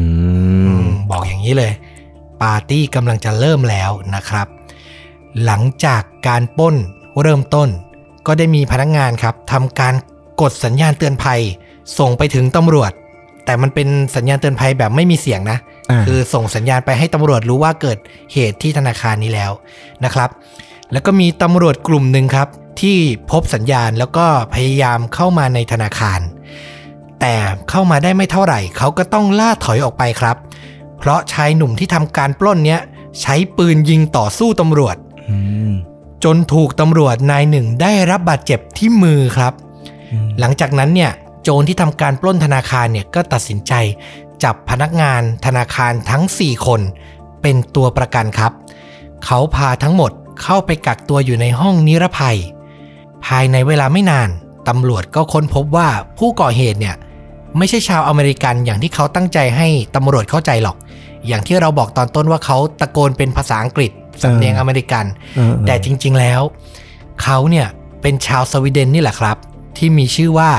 มบอกอย่างนี้เลย ปาร์ตี้กำลังจะเริ่มแล้วนะครับ หลังจากการปล้นเริ่มต้น ก็ได้มีพนักงานครับทำการกดสัญญาณเตือนภัย ส่งไปถึงตำรวจ แต่มันเป็นสัญญาณเตือนภัยแบบไม่มีเสียงนะอ่า คือส่งสัญญาณไปให้ตำรวจรู้ว่าเกิดเหตุที่ธนาคารนี้แล้วนะครับ แล้วก็มีตำรวจกลุ่มหนึ่งครับที่พบสัญญาณแล้วก็พยายามเข้ามาในธนาคาร แต่เข้ามาได้ไม่เท่าไหร่ เขาก็ต้องล่าถอยออกไปครับ เพราะชายหนุ่มที่ทำการปล้นเนี้ยใช้ปืนยิงต่อสู้ตำรวจอืมจนถูกตำรวจนายหนึ่งได้รับบาดเจ็บที่มือครับอืมหลังจากนั้นเนี่ยโจรที่ทำการปล้นธนาคารเนี่ยก็ตัดสินใจ จับพนักงานธนาคารทั้ง 4 คน เป็นตัวประกันครับ เขาพาทั้งหมดเข้าไปกักตัวอยู่ในห้องนิรภัย ภายในเวลาไม่นานตำรวจก็ค้นพบว่าผู้ก่อเหตุเนี่ยไม่ใช่ชาวอเมริกันอย่างที่เขาตั้งใจให้ตำรวจเข้าใจหรอก อย่างที่เราบอกตอนต้นว่าเขาตะโกนเป็นภาษาอังกฤษสำเนียงอเมริกัน แต่จริง ๆ แล้ว เขาเนี่ยเป็นชาวสวีเดนนี่แหละครับ ที่มีชื่อว่า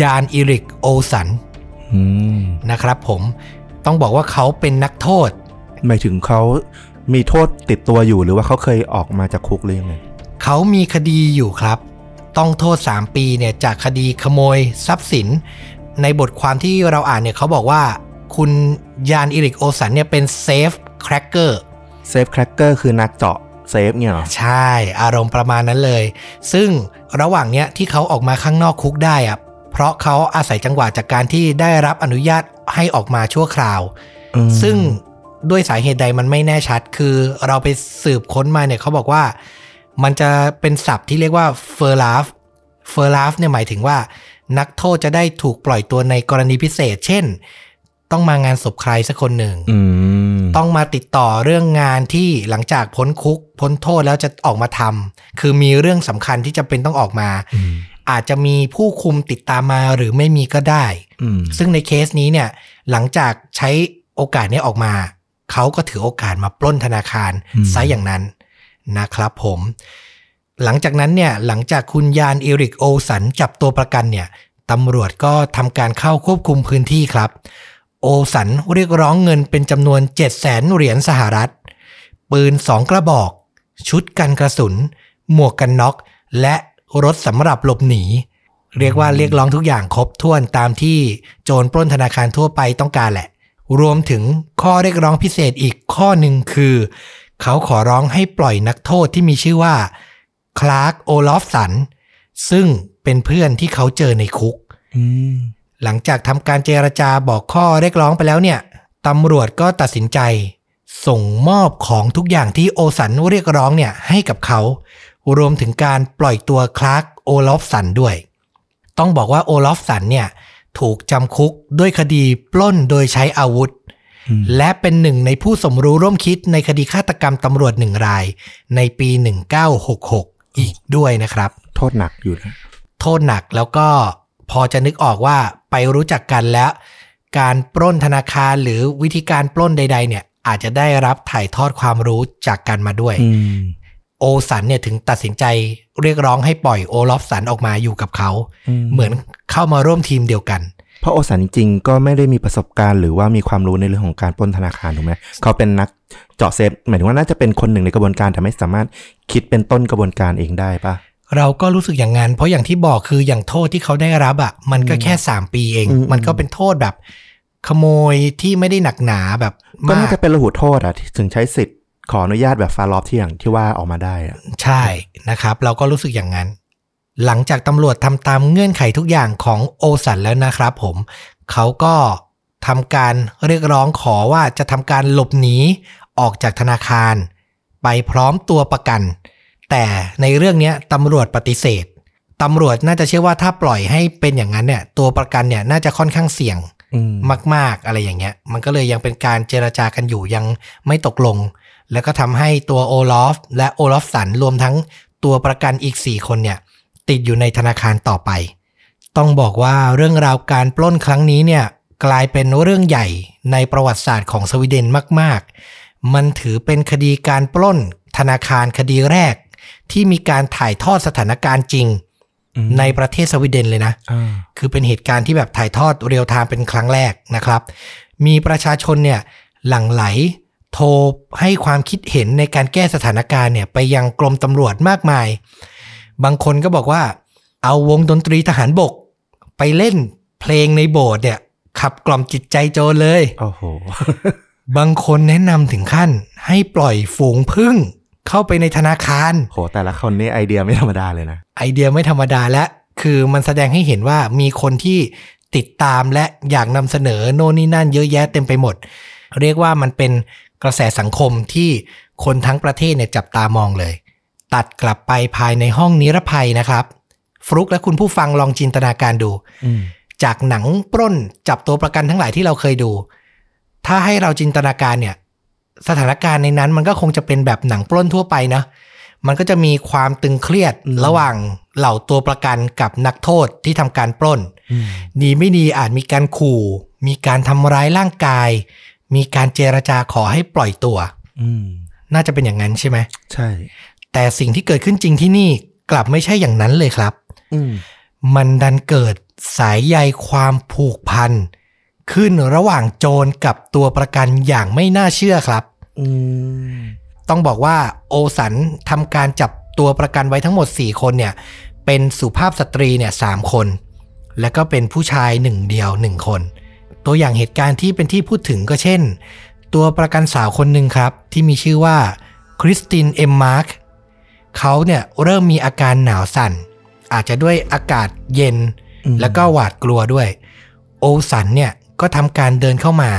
ยานอิริกโอสัน นะครับผมต้องบอกว่าเขาเป็นนักโทษ หมายถึงเขามีโทษติดตัวอยู่หรือว่าเขาเคยออกมาจากคุกหรือยังไงเขามีคดีอยู่ครับ ต้องโทษ 3 ปีเนี่ยจากคดีขโมยทรัพย์สิน ในบทความที่เราอ่านเนี่ยเขาบอกว่าคุณยานอิริกโอสันเนี่ยเป็น safe cracker safe cracker คือนักเจาะเซฟเนี่ยเหรอ ใช่ อารมณ์ประมาณนั้นเลย ซึ่งระหว่างเนี้ยที่เขาออกมาข้างนอกคุกได้อะ เพราะเขาอาศัยจังหวะจากการที่ได้รับอนุญาตให้ออกมาชั่วคราวอืมซึ่งด้วยสาเหตุใดมันไม่แน่ชัด คือเราไปสืบค้นมาเนี่ยเขาบอกว่ามันจะเป็นศัพท์ที่เรียกว่าfurlough furlough เนี่ยหมายถึงว่า นักโทษจะได้ถูกปล่อยตัวในกรณีพิเศษ เช่น ต้องมางานศพใครสักคนหนึ่งอืมต้องมาติดต่อเรื่องงานที่หลังจากพ้นคุก พ้นโทษแล้วจะออกมาทำคือมีเรื่องสำคัญที่จำเป็นต้องออกมา อืมอาจจะมีผู้คุมติดตามมาหรือไม่มีก็ได้อืมซึ่งในเคสนี้เนี่ยหลังจากใช้โอกาสนี้ออกมา เขาก็ถือโอกาสมาปล้นธนาคารซะอย่างนั้นนะครับผม หลังจากนั้นเนี่ยหลังจากคุณยานเอริกโอสันจับตัวประกันเนี่ยตำรวจก็ทำการเข้าควบคุมพื้นที่ครับ โอสันเรียกร้องเงินเป็นจำนวน 7 0 0แสนเหรียญสหรัฐ ปืน 2 กระบอก ชุดกันกระสุน หมวกกันน็อก และ รถสำหรับหลบหนี เรียกว่าเรียกร้องทุกอย่างครบถ้วนตามที่โจรปล้นธนาคารทั่วไปต้องการแหละ รวมถึงข้อเรียกร้องพิเศษอีกข้อหนึ่งคือ เขาขอร้องให้ปล่อยนักโทษที่มีชื่อว่าคลาร์กโอลอฟสันซึ่งเป็นเพื่อนที่เขาเจอในคุกอืมหลังจากทำการเจรจาบอกข้อเรียกร้องไปแล้วเนี่ยตำรวจก็ตัดสินใจ ส่งมอบของทุกอย่างที่โอสันเรียกร้องเนี่ยให้กับเขา รวมถึงการปล่อยตัวคลาร์กโอลอฟสันด้วย ต้องบอกว่าโอลอฟสันเนี่ยถูกจำคุกด้วยคดีปล้นโดยใช้อาวุธอืมและเป็นหนึ่งในผู้สมรู้ร่วมคิดในคดีฆาตกรรมตำรวจหนึ่งราย ในปี 1966 อีกด้วยนะครับ โทษหนักอยู่นะ โทษหนักแล้วก็พอจะนึกออกว่าไปรู้จักกันแล้ว การปล้นธนาคารหรือวิธีการปล้นใด ๆ เนี่ย อาจจะได้รับถ่ายทอดความรู้จากกันมาด้วยอืม โอสันเนี่ยถึงตัดสินใจเรียกร้องให้ปล่อยโอลอฟสันออกมาอยู่กับเขา เหมือนเข้ามาร่วมทีมเดียวกัน เพราะโอสันจริงๆ ก็ไม่ได้มีประสบการณ์หรือว่ามีความรู้ในเรื่องของการปล้นธนาคารถูกไหมเขาเป็นนักเจาะเซฟหมายถึงว่าน่าจะเป็นคนหนึ่งในกระบวนการแต่ไม่สามารถคิดเป็นต้นกระบวนการเองได้ปะเราก็รู้สึกอย่างนั้น เพราะอย่างที่บอกคืออย่างโทษที่เขาได้รับอะ่ะ มันก็แค่3ปีเองอืมมันก็เป็นโทษแบบ ขโมยที่ไม่ได้หนักหนาแบบก็มาน่ากจะเป็นระหุโทษอะที่ถึงใช้สิทธิ์ ขออนุญาตแบบฟาลอฟที่อย่างที่ว่าออกมาได้อะใช่นะครับ เราก็รู้สึกอย่างนั้น หลังจากตำรวจทำตามเงื่อนไขทุกอย่างของโอสันแล้วนะครับผมเขาก็ทำการเรียกร้องขอว่าจะทำการหลบหนีออกจากธนาคาร ไปพร้อมตัวประกัน แต่ในเรื่องเนี้ยตำรวจปฏิเสธตำรวจน่าจะเชื่อว่าถ้าปล่อยให้เป็นอย่างนั้นเนี่ยตัวประกันเนี่ยน่าจะค่อนข้างเสี่ยงอืมมาก ๆ อะไรอย่างเงี้ย มันก็เลยยังเป็นการเจรจากันอยู่ยังไม่ตกลง แล้วก็ทำให้ตัวโอลอฟและโอลอฟสันรวมทั้งตัวประกันอีก 4 คนเนี่ย ติดอยู่ในธนาคารต่อไป ต้องบอกว่าเรื่องราวการปล้นครั้งนี้เนี่ย กลายเป็นเรื่องใหญ่ในประวัติศาสตร์ของสวีเดนมาก ๆ มันถือเป็นคดีการปล้นธนาคารคดีแรก ที่มีการถ่ายทอดสถานการณ์จริงอืมในประเทศสวีเดนเลยนะอ่าคือเป็นเหตุการณ์ที่แบบถ่ายทอดเรียลไทม์เป็นครั้งแรกนะครับ มีประชาชนเนี่ยหลั่งไหล โทรให้ความคิดเห็นในการแก้สถานการณ์เนี่ยไปยังกรมตำรวจมากมาย บางคนก็บอกว่า เอาวงดนตรีทหารบก ไปเล่นเพลงในโบสถ์เนี่ย ขับกล่อมจิตใจโจรเลยโอ้โหบางคนแนะนำถึงขั้น ให้ปล่อยฝูงพึ่งเข้าไปในธนาคารโหแต่ละคนนี่ไอเดียไม่ธรรมดาเลยนะ ไอเดียไม่ธรรมดาและ คือมันแสดงให้เห็นว่ามีคนที่ติดตามและอยากนำเสนอโน่นนี่นั่นเยอะแยะเต็มไปหมด เรียกว่ามันเป็น กระแสสังคมที่คนทั้งประเทศเนี่ยจับตามองเลย ตัดกลับไปภายในห้องนิรภัยนะครับ ฟลุกและคุณผู้ฟังลองจินตนาการดูอืมจากหนังปล้นจับตัวประกันทั้งหลายที่เราเคยดู ถ้าให้เราจินตนาการเนี่ย สถานการณ์ในนั้นมันก็คงจะเป็นแบบหนังปล้นทั่วไปนะมันก็จะมีความตึงเครียดระหว่างเหล่าตัวประกันกับนักโทษที่ทำการปล้นอืมดีไม่ดีอาจมีการขู่ มีการทำร้ายร่างกาย มีการเจรจาขอให้ปล่อยตัวอืมน่าจะเป็นอย่างนั้นใช่ไหมใช่ แต่สิ่งที่เกิดขึ้นจริงที่นี่กลับไม่ใช่อย่างนั้นเลยครับอืมมันดันเกิดสายใยความผูกพัน ขึ้นระหว่างโจรกับตัวประกันอย่างไม่น่าเชื่อครับอืมต้องบอกว่าโอสันทำการจับตัวประกันไว้ทั้งหมด 4 คนเนี่ย เป็นสุภาพสตรีเนี่ยสามคน แล้วก็เป็นผู้ชายหนึ่งเดียวหนึ่งคน ตัวอย่างเหตุการณ์ที่เป็นที่พูดถึงก็เช่น ตัวประกันสาวคนหนึ่งครับ ที่มีชื่อว่าคริสตินเอ็มมาร์กเขาเนี่ยเริ่มมีอาการหนาวสั่น อาจจะด้วยอากาศเย็นอืมแล้วก็หวาดกลัวด้วย โอสันเนี่ยก็ทำการเดินเข้ามา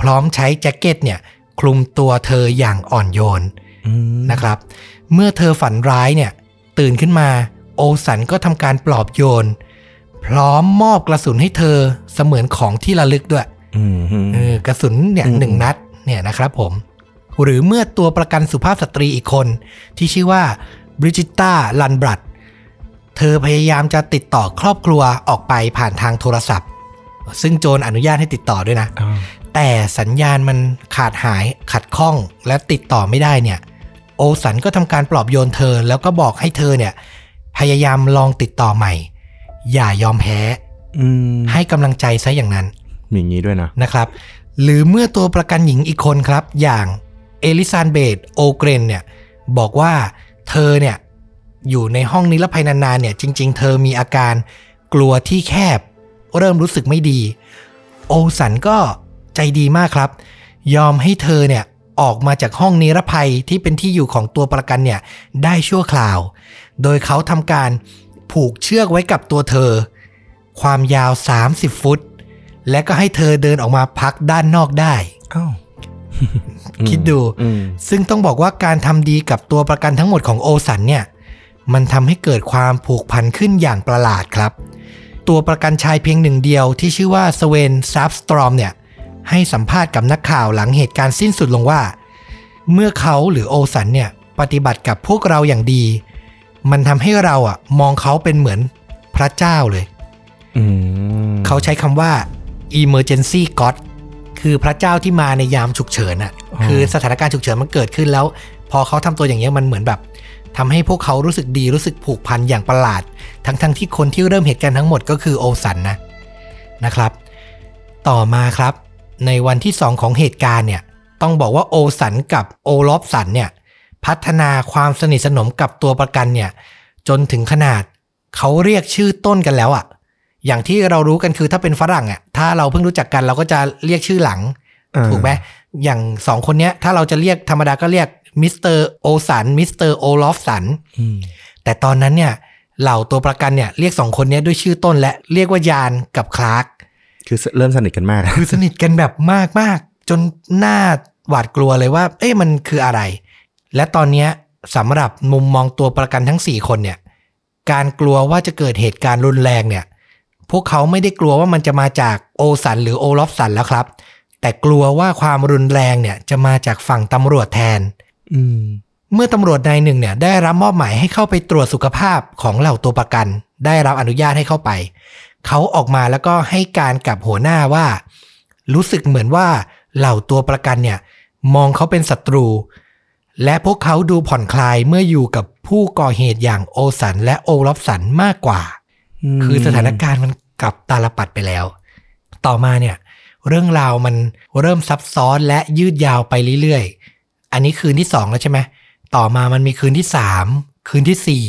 พร้อมใช้แจ็คเก็ตเนี่ยคลุมตัวเธออย่างอ่อนโยนอืมนะครับ เมื่อเธอฝันร้ายเนี่ยตื่นขึ้นมา โอสันก็ทำการปลอบโยน พร้อมมอบกระสุนให้เธอเสมือนของที่ระลึกด้วยอืมอืมเออกระสุนเนี่ยอืมหนึ่งนัดเนี่ยนะครับผม หรือเมื่อตัวประกันสุภาพสตรีอีกคน ที่ชื่อว่าบริจิต้าลันบรัดเธอพยายามจะติดต่อครอบครัวออกไปผ่านทางโทรศัพท์ ซึ่งโจรอนุญาตให้ติดต่อด้วยนะอ่าแต่สัญญาณมันขาดหายขัดข้องและติดต่อไม่ได้เนี่ย โอสันก็ทำการปลอบโยนเธอแล้วก็บอกให้เธอเนี่ย พยายามลองติดต่อใหม่ อย่ายอมแพ้อืมให้กำลังใจซะอย่างนั้นมีอย่างนี้ด้วยนะนะครับ หรือเมื่อตัวประกันหญิงอีกคนครับ อย่างเอลิซานเบตโอเกรนเนี่ยบอกว่าเธอเนี่ยอยู่ในห้องนิรภัยนานๆเนี่ย จริง ๆ เธอมีอาการกลัวที่แคบ เริ่มรู้สึกไม่ดี โอสันก็ใจดีมากครับ ยอมให้เธอเนี่ยออกมาจากห้องนิรภัยที่เป็นที่อยู่ของตัวประกันเนี่ยได้ชั่วคราว โดยเขาทำการ ผูกเชือกไว้กับตัวเธอ ความยาว 30 ฟุต และก็ให้เธอเดินออกมาพักด้านนอกได้อ้าวคิดดูอืมซึ่งต้องบอกว่าการทำดีกับตัวประกันทั้งหมดของโอสันเนี่ย มันทำให้เกิดความผูกพันขึ้นอย่างประหลาดครับ ตัวประกันชายเพียงหนึ่งเดียวที่ชื่อว่าสเวนซับสตรอมเนี่ย ให้สัมภาษณ์กับนักข่าวหลังเหตุการณ์สิ้นสุดลงว่า เมื่อเขาหรือโอสันเนี่ย ปฏิบัติกับพวกเราอย่างดี มันทำให้เราอะมองเขาเป็นเหมือนพระเจ้าเลยอืมเขาใช้คำว่า emergency god คือพระเจ้าที่มาในยามฉุกเฉินอะคือสถานการณ์ฉุกเฉินมันเกิดขึ้นแล้ว พอเขาทำตัวอย่างเงี้ยมันเหมือนแบบทำให้พวกเขารู้สึกดีรู้สึกผูกพันอย่างประหลาด ทั้งๆทที่คนที่เริ่มเหตุการณ์ทั้งหมดก็คือโอสันนะนะครับ ต่อมาครับ ในวันที่ 2 ของเหตุการณ์เนี่ย ต้องบอกว่าโอสันกับโอลอฟสันเนี่ย พัฒนาความสนิทสนมกับตัวประกันเนี่ย จนถึงขนาดเขาเรียกชื่อต้นกันแล้วอะ่ะ อย่างที่เรารู้กันคือถ้าเป็นฝรั่งอะ่ะ ถ้าเราเพิ่งรู้จักกันเราก็จะเรียกชื่อหลังอ่าถูกไหมอย่างสองคนเนี้ย ถ้าเราจะเรียกธรรมดาก็เรียกมิสเตอร์โอสันมิสเตอร์โอลอฟสันอืมแต่ตอนนั้นเนี่ยเหล่าตัวประกันเนี่ยเรียกสองคนเนี้ยด้วยชื่อต้นและเรียกว่ายานกับคลาร์กคือเริ่มสนิทกันมาก คือสนิทกันแบบมากมากๆจนน่าหวาดกลัวเลยว่า เอ๊ะมันคืออะไร และตอนเนี้ยสำหรับมุมมองตัวประกันทั้ง 4 คนเนี่ย การกลัวว่าจะเกิดเหตุการณ์รุนแรงเนี่ย พวกเขาไม่ได้กลัวว่ามันจะมาจากโอสันหรือโอลอฟสันแล้วครับ แต่กลัวว่าความรุนแรงเนี่ยจะมาจากฝั่งตำรวจแทน อืมเมื่อตำรวจนายหนึ่งเนี่ยได้รับมอบหมายให้เข้าไปตรวจสุขภาพของเหล่าตัวประกัน ได้รับอนุญาตให้เข้าไป เขาออกมาแล้วก็ให้การกับหัวหน้าว่า รู้สึกเหมือนว่าเหล่าตัวประกันเนี่ย มองเขาเป็นศัตรู และพวกเขาดูผ่อนคลายเมื่ออยู่กับผู้ก่อเหตุอย่างโอสันและโอลอฟสันมากกว่ามคือสถานการณ์มันกลับตาลปัดไปแล้ว ต่อมาเนี่ย เรื่องราวมันเริ่มซับซ้อนและยืดยาวไปเรื่อยๆ อันนี้คืนที่สองแล้วใช่ไหม ต่อมามันมีคืนที่สามคืนที่สี่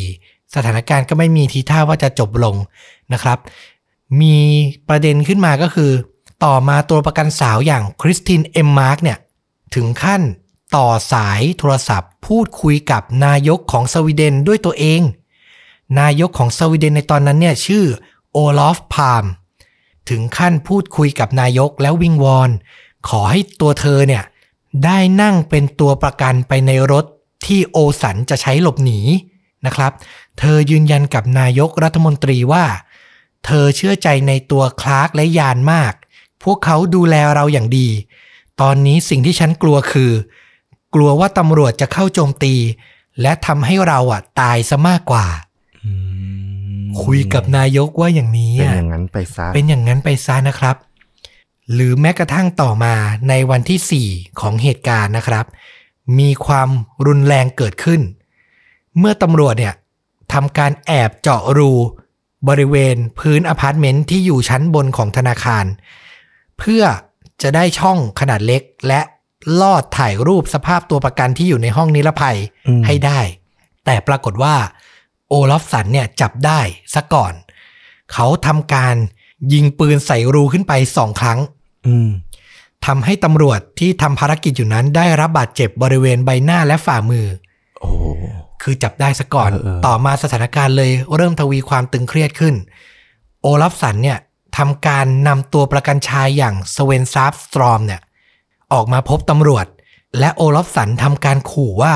สถานการณ์ก็ไม่มีทีท่าว่าจะจบลงนะครับ มีประเด็นขึ้นมาก็คือ ต่อมาตัวประกันสาวอย่างคริสตินเอ็นมาร์กเนี่ย ถึงขั้น ต่อสายโทรศัพท์ พูดคุยกับนายกของสวีเดนด้วยตัวเอง นายกของสวีเดนในตอนนั้นเนี่ยชื่อโอลอฟพามถึงขั้นพูดคุยกับนายกแล้ววิงวอนขอให้ตัวเธอเนี่ยได้นั่งเป็นตัวประกันไปในรถที่โอสันจะใช้หลบหนีนะครับ เธอยืนยันกับนายกรัฐมนตรีว่า เธอเชื่อใจในตัวคลาร์กและยานมาก พวกเขาดูแลเราอย่างดี ตอนนี้สิ่งที่ฉันกลัวคือ กลัวว่าตำรวจจะเข้าโจมตี และทำให้เราอะ ตายซะมากกว่าอืมคุยกับนายกว่าอย่างนี้เป็นอะอย่างนั้นไปซะเป็นอย่างนั้นไปซะนะครับ หรือแม้กระทั่งต่อมาในวันที่ 4 ของเหตุการณ์นะครับ มีความรุนแรงเกิดขึ้น เมื่อตำรวจเนี่ยทำการแอบเจาะรูบริเวณพื้นอพาร์ตเมนต์ที่อยู่ชั้นบนของธนาคาร เพื่อจะได้ช่องขนาดเล็กและ ลอบถ่ายรูปสภาพตัวประกันที่อยู่ในห้องนิรภัยอืมให้ได้ แต่ปรากฏว่าโอลอฟสันเนี่ยจับได้ซะก่อน เขาทำการยิงปืนใส่รูขึ้นไปสองครั้งอืมทำให้ตำรวจที่ทำภารกิจอยู่นั้น ได้รับบาดเจ็บบริเวณใบหน้าและฝ่ามือโอ้คือจับได้ซะก่อนเออเออต่อมาสถานการณ์เลยเริ่มทวีความตึงเครียดขึ้น โอลาฟสันเนี่ยทำการนำตัวประกันชายอย่างสเวนซาร์ฟสตรอมเนี่ย ออกมาพบตำรวจ และโอลาฟสันทำการขู่ว่า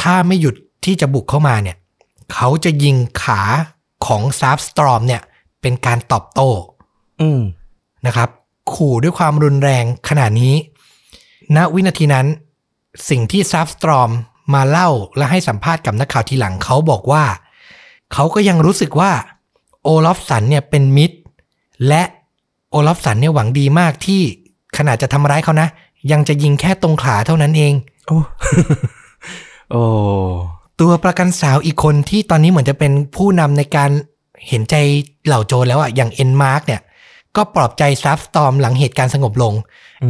ถ้าไม่หยุดที่จะบุกเข้ามาเนี่ย เขาจะยิงขาของซาร์ฟสตรอมเนี่ย เป็นการตอบโต้อืมนะครับ ขู่ด้วยความรุนแรงขนาดนี้ ณวินาทีนั้น สิ่งที่ซาร์ฟสตรอมมาเล่าและให้สัมภาษณ์กับนักข่าวทีหลังเขาบอกว่า เขาก็ยังรู้สึกว่าโอลอฟสันเนี่ยเป็นมิตร และโอลอฟสันเนี่ยหวังดีมากที่ ขนาดจะทำร้ายเขานะ ยังจะยิงแค่ตรงขาเท่านั้นเอง โอ้โอ้ตัวประกันสาวอีกคนที่ตอนนี้เหมือนจะเป็นผู้นำในการเห็นใจเหล่าโจรแล้วอะอย่างเอ็นมาร์กเนี่ย ก็ปลอบใจซาร์ฟสตรอมหลังเหตุการณ์สงบลง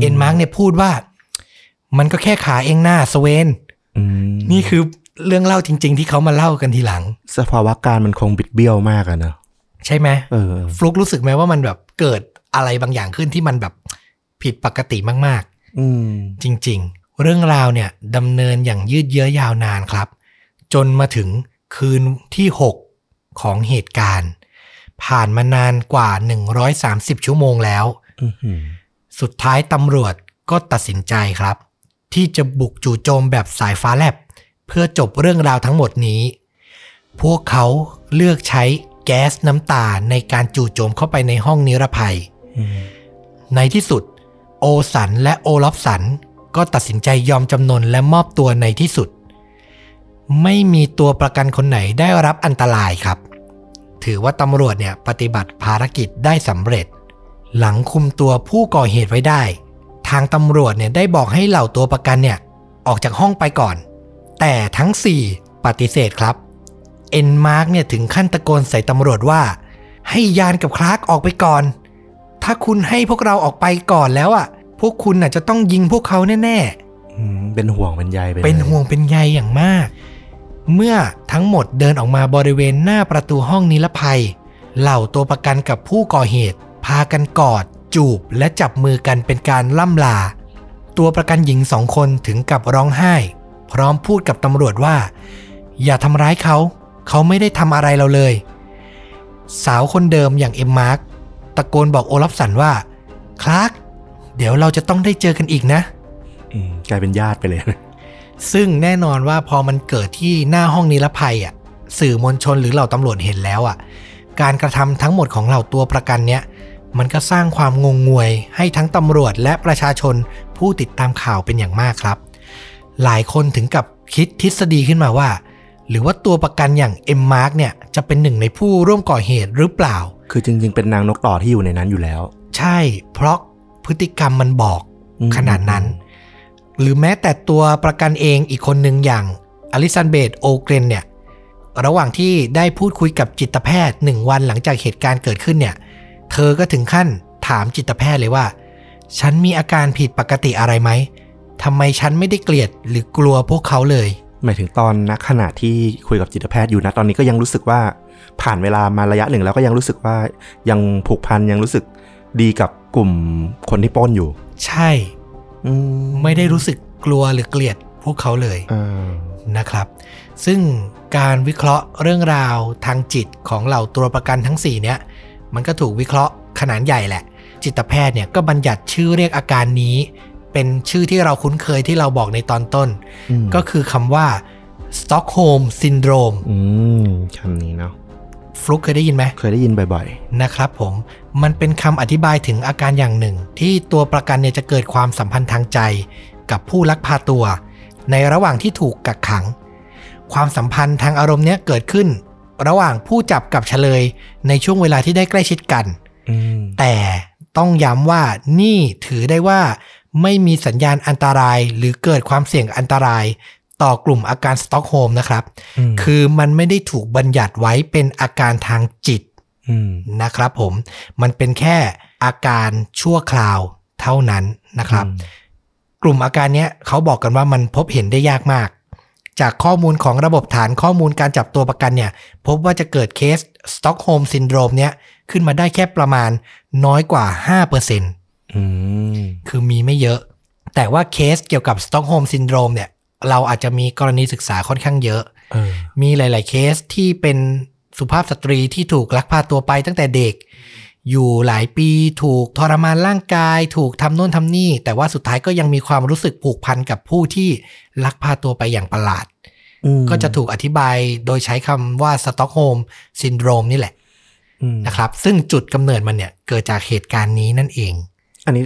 เอ็นมาร์กเนี่ยพูดว่า มันก็แค่ขาเองน่าสเวนอืมนี่คือเรื่องเล่าจริง ๆ ที่เขามาเล่ากันทีหลัง สภาวการณ์มันคงบิดเบี้ยวมากอะเนอะใช่ไหมเออฟลุกรู้สึกไหมว่ามันแบบเกิดอะไรบางอย่างขึ้นที่มันแบบ ผิดปกติมากอืมๆจริงๆ เรื่องราวเนี่ยดำเนินอย่างยืดเยื้อยาวนานครับ จนมาถึงคืนที่ 6 ของเหตุการณ์ ผ่านมานานกว่า 130 ชั่วโมงแล้วอือหือสุดท้ายตำรวจก็ตัดสินใจครับ ที่จะบุกจู่โจมแบบสายฟ้าแลบ เพื่อจบเรื่องราวทั้งหมดนี้ พวกเขาเลือกใช้แก๊สน้ำตาในการจู่โจมเข้าไปในห้องนิรภัยอืมในที่สุด โอสันและโอลอฟสันก็ตัดสินใจยอมจำนนและมอบตัวในที่สุด ไม่มีตัวประกันคนไหนได้รับอันตรายครับ ถือว่าตำรวจเนี่ยปฏิบัติภารกิจได้สำเร็จ หลังคุมตัวผู้ก่อเหตุไว้ได้ ทางตำรวจเนี่ยได้บอกให้เหล่าตัวประกันเนี่ยออกจากห้องไปก่อน แต่ทั้ง 4 ปฏิเสธครับเอ็นมาร์กเนี่ยถึงขั้นตะโกนใส่ตำรวจว่า ให้ยานกับคลาร์กออกไปก่อน ถ้าคุณให้พวกเราออกไปก่อนแล้วอะ พวกคุณน่ะจะต้องยิงพวกเขาแน่อืมเป็นห่วงเป็นใยๆเป็นห่วงเป็นใยอย่างมาก เมื่อทั้งหมดเดินออกมาบริเวณหน้าประตูห้องนิรภัย เหล่าตัวประกันกับผู้ก่อเหตุ พากันกอด จูบและจับมือกันเป็นการล่ำลา ตัวประกันหญิงสองคนถึงกับร้องไห้ พร้อมพูดกับตำรวจว่า อย่าทำร้ายเขา เขาไม่ได้ทำอะไรเราเลย สาวคนเดิมอย่างเอ็นมาร์ก ตะโกนบอกโอลอฟสันว่า คลาร์กเดี๋ยวเราจะต้องได้เจอกันอีกนะอืมกลายเป็นญาติไปเลย ซึ่งแน่นอนว่าพอมันเกิดที่หน้าห้องนิรภัยอะ สื่อมวลชนหรือเหล่าตำรวจเห็นแล้วอะ การกระทำทั้งหมดของเหล่าตัวประกันเนี้ยมันก็สร้างความงงงวยให้ทั้งตำรวจและประชาชนผู้ติดตามข่าวเป็นอย่างมากครับ หลายคนถึงกับคิดทฤษฎีขึ้นมาว่า หรือว่าตัวประกันอย่างเอ็นมาร์กเนี่ยจะเป็นหนึ่งในผู้ร่วมก่อเหตุหรือเปล่า คือจริง ๆ เป็นนางนกต่อที่อยู่ในนั้นอยู่แล้ว ใช่ เพราะพฤติกรรมมันบอกอืมขนาดนั้น หรือแม้แต่ตัวประกันเองอีกคนหนึ่งอย่างอลิซาเบตโอเกรนเนี่ย ระหว่างที่ได้พูดคุยกับจิตแพทย์หนึ่งวันหลังจากเหตุการณ์เกิดขึ้นเนี่ย เธอก็ถึงขั้นถามจิตแพทย์เลยว่า ฉันมีอาการผิดปกติอะไรไหมทำไมฉันไม่ได้เกลียดหรือกลัวพวกเขาเลยหมายถึงตอนนักขณะที่คุยกับจิตแพทย์อยู่นะตอนนี้ก็ยังรู้สึกว่า ผ่านเวลามาระยะหนึ่งแล้วก็ยังรู้สึกว่ายังผูกพันยังรู้สึกดีกับกลุ่มคนที่ปล้นอยู่ ใช่อืมไม่ได้รู้สึกกลัวหรือเกลียดพวกเขาเลยอ่านะครับ ซึ่งการวิเคราะห์เรื่องราวทางจิตของเหล่าตัวประกันทั้ง 4 เนี้ยมันก็ถูกวิเคราะห์ขนาดใหญ่แหละ จิตแพทย์เนี่ยก็บัญญัติชื่อเรียกอาการนี้ เป็นชื่อที่เราคุ้นเคยที่เราบอกในตอนต้นอืมก็คือคำว่า Stockholm Syndrome อืมคำนี้เนาะ ฟลุกเคยได้ยินไหมเคยได้ยินบ่อยนะครับผม มันเป็นคำอธิบายถึงอาการอย่างหนึ่ง ที่ตัวประกันเนี่ยจะเกิดความสัมพันธ์ทางใจ กับผู้ลักพาตัว ในระหว่างที่ถูกกักขัง ความสัมพันธ์ทางอารมณ์เนี้ยเกิดขึ้น ระหว่างผู้จับกับเฉลย ในช่วงเวลาที่ได้ใกล้ชิดกันๆอืมแต่ต้องย้ำว่านี่ถือได้ว่าไม่มีสัญญาณอันตรายหรือเกิดความเสี่ยงอันตราย ต่อกลุ่มอาการสต็อกโฮล์มนะครับมคือมันไม่ได้ถูกบัญญัติไว้เป็นอาการทางจิตมนะครับผม มันเป็นแค่อาการชั่วคราวเท่านั้นนะครับอืมกลุ่มอาการเนี้ยเขาบอกกันว่ามันพบเห็นได้ยากมาก จากข้อมูลของระบบฐานข้อมูลการจับตัวประกันเนี่ย พบว่าจะเกิดเคส Stockholm Syndrome เนี้ยขึ้นมาได้แค่ประมาณน้อยกว่า5%อืมคือมีไม่เยอะ แต่ว่าเคสเกี่ยวกับ Stockholm Syndrome เนี่ย เราอาจจะมีกรณีศึกษาค่อนข้างเยอะเออมีหลาย ๆ เคสที่เป็นสุภาพสตรีที่ถูกลักพาตัวไปตั้งแต่เด็ก อยู่หลายปีถูกทรมานร่างกาย ถูกทำโน่นทำนี่ แต่ว่าสุดท้ายก็ยังมีความรู้สึกผูกพันกับผู้ที่ลักพาตัวไปอย่างประหลาดอืมก็จะถูกอธิบายโดยใช้คำว่า Stockholm Syndrome นี่แหละอืมนะครับ ซึ่งจุดกำเนิดมันเนี่ยเกิดจากเหตุการณ์นี้นั่นเอง อันนี้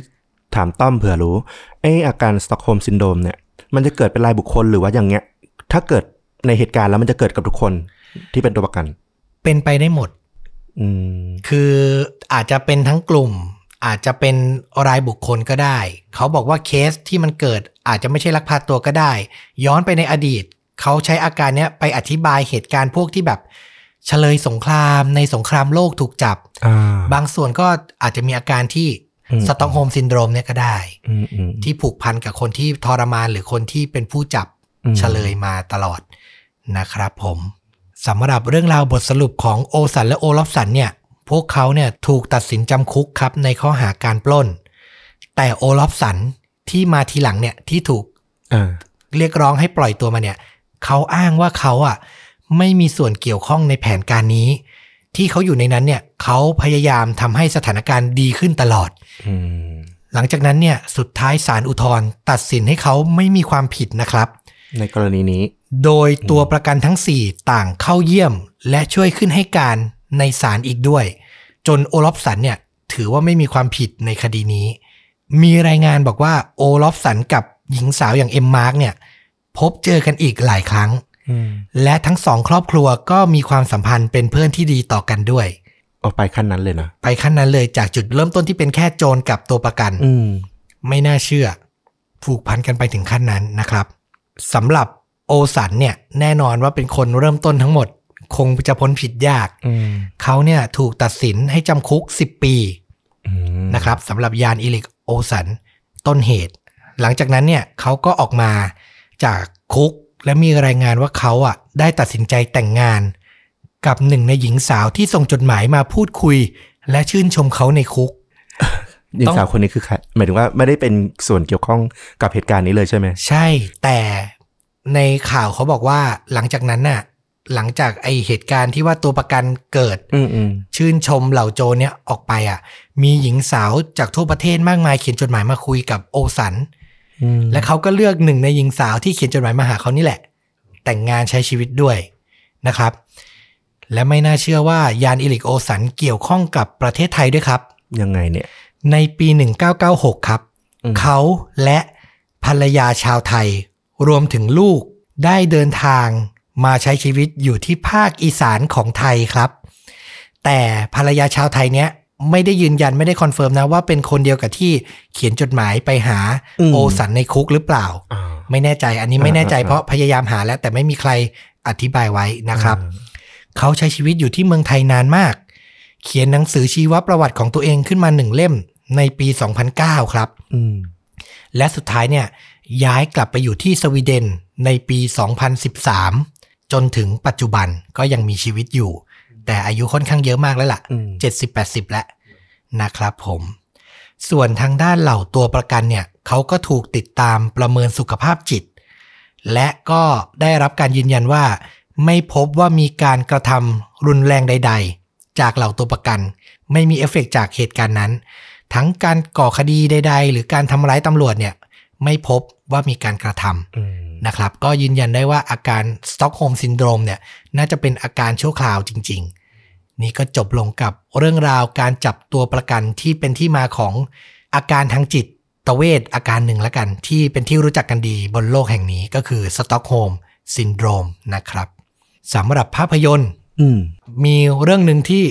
ถามต้อมเผื่อรู้ไอ้อาการ Stockholm Syndrome เนี่ย มันจะเกิดเป็นรายบุคคลหรือว่าอย่างเงี้ย ถ้าเกิดในเหตุการณ์แล้วมันจะเกิดกับทุกคนที่เป็นตัวประกัน เป็นไปได้หมดอืมคืออาจจะเป็นทั้งกลุ่ม อาจจะเป็นรายบุคคลก็ได้ เขาบอกว่าเคสที่มันเกิด อาจจะไม่ใช่ลักพาตัวก็ได้ ย้อนไปในอดีต เขาใช้อาการเนี้ยไปอธิบายเหตุการณ์พวกที่แบบเชลยสงครามในสงครามโลกถูกจับอ่าบางส่วนก็อาจจะมีอาการที่อืม Stockholm Syndrome เนี่ยก็ได้อืมอืมที่ผูกพันกับคนที่ทรมานหรือคนที่เป็นผู้จับอืมเชลยมาตลอดนะครับผมสำหรับเรื่องราวบทสรุปของโอสันและโอลอฟสันเนี่ย พวกเขาเนี่ยถูกตัดสินจำคุกครับในข้อหาการปล้น แต่โอลอฟสันที่มาทีหลังเนี่ยที่ถูกเออเรียกร้องให้ปล่อยตัวมาเนี่ย เขาอ้างว่าเขาอะไม่มีส่วนเกี่ยวข้องในแผนการนี้ ที่เขาอยู่ในนั้นเนี่ยเขาพยายามทำให้สถานการณ์ดีขึ้นตลอดอืม หลังจากนั้นเนี่ยสุดท้ายศาลอุทธรณ์ตัดสินให้เขาไม่มีความผิดนะครับ ในกรณีนี้ โดยตัวประกันทั้ง 4 ต่างเข้าเยี่ยม และช่วยขึ้นให้การในศาลอีกด้วย จนโอลอฟสันเนี่ยถือว่าไม่มีความผิดในคดีนี้ มีรายงานบอกว่าโอลอฟสันกับหญิงสาวอย่างเอ็มมาร์กเนี่ย พบเจอกันอีกหลายครั้งอืมและทั้งสองครอบครัวก็มีความสัมพันธ์เป็นเพื่อนที่ดีต่อกันด้วย ออกไปขั้นนั้นเลยนะ ไปขั้นนั้นเลยจากจุดเริ่มต้นที่เป็นแค่โจรกับตัวประกัน อืมไม่น่าเชื่อ ผูกพันกันไปถึงขั้นนั้นนะครับสำหรับโอสันเนี่ยแน่นอนว่าเป็นคนเริ่มต้นทั้งหมด คงจะพ้นผิดยากอืมเขาเนี่ยถูกตัดสินให้จำคุก 10 ปีอืมนะครับสำหรับยานอิลิกโอสันต้นเหตุ หลังจากนั้นเนี่ยเขาก็ออกมาจากคุกและมีรายงานว่าเขาอะได้ตัดสินใจแต่งงาน กับหนึ่งในหญิงสาวที่ส่งจดหมายมาพูดคุย และชื่นชมเขาในคุกหญิงสาวคนนี้คือใครหมายถึงว่าไม่ได้เป็นส่วนเกี่ยวข้องกับเหตุการณ์นี้เลยใช่ไหมใช่ แต่ในข่าวเขาบอกว่าหลังจากนั้นน่ะ หลังจากไอเหตุการณ์ที่ว่าตัวประกันเกิดอืมอืมชื่นชมเหล่าโจรเนี่ยออกไปอะ มีหญิงสาวจากทั่วประเทศมากมายเขียนจดหมายมาคุยกับโอสันอืมและเขาก็เลือกหนึ่งในหญิงสาวที่เขียนจดหมายมาหาเขานี่แหละ แต่งงานใช้ชีวิตด้วยนะครับ และไม่น่าเชื่อว่ายานอิลิกโอสันเกี่ยวข้องกับประเทศไทยด้วยครับ ยังไงเนี่ย ในปี 1996 ครับอืมเขาและภรรยาชาวไทย รวมถึงลูกได้เดินทางมาใช้ชีวิตอยู่ที่ภาคอีสานของไทยครับ แต่ภรรยาชาวไทยเนี้ยไม่ได้ยืนยันไม่ได้ confirm นะว่าเป็นคนเดียวกับที่เขียนจดหมายไปหาโอลอฟสันในคุกหรือเปล่าอ่าไม่แน่ใจอันนี้ไม่แน่ใจอ่าอ่าเพราะพยายามหาแล้วแต่ไม่มีใครอธิบายไว้นะครับ เขาใช้ชีวิตอยู่ที่เมืองไทยนานมาก เขียนหนังสือชีวประวัติของตัวเองขึ้นมาหนึ่งเล่มในปี 2009 ครับอืมและสุดท้ายเนี่ย ย้ายกลับไปอยู่ที่สวีเดนในปี 2013 จนถึงปัจจุบันก็ยังมีชีวิตอยู่ แต่อายุค่อนข้างเยอะมากแล้วล่ะอืม70-80 แล้วนะครับผม ส่วนทางด้านเหล่าตัวประกันเนี่ยเขาก็ถูกติดตามประเมินสุขภาพจิต และก็ได้รับการยืนยันว่า ไม่พบว่ามีการกระทำรุนแรงใด ๆ จากเหล่าตัวประกัน ไม่มีเอฟเฟกต์จากเหตุการณ์นั้น ทั้งการก่อคดีใด ๆ หรือการทำร้ายตำรวจเนี่ยไม่พบว่ามีการกระทำอืมนะครับ ก็ยืนยันได้ว่าอาการ Stockholm Syndrome เนี่ยน่าจะเป็นอาการชั่วคราวจริง ๆ นี่ก็จบลงกับเรื่องราวการจับตัวประกันที่เป็นที่มาของอาการทางจิตเวชอาการหนึ่งละกัน ที่เป็นที่รู้จักกันดีบนโลกแห่งนี้ก็คือ Stockholm Syndrome นะครับ สำหรับภาพยนตร์อืมมีเรื่องหนึ่งที่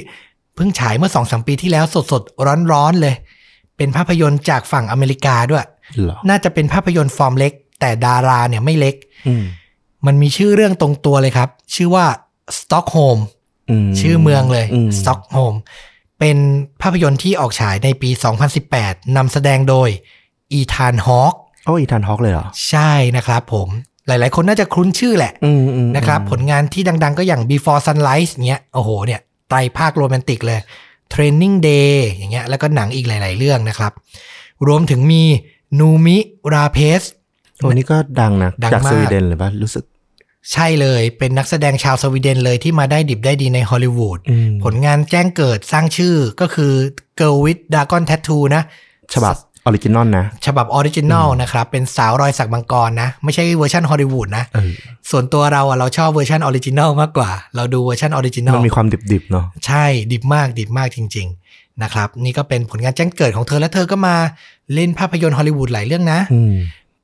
เพิ่งฉายเมื่อสองสามปีที่แล้วสดๆร้อนๆเลย เป็นภาพยนตร์จากฝั่งอเมริกาด้วยเหรอน่าจะเป็นภาพยนตร์ฟอร์มเล็ก แต่ดาราเนี่ยไม่เล็กอืมมันมีชื่อเรื่องตรงตัวเลยครับ ชื่อว่า Stockholmอืมชื่อเมืองเลยมสต็อกโฮมเป็นภาพยนตร์ที่ออกฉายในปี 2018นำแสดงโดยอีธานฮอคโอ้อีธานฮอกเลยเหรอ ใช่นะครับผม หลาย ๆ คนน่าจะคุ้นชื่อแหละอืมอืมนะครับ ผลงานที่ดัง ๆ ก็อย่าง Before Sunrise เนี้ยโอ้โหเนี่ยไตรภาคโรแมนติกเลย Training Day อย่างเงี้ยแล้วก็หนังอีกหลาย ๆ เรื่องนะครับ รวมถึงมีนูมิราเพสโอ้นี่ก็ดังนะดังจากมากสวีเดนเลยป่ะรู้สึก ใช่เลยเป็นนักแสดงชาวสวีเดนเลยที่มาได้ดิบได้ดีในฮอลลีวูดอืมผลงานแจ้งเกิดสร้างชื่อก็คือ Girl with Dragon Tattoo นะฉบับ ออริจินอลนะ ฉบับออริจินอลนะครับ เป็นสาวรอยสักมังกรนะ ไม่ใช่เวอร์ชันฮอลลีวูดนะเออส่วนตัวเราอะเราชอบเวอร์ชัน original มากกว่า เราดูเวอร์ชัน original มันมีความดิบๆเนาะใช่ดิบมากดิบมากจริง ๆ นะครับ นี่ก็เป็นผลงานแจ้งเกิดของเธอและเธอก็มาเล่นภาพยนตร์ฮอลลีวูดหลายเรื่องนะอืม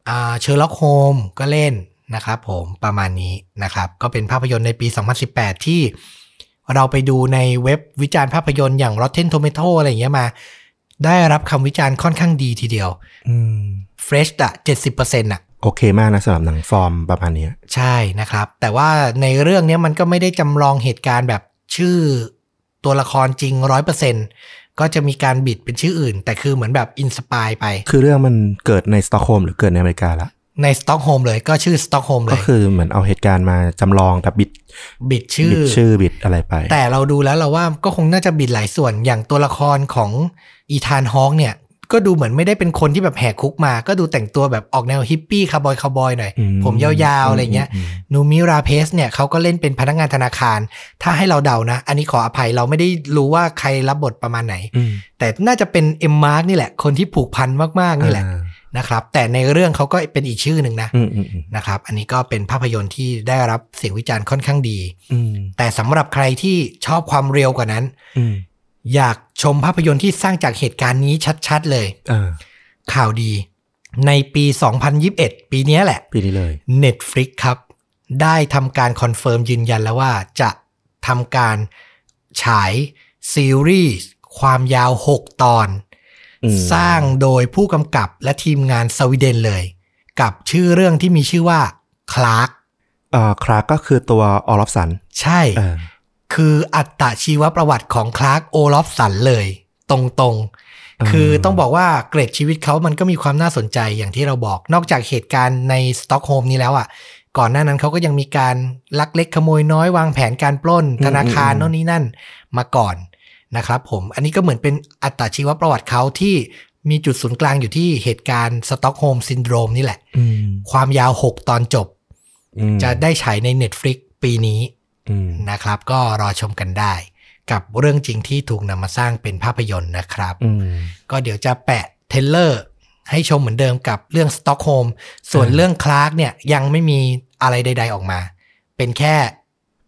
อ่า Sherlock Holmes ก็เล่นนะครับผมประมาณนี้นะครับ ก็เป็นภาพยนตร์ในปี 2018 ที่เราไปดูในเว็บวิจารณ์ภาพยนตร์อย่าง Rotten Tomato อะไรอย่างเงี้ยมา ได้รับคำวิจารณ์ค่อนข้างดีทีเดียวอืม Fresh อะ70%อะโอเคมากนะสำหรับหนังฟอร์มประมาณเนี้ยใช่นะครับ แต่ว่าในเรื่องเนี้ยมันก็ไม่ได้จำลองเหตุการณ์แบบชื่อตัวละครจริง100%ก็จะมีการบิดเป็นชื่ออื่น แต่คือเหมือนแบบ inspire ไป คือเรื่องมันเกิดในสต็อกโฮล์มหรือเกิดในอเมริกาละ ในสต็อกโฮล์มเลยก็ชื่อสต็อกโฮล์มเลยคือเหมือนเอาเหตุการณ์มาจำลองกับบิด บิดชื่อบิดชื่อบิดอะไรไป แต่เราดูแล้วเราว่าก็คงน่าจะบิดหลายส่วนอย่างตัวละครของอีธานฮอกเนี่ย ก็ดูเหมือนไม่ได้เป็นคนที่แบบแหกคุกมา ก็ดูแต่งตัวแบบออกแนวฮิปปี้คาร์บอยคาร์บอยหน่อยอืผมยาวๆ อะไรเงี้ย นูมิราเพซเนี่ยเขาก็เล่นเป็นพนักงานธนาคาร ถ้าให้เราเดานะ อันนี้ขออภัยเราไม่ได้รู้ว่าใครรับบทประมาณไหนอืมแต่น่าจะเป็นเอ็มมาร์กนี่แหละ คนที่ผูกพันมากๆนี่แหละอ่า นะครับ แต่ในเรื่องเขาก็เป็นอีกชื่อหนึ่งนะอืมอืมอืมนะครับ อันนี้ก็เป็นภาพยนตร์ที่ได้รับเสียงวิจารณ์ค่อนข้างดีอืมแต่สำหรับใครที่ชอบความเร็วกว่านั้นอืมอยากชมภาพยนตร์ที่สร้างจากเหตุการณ์นี้ชัด ๆ เลยเออข่าวดีในปี 2021 ปีเนี้ยแหละ ปีนี้เลย Netflix ครับ ได้ทำการ confirm ยืนยันแล้วว่าจะทำการฉายซีรีส์ความยาว 6 ตอนอืม สร้างโดยผู้กำกับและทีมงานสวีเดนเลย กับชื่อเรื่องที่มีชื่อว่าคลาร์กเอ่อคลาร์กก็คือตัวโอลอฟสัน ใช่เออคืออัตชีวประวัติของคลาร์กโอลอฟสันเลย ตรงๆ คือต้องบอกว่าเกร็ดชีวิตเขามันก็มีความน่าสนใจอย่างที่เราบอก นอกจากเหตุการณ์ในสต็อกโฮล์มนี้แล้วอะก่อนหน้านั้นเขาก็ยังมีการลักเล็กขโมยน้อยวางแผนการปล้นธนาคารโน่นนี่นั่นมาก่อน นะครับผมอันนี้ก็เหมือนเป็นอัตชีวประวัติเขาที่มีจุดศูนย์กลางอยู่ที่เหตุการณ์สต็อกโฮล์มซินโดรมนี่แหละอืมความยาว 6 ตอนจบอืมจะได้ฉายใน Netflix ปีนี้อืมนะครับ ก็รอชมกันได้ กับเรื่องจริงที่ถูกนำมาสร้างเป็นภาพยนตร์นะครับอืมก็เดี๋ยวจะแปะเทรลเลอร์ให้ชมเหมือนเดิมกับเรื่องสต็อกโฮล์มส่วนอ่าเรื่องคลาร์กเนี่ยยังไม่มีอะไรใด ๆออกมา เป็นแค่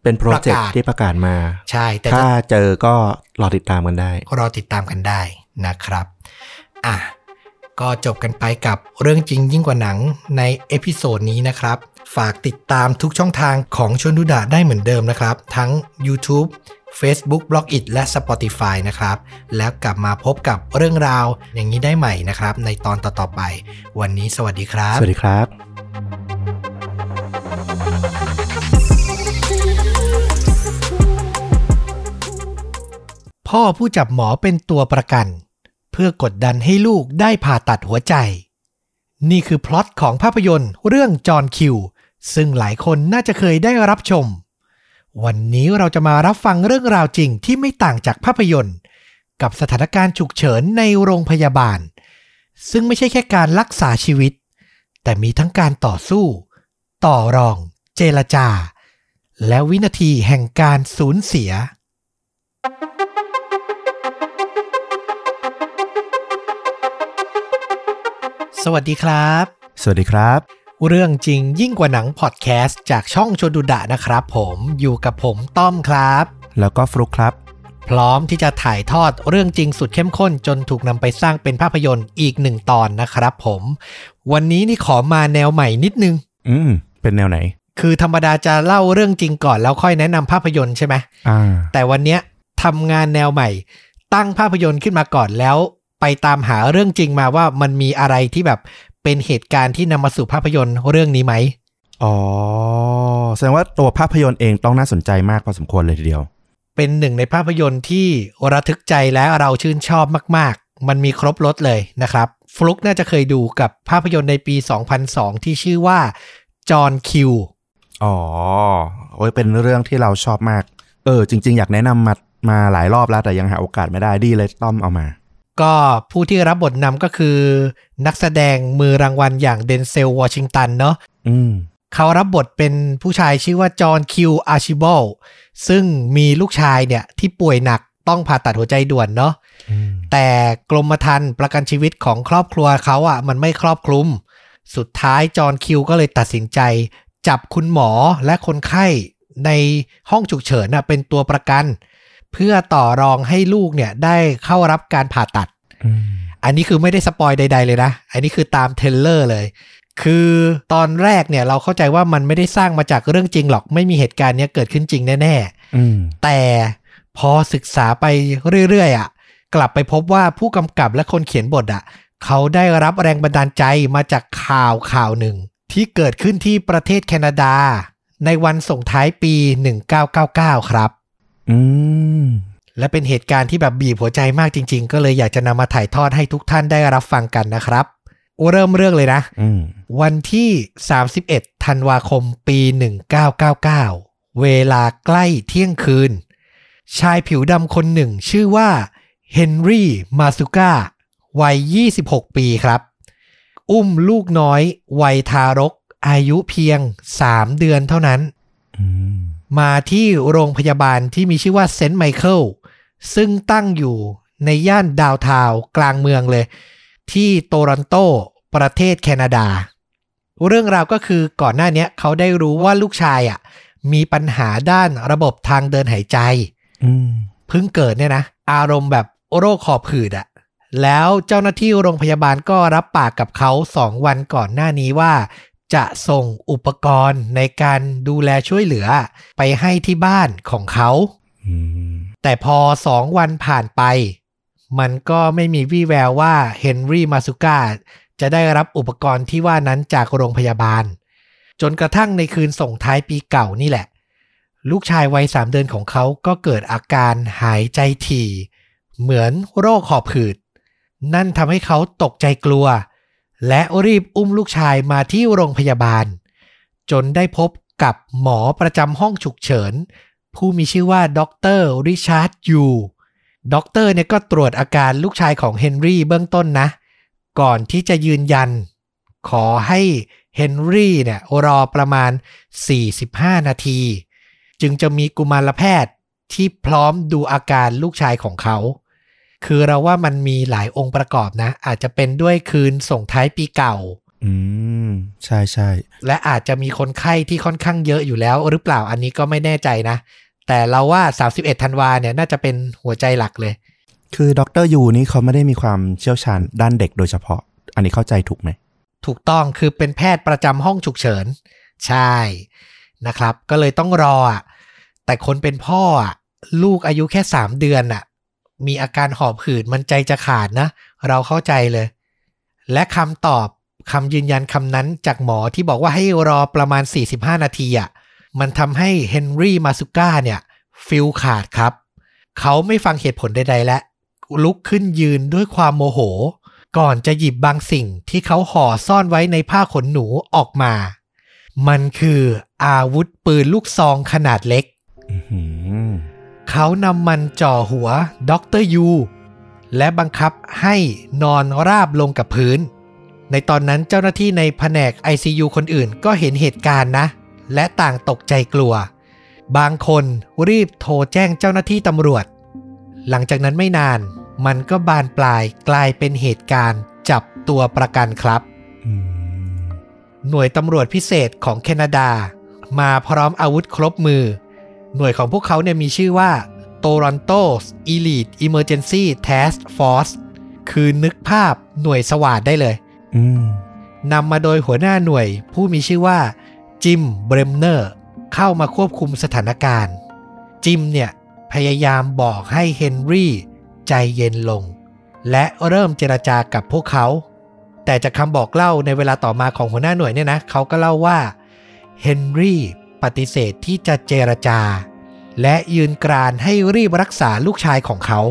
เป็นโปรเจกต์ประกาศที่ประกาศมา ใช่ แต่ถ้าจะเจอก็รอติดตามกันได้ รอติดตามกันได้นะครับ อะ ก็จบกันไปกับเรื่องจริงยิ่งกว่าหนังใน episode นี้นะครับ ฝากติดตามทุกช่องทางของชวนดูดะได้เหมือนเดิมนะครับ ทั้ง YouTube Facebook b l o g i t และ Spotify นะครับ แล้วกลับมาพบกับเรื่องราวอย่างนี้ได้ใหม่นะครับ ในตอนต่อๆไป วันนี้สวัสดีครับ สวัสดีครับ พ่อผู้จับหมอเป็นตัวประกัน เพื่อกดดันให้ลูกได้ผ่าตัดหัวใจ นี่คือพล็อตของภาพยนตร์เรื่องจอห์นคิว ซึ่งหลายคนน่าจะเคยได้รับชม วันนี้เราจะมารับฟังเรื่องราวจริงที่ไม่ต่างจากภาพยนตร์ กับสถานการณ์ฉุกเฉินในโรงพยาบาล ซึ่งไม่ใช่แค่การรักษาชีวิต แต่มีทั้งการต่อสู้ ต่อรอง เจรจา และวินาทีแห่งการสูญเสีย สวัสดีครับ สวัสดีครับ เรื่องจริงยิ่งกว่าหนังพอดแคสต์จากช่องชวนดูดะนะครับผมอยู่กับผมต้อมครับ แล้วก็ฟลุกครับ พร้อมที่จะถ่ายทอดเรื่องจริงสุดเข้มข้นจนถูกนำไปสร้างเป็นภาพยนตร์อีกหนึ่งตอนนะครับผม วันนี้นี่ขอมาแนวใหม่นิดนึง อืม เป็นแนวไหน คือธรรมดาจะเล่าเรื่องจริงก่อนแล้วค่อยแนะนำภาพยนตร์ใช่ไหมอ่าแต่วันเนี้ยทำงานแนวใหม่ ตั้งภาพยนตร์ขึ้นมาก่อนแล้ว ไปตามหาเรื่องจริงมาว่ามันมีอะไรที่แบบเป็นเหตุการณ์ที่นำมาสู่ภาพยนตร์เรื่องนี้ไหมอ๋อ แสดงว่าตัวภาพยนตร์เองต้องน่าสนใจมากพอสมควรเลยทีเดียว เป็นหนึ่งในภาพยนตร์ที่ระทึกใจและเราชื่นชอบมาก ๆ มันมีครบรถเลยนะครับ ฟลุกน่าจะเคยดูกับภาพยนตร์ในปี 2002 ที่ชื่อว่าจอห์นคิว อ๋อโอ้ยเป็นเรื่องที่เราชอบมาก เออ จริง ๆ อยากแนะนำมามาหลายรอบแล้วแต่ยังหาโอกาสไม่ได้ดีเลยต้อมเอามา ก็ผู้ที่รับบทนำก็คือ นักแสดงมือรางวัลอย่างเดนเซลวอชิงตันเนาะอืมเขารับบทเป็นผู้ชายชื่อว่าจอห์นคิวอาร์ชิบอลซึ่งมีลูกชายเนี่ยที่ป่วยหนักต้องผ่าตัดหัวใจด่วนเนาะอืมแต่กรมธรรม์ประกันชีวิตของครอบครัวเขาอะ มันไม่ครอบคลุม สุดท้ายจอห์นคิวก็เลยตัดสินใจ จับคุณหมอและคนไข้ในห้องฉุกเฉินน่ะเป็นตัวประกันเพื่อต่อรองให้ลูกเนี่ยได้เข้ารับการผ่าตัดอืมอันนี้คือไม่ได้สปอยใด ๆ เลยนะ อันนี้คือตามเทรลเลอร์เลย คือตอนแรกเนี่ยเราเข้าใจว่ามันไม่ได้สร้างมาจากเรื่องจริงหรอก ไม่มีเหตุการณ์เนี้ยเกิดขึ้นจริงแน่อืมๆแต่พอศึกษาไปเรื่อยๆอะกลับไปพบว่าผู้กำกับและคนเขียนบทอะเขาได้รับแรงบันดาลใจมาจากข่าวข่าวหนึ่ง ที่เกิดขึ้นที่ประเทศแคนาดา ในวันส่งท้ายปี 1999 ครับ อืมและเป็นเหตุการณ์ที่แบบบีบหัวใจมากจริง ๆ ก็เลยอยากจะนำมาถ่ายทอดให้ทุกท่านได้รับฟังกันนะครับเริ่มเรื่องเลยนะอืมวันที่ 31 ธันวาคมปี 1999 เวลาใกล้เที่ยงคืน ชายผิวดำคนหนึ่งชื่อว่าเฮนรี่มาซูก้าวัย 26 ปีครับ อุ้มลูกน้อย วัยทารก อายุเพียง 3 เดือนเท่านั้นอื มมาที่โรงพยาบาลที่มีชื่อว่าเซนต์ไมเคิลซึ่งตั้งอยู่ในย่านดาวน์ทาวน์กลางเมืองเลย ที่โตรอนโตประเทศแคนาดา เรื่องราวก็คือก่อนหน้าเนี้ยเขาได้รู้ว่าลูกชายอะมีปัญหาด้านระบบทางเดินหายใจอืมเพิ่งเกิดเนี่ยนะ อารมณ์แบบโรคขอบหืดอะแล้วเจ้าหน้าที่โรงพยาบาลก็รับปากกับเขาสองวันก่อนหน้านี้ว่า จะส่งอุปกรณ์ในการดูแลช่วยเหลือ ไปให้ที่บ้านของเขาอืมแต่พอสองวันผ่านไป มันก็ไม่มีวี่แววว่าเฮนรี่มาซุก้าจะได้รับอุปกรณ์ที่ว่านั้นจากโรงพยาบาล จนกระทั่งในคืนส่งท้ายปีเก่านี่แหละ ลูกชายวัยสามเดือนของเขาก็เกิดอาการหายใจถี่ เหมือนโรคหอบหืด นั่นทำให้เขาตกใจกลัว และรีบอุ้มลูกชายมาที่โรงพยาบาล จนได้พบกับหมอประจำห้องฉุกเฉิน ผู้มีชื่อว่าด็อกเตอร์ริชาร์ดยูด็อกเตอร์เนี่ยก็ตรวจอาการลูกชายของเฮนรี่เบื้องต้นนะ ก่อนที่จะยืนยัน ขอให้เฮนรี่เนี่ยรอประมาณ 45 นาที จึงจะมีกุมารแพทย์ที่พร้อมดูอาการลูกชายของเขา คือเราว่ามันมีหลายองค์ประกอบนะ อาจจะเป็นด้วยคืนส่งท้ายปีเก่า อืม ใช่ใช่และอาจจะมีคนไข้ที่ค่อนข้างเยอะอยู่แล้ว หรือเปล่าอันนี้ก็ไม่แน่ใจนะ แต่เราว่า 31ธันวาเนี่ยน่าจะเป็นหัวใจหลักเลย คือดรยูนี่เขาไม่ได้มีความเชี่ยวชาญด้านเด็กโดยเฉพาะ อันนี้เข้าใจถูกไหม ถูกต้องคือเป็นแพทย์ประจำห้องฉุกเฉิน ใช่นะครับ ก็เลยต้องรออะแต่คนเป็นพ่ออะลูกอายุแค่3เดือนอะ มีอาการหอบหืดมันใจจะขาดนะ เราเข้าใจเลย และคำตอบคำยืนยันคำนั้นจากหมอที่บอกว่าให้รอประมาณ 45 นาทีอะมันทำให้เฮนรี่มาซุก้าเนี่ยฟิลขาดครับ เขาไม่ฟังเหตุผลใดๆและ ลุกขึ้นยืนด้วยความโมโห ก่อนจะหยิบบางสิ่งที่เขาห่อซ่อนไว้ในผ้าขนหนูออกมา มันคืออาวุธปืนลูกซองขนาดเล็ก เขานำมันจ่อหัวด็อกเตอร์ยูและบังคับให้นอนราบลงกับพื้น ในตอนนั้นเจ้าหน้าที่ในแผนก ICU คนอื่นก็เห็นเหตุการณ์นะ และต่างตกใจกลัว บางคนรีบโทรแจ้งเจ้าหน้าที่ตำรวจ หลังจากนั้นไม่นาน มันก็บานปลายกลายเป็นเหตุการณ์จับตัวประกันครับอืมหน่วยตำรวจพิเศษของแคนาดา มาพร้อมอาวุธครบมือ หน่วยของพวกเขาเนี่ยมีชื่อว่า Toronto Elite Emergency Task Force คือนึกภาพหน่วยสวาดได้เลยอืมนำมาโดยหัวหน้าหน่วย ผู้มีชื่อว่าจิมเบรมเนอร์เข้ามาควบคุมสถานการณ์ จิมเนี่ย พยายามบอกให้เฮนรี่ใจเย็นลง และเริ่มเจรจากับพวกเขา แต่จากคำบอกเล่าในเวลาต่อมาของหัวหน้าหน่วยเนี่ยนะ เขาก็เล่าว่าเฮนรี่ ปฏิเสธที่จะเจรจา และยืนกรานให้รีบรักษาลูกชายของเขา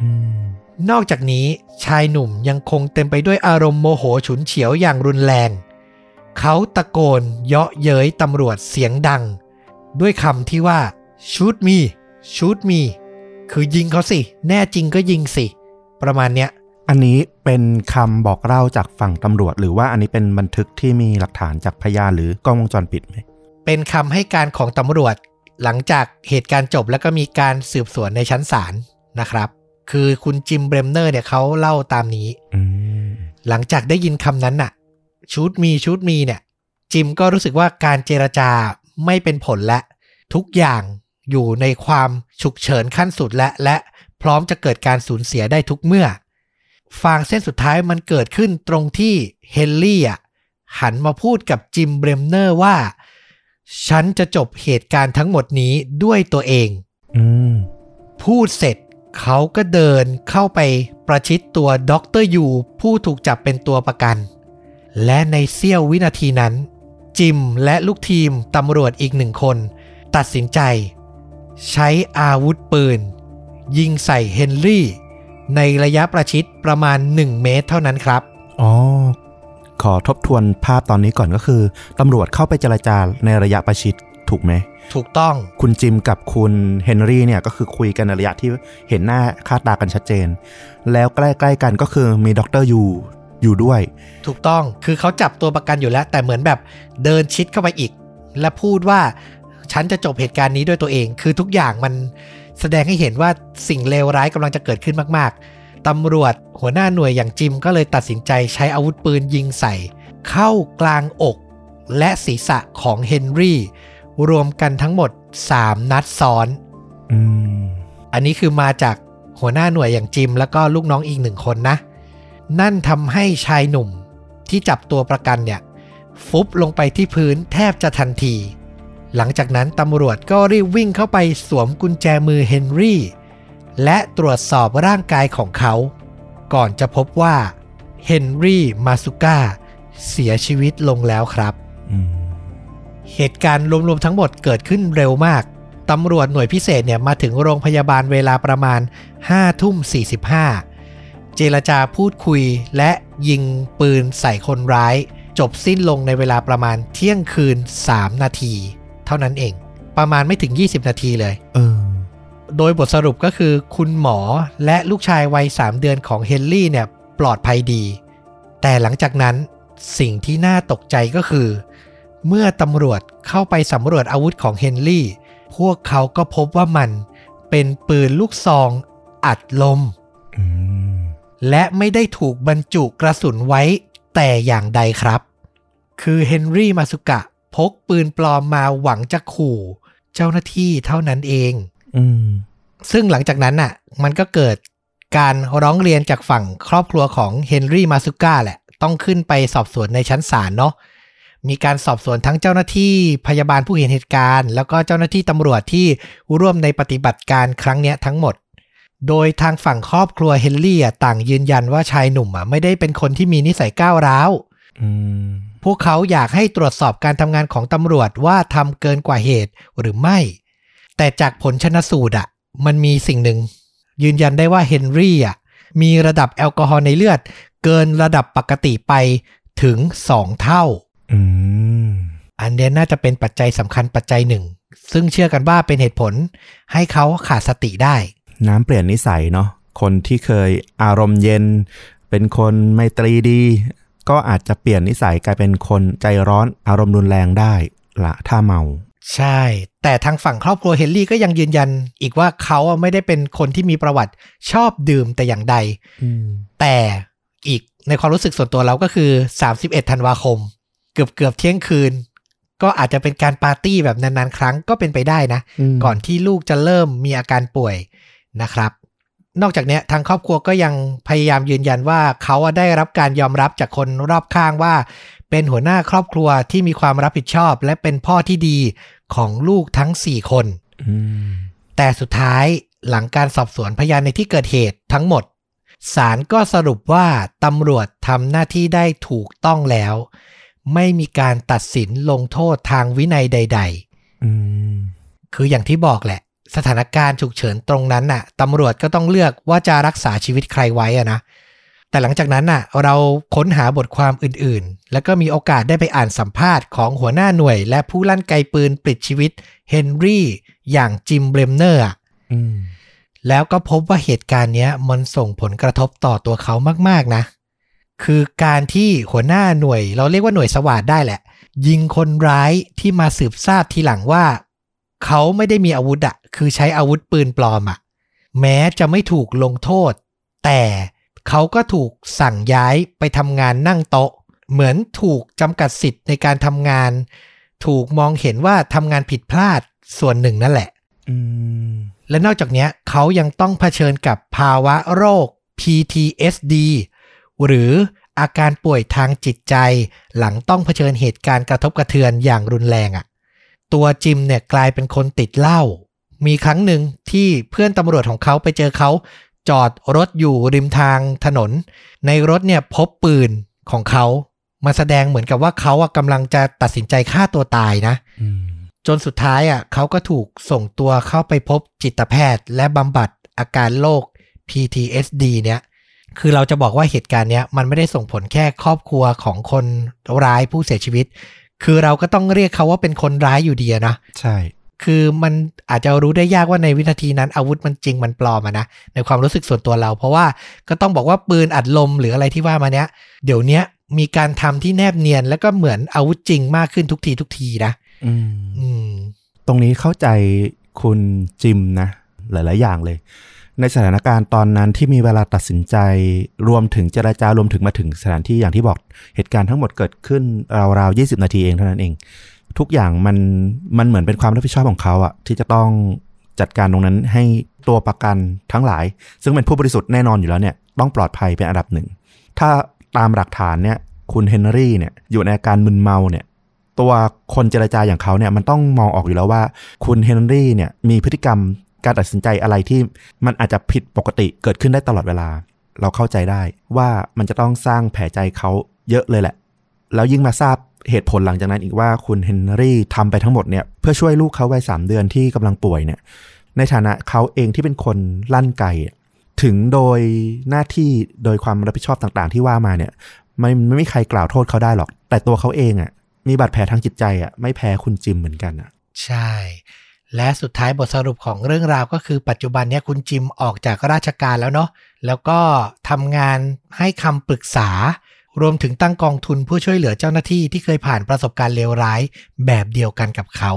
อืมนอกจากนี้ชายหนุ่มยังคงเต็มไปด้วยอารมณ์โมโหฉุนเฉียวอย่างรุนแรง เขาตะโกนเยาะเย้ยตำรวจเสียงดัง ด้วยคำที่ว่า shoot me shoot me คือยิงเขาสิ แน่จริงก็ยิงสิ ประมาณเนี้ย อันนี้เป็นคำบอกเล่าจากฝั่งตำรวจ หรือว่าอันนี้เป็นบันทึกที่มีหลักฐานจากพยานหรือกล้องวงจรปิดไหม เป็นคำให้การของตำรวจ หลังจากเหตุการณ์จบแล้วก็มีการสืบสวนในชั้นศาลนะครับ คือคุณจิมเบรมเนอร์เนี่ยเขาเล่าตามนี้อืมหลังจากได้ยินคำนั้นน่ะ shoot me shoot me เนี่ย จิมก็รู้สึกว่าการเจรจาไม่เป็นผลและ ทุกอย่างอยู่ในความฉุกเฉินขั้นสุดและ และพร้อมจะเกิดการสูญเสียได้ทุกเมื่อ ฟางเส้นสุดท้ายมันเกิดขึ้นตรงที่เฮนรี่อะหันมาพูดกับจิมเบรมเนอร์ว่า ฉันจะจบเหตุการณ์ทั้งหมดนี้ด้วยตัวเองอืมพูดเสร็จเขาก็เดินเข้าไปประชิดตัวด็อกเตอร์ยูผู้ถูกจับเป็นตัวประกัน และในเสี้ยววินาทีนั้น จิมและลูกทีมตำรวจอีกหนึ่งคน ตัดสินใจ ใช้อาวุธปืน ยิงใส่เฮนรี่ ในระยะประชิดประมาณ 1 เมตรเท่านั้นครับ อ๋อ ขอทบทวนภาพตอนนี้ก่อนก็คือตำรวจเข้าไปเจรจาในระยะประชิดถูกไหม ถูกต้องคุณจิมกับคุณเฮนรี่เนี่ยก็คือคุยกันในระยะที่เห็นหน้าค่าตากันชัดเจน แล้วใกล้ๆกันก็คือมีด็อกเตอร์ยูอยู่ด้วย ถูกต้องคือเขาจับตัวประกันอยู่แล้ว แต่เหมือนแบบเดินชิดเข้าไปอีก และพูดว่าฉันจะจบเหตุการณ์นี้ด้วยตัวเอง คือทุกอย่างมันแสดงให้เห็นว่าสิ่งเลวร้ายกำลังจะเกิดขึ้นมากๆ ตำรวจหัวหน้าหน่วยอย่างจิมก็เลยตัดสินใจใช้อาวุธปืนยิงใส่ เข้ากลางอกและศีรษะของเฮนรี่ รวมกันทั้งหมด 3 นัดซ้อนอืมอันนี้คือมาจากหัวหน้าหน่วยอย่างจิม แล้วก็ลูกน้องอีกหนึ่งคนนะ นั่นทำให้ชายหนุ่มที่จับตัวประกันเนี่ย ฟุบลงไปที่พื้นแทบจะทันที หลังจากนั้นตำรวจก็รีบวิ่งเข้าไปสวมกุญแจมือเฮนรี่ และตรวจสอบร่างกายของเขา ก่อนจะพบว่าเฮนรี่มาซุก้าเสียชีวิตลงแล้วครับอืมเหตุการณ์รวมๆทั้งหมดเกิดขึ้นเร็วมาก ตำรวจหน่วยพิเศษเนี่ยมาถึงโรงพยาบาลเวลาประมาณ5ทุ่ม45 เจรจาพูดคุยและยิงปืนใส่คนร้าย จบสิ้นลงในเวลาประมาณเที่ยงคืน 3 นาที เท่านั้นเอง ประมาณไม่ถึง 20 นาทีเลย เออ โดยบทสรุปก็คือคุณหมอและลูกชายวัย 3 เดือนของเฮนรี่เนี่ยปลอดภัยดี แต่หลังจากนั้นสิ่งที่น่าตกใจก็คือ เมื่อตำรวจเข้าไปสำรวจอาวุธของเฮนรี่ พวกเขาก็พบว่ามันเป็นปืนลูกซองอัดลม และไม่ได้ถูกบรรจุกระสุนไว้แต่อย่างใดครับ คือเฮนรี่มาสุกะพกปืนปลอมมาหวังจะขู่ เจ้าหน้าที่เท่านั้นเอง ซึ่งหลังจากนั้นน่ะ มันก็เกิดการร้องเรียนจากฝั่งครอบครัวของเฮนรี่มาซุก้าแหละ ต้องขึ้นไปสอบสวนในชั้นศาลเนาะมีการสอบสวนทั้งเจ้าหน้าที่พยาบาลผู้เห็นเหตุการณ์ แล้วก็เจ้าหน้าที่ตำรวจที่ร่วมในปฏิบัติการครั้งเนี้ยทั้งหมด โดยทางฝั่งครอบครัวเฮนรี่อะต่างยืนยันว่าชายหนุ่มอะไม่ได้เป็นคนที่มีนิสัยก้าวร้าวอืมพวกเขาอยากให้ตรวจสอบการทำงานของตำรวจว่าทำเกินกว่าเหตุหรือไม่ แต่จากผลชนสูตรอะมันมีสิ่งหนึ่ง ยืนยันได้ว่าเฮนรี่อะมีระดับแอลกอฮอล์ในเลือด เกินระดับปกติไปถึง2เท่าอืมอันเนี้ยน่าจะเป็นปัจจัยสำคัญปัจจัยหนึ่ง ซึ่งเชื่อกันว่าเป็นเหตุผลให้เขาขาดสติได้ น้ำเปลี่ยนนิสัยเนาะคนที่เคยอารมณ์เย็น เป็นคนไมตรีดี ก็อาจจะเปลี่ยนนิสัยกลายเป็นคนใจร้อนอารมณ์รุนแรงได้ละถ้าเมา ใช่ แต่ทางฝั่งครอบครัวเฮนรี่ก็ยังยืนยันอีกว่าเขาอะไม่ได้เป็นคนที่มีประวัติชอบดื่มแต่อย่างใดอืมแต่อีกในความรู้สึกส่วนตัวเราก็คือ 31ธันวาคม เกือบเกือบเที่ยงคืน ก็อาจจะเป็นการปาร์ตี้แบบนานๆ ครั้งก็เป็นไปได้นะมก่อนที่ลูกจะเริ่มมีอาการป่วยนะครับ นอกจากเนี้ยทางครอบครัวก็ยังพยายามยืนยันว่าเขาอะได้รับการยอมรับจากคนรอบข้างว่า เป็นหัวหน้าครอบครัวที่มีความรับผิดชอบ และเป็นพ่อที่ดีของลูกทั้ง 4 คนอืมแต่สุดท้ายหลังการสอบสวนพยานในที่เกิดเหตุทั้งหมดศาลก็สรุปว่าตำรวจทำหน้าที่ได้ถูกต้องแล้ว ไม่มีการตัดสินลงโทษทางวินัยใดอืมๆคืออย่างที่บอกแหละ สถานการณ์ฉุกเฉินตรงนั้นน่ะตำรวจก็ต้องเลือกว่าจะรักษาชีวิตใครไว้อะนะ แต่หลังจากนั้นน่ะ เราค้นหาบทความอื่นๆ แล้วก็มีโอกาสได้ไปอ่านสัมภาษณ์ของหัวหน้าหน่วย และผู้ลั่นไกปืนปลิดชีวิตเฮนรี่อย่างจิมเบรมเนอร์อะอืมแล้วก็พบว่าเหตุการณ์เนี้ยมันส่งผลกระทบต่อตัวเขามากๆนะ คือการที่หัวหน้าหน่วย เราเรียกว่าหน่วยสวัสดได้แหละ ยิงคนร้ายที่มาสืบทราบทีหลังว่า เขาไม่ได้มีอาวุธอะคือใช้อาวุธปืนปลอมอะแม้จะไม่ถูกลงโทษ แต่เขาก็ถูกสั่งย้ายไปทำงานนั่งโต๊ะ เหมือนถูกจำกัดสิทธิ์ในการทำงาน ถูกมองเห็นว่าทำงานผิดพลาดส่วนหนึ่งนั่นแหละอืมและนอกจากเนี้ยเขายังต้องเผชิญกับภาวะโรค PTSD หรืออาการป่วยทางจิตใจ หลังต้องเผชิญเหตุการณ์กระทบกระเทือนอย่างรุนแรงอะ่ะ ตัวจิมเนี่ยกลายเป็นคนติดเหล้า มีครั้งหนึ่งที่เพื่อนตำรวจของเขาไปเจอเขา จอดรถอยู่ริมทางถนน ในรถเนี่ยพบปืนของเขา มาแสดงเหมือนกับว่าเขาอะกำลังจะตัดสินใจฆ่าตัวตายนะจนสุดท้ายอะเขาก็ถูกส่งตัวเข้าไปพบจิตแพทย์ และบำบัดอาการโรค PTSD เนี่ยคือเราจะบอกว่าเหตุการณ์เนี้ยมันไม่ได้ส่งผลแค่ครอบครัวของคนร้ายผู้เสียชีวิต คือเราก็ต้องเรียกเขาว่าเป็นคนร้ายอยู่ดีอะนะใช่ คือมันอาจจะรู้ได้ยากว่าในวินาทีนั้น อาวุธมันจริงมันปลอมอะนะในความรู้สึกส่วนตัวเรา เพราะว่าก็ต้องบอกว่าปืนอัดลมหรืออะไรที่ว่ามาเนี้ยเดี๋ยวเนี้ยมีการทำที่แนบเนียน แล้วก็เหมือนอาวุธจริงมากขึ้นทุกทีทุกทีนะอืมอืมตรงนี้เข้าใจคุณจิมนะ หลาย ๆ อย่างเลย ในสถานการณ์ตอนนั้นที่มีเวลาตัดสินใจ รวมถึงเจราจารวมถึงมาถึงสถานที่อย่างที่บอกเหตุการณ์ทั้งหมดเกิดขึ้นราวๆ20นาทีเองเท่านั้นเอง ทุกอย่างมันมันเหมือนเป็นความรับผิดชอบของเขาอะที่จะต้องจัดการตรงนั้นให้ตัวประกันทั้งหลาย ซึ่งเป็นผู้บริสุทธิ์แน่นอนอยู่แล้วเนี่ยต้องปลอดภัยเป็นอันดับหนึ่ง ถ้าตามหลักฐานเนี่ยคุณเฮนรี่เนี่ยอยู่ในอาการมึนเมาเนี่ยตัวคนเจรจาอย่างเขาเนี่ยมันต้องมองออกอยู่แล้วว่า คุณเฮนรี่เนี่ยมีพฤติกรรม การตัดสินใจอะไรที่มันอาจจะผิดปกติเกิดขึ้นได้ตลอดเวลา เราเข้าใจได้ว่ามันจะต้องสร้างแผลใจเขาเยอะเลยแหละ แล้วยิ่งมาทราบเหตุผลหลังจากนั้นอีกว่าคุณเฮนรี่ทำไปทั้งหมดเนี่ยเพื่อช่วยลูกเขาวัยสามเดือนที่กำลังป่วยเนี่ย ในฐานะเขาเองที่เป็นคนลั่นไกอะถึงโดยหน้าที่โดยความรับผิดชอบต่างๆ ที่ว่ามาเนี่ยไม่ไม่มีใครกล่าวโทษเขาได้หรอก แต่ตัวเขาเองอะมีบาดแผลทางจิตใจอะไม่แพ้คุณจิมเหมือนกันอะ ใช่ และสุดท้ายบทสรุปของเรื่องราวก็คือปัจจุบันเนี้ยคุณจิมออกจากราชการแล้วเนาะแล้วก็ทำงานให้คำปรึกษา รวมถึงตั้งกองทุนเพื่อช่วยเหลือเจ้าหน้าที่ที่เคยผ่านประสบการณ์เลวร้ายแบบเดียวกันกับเขา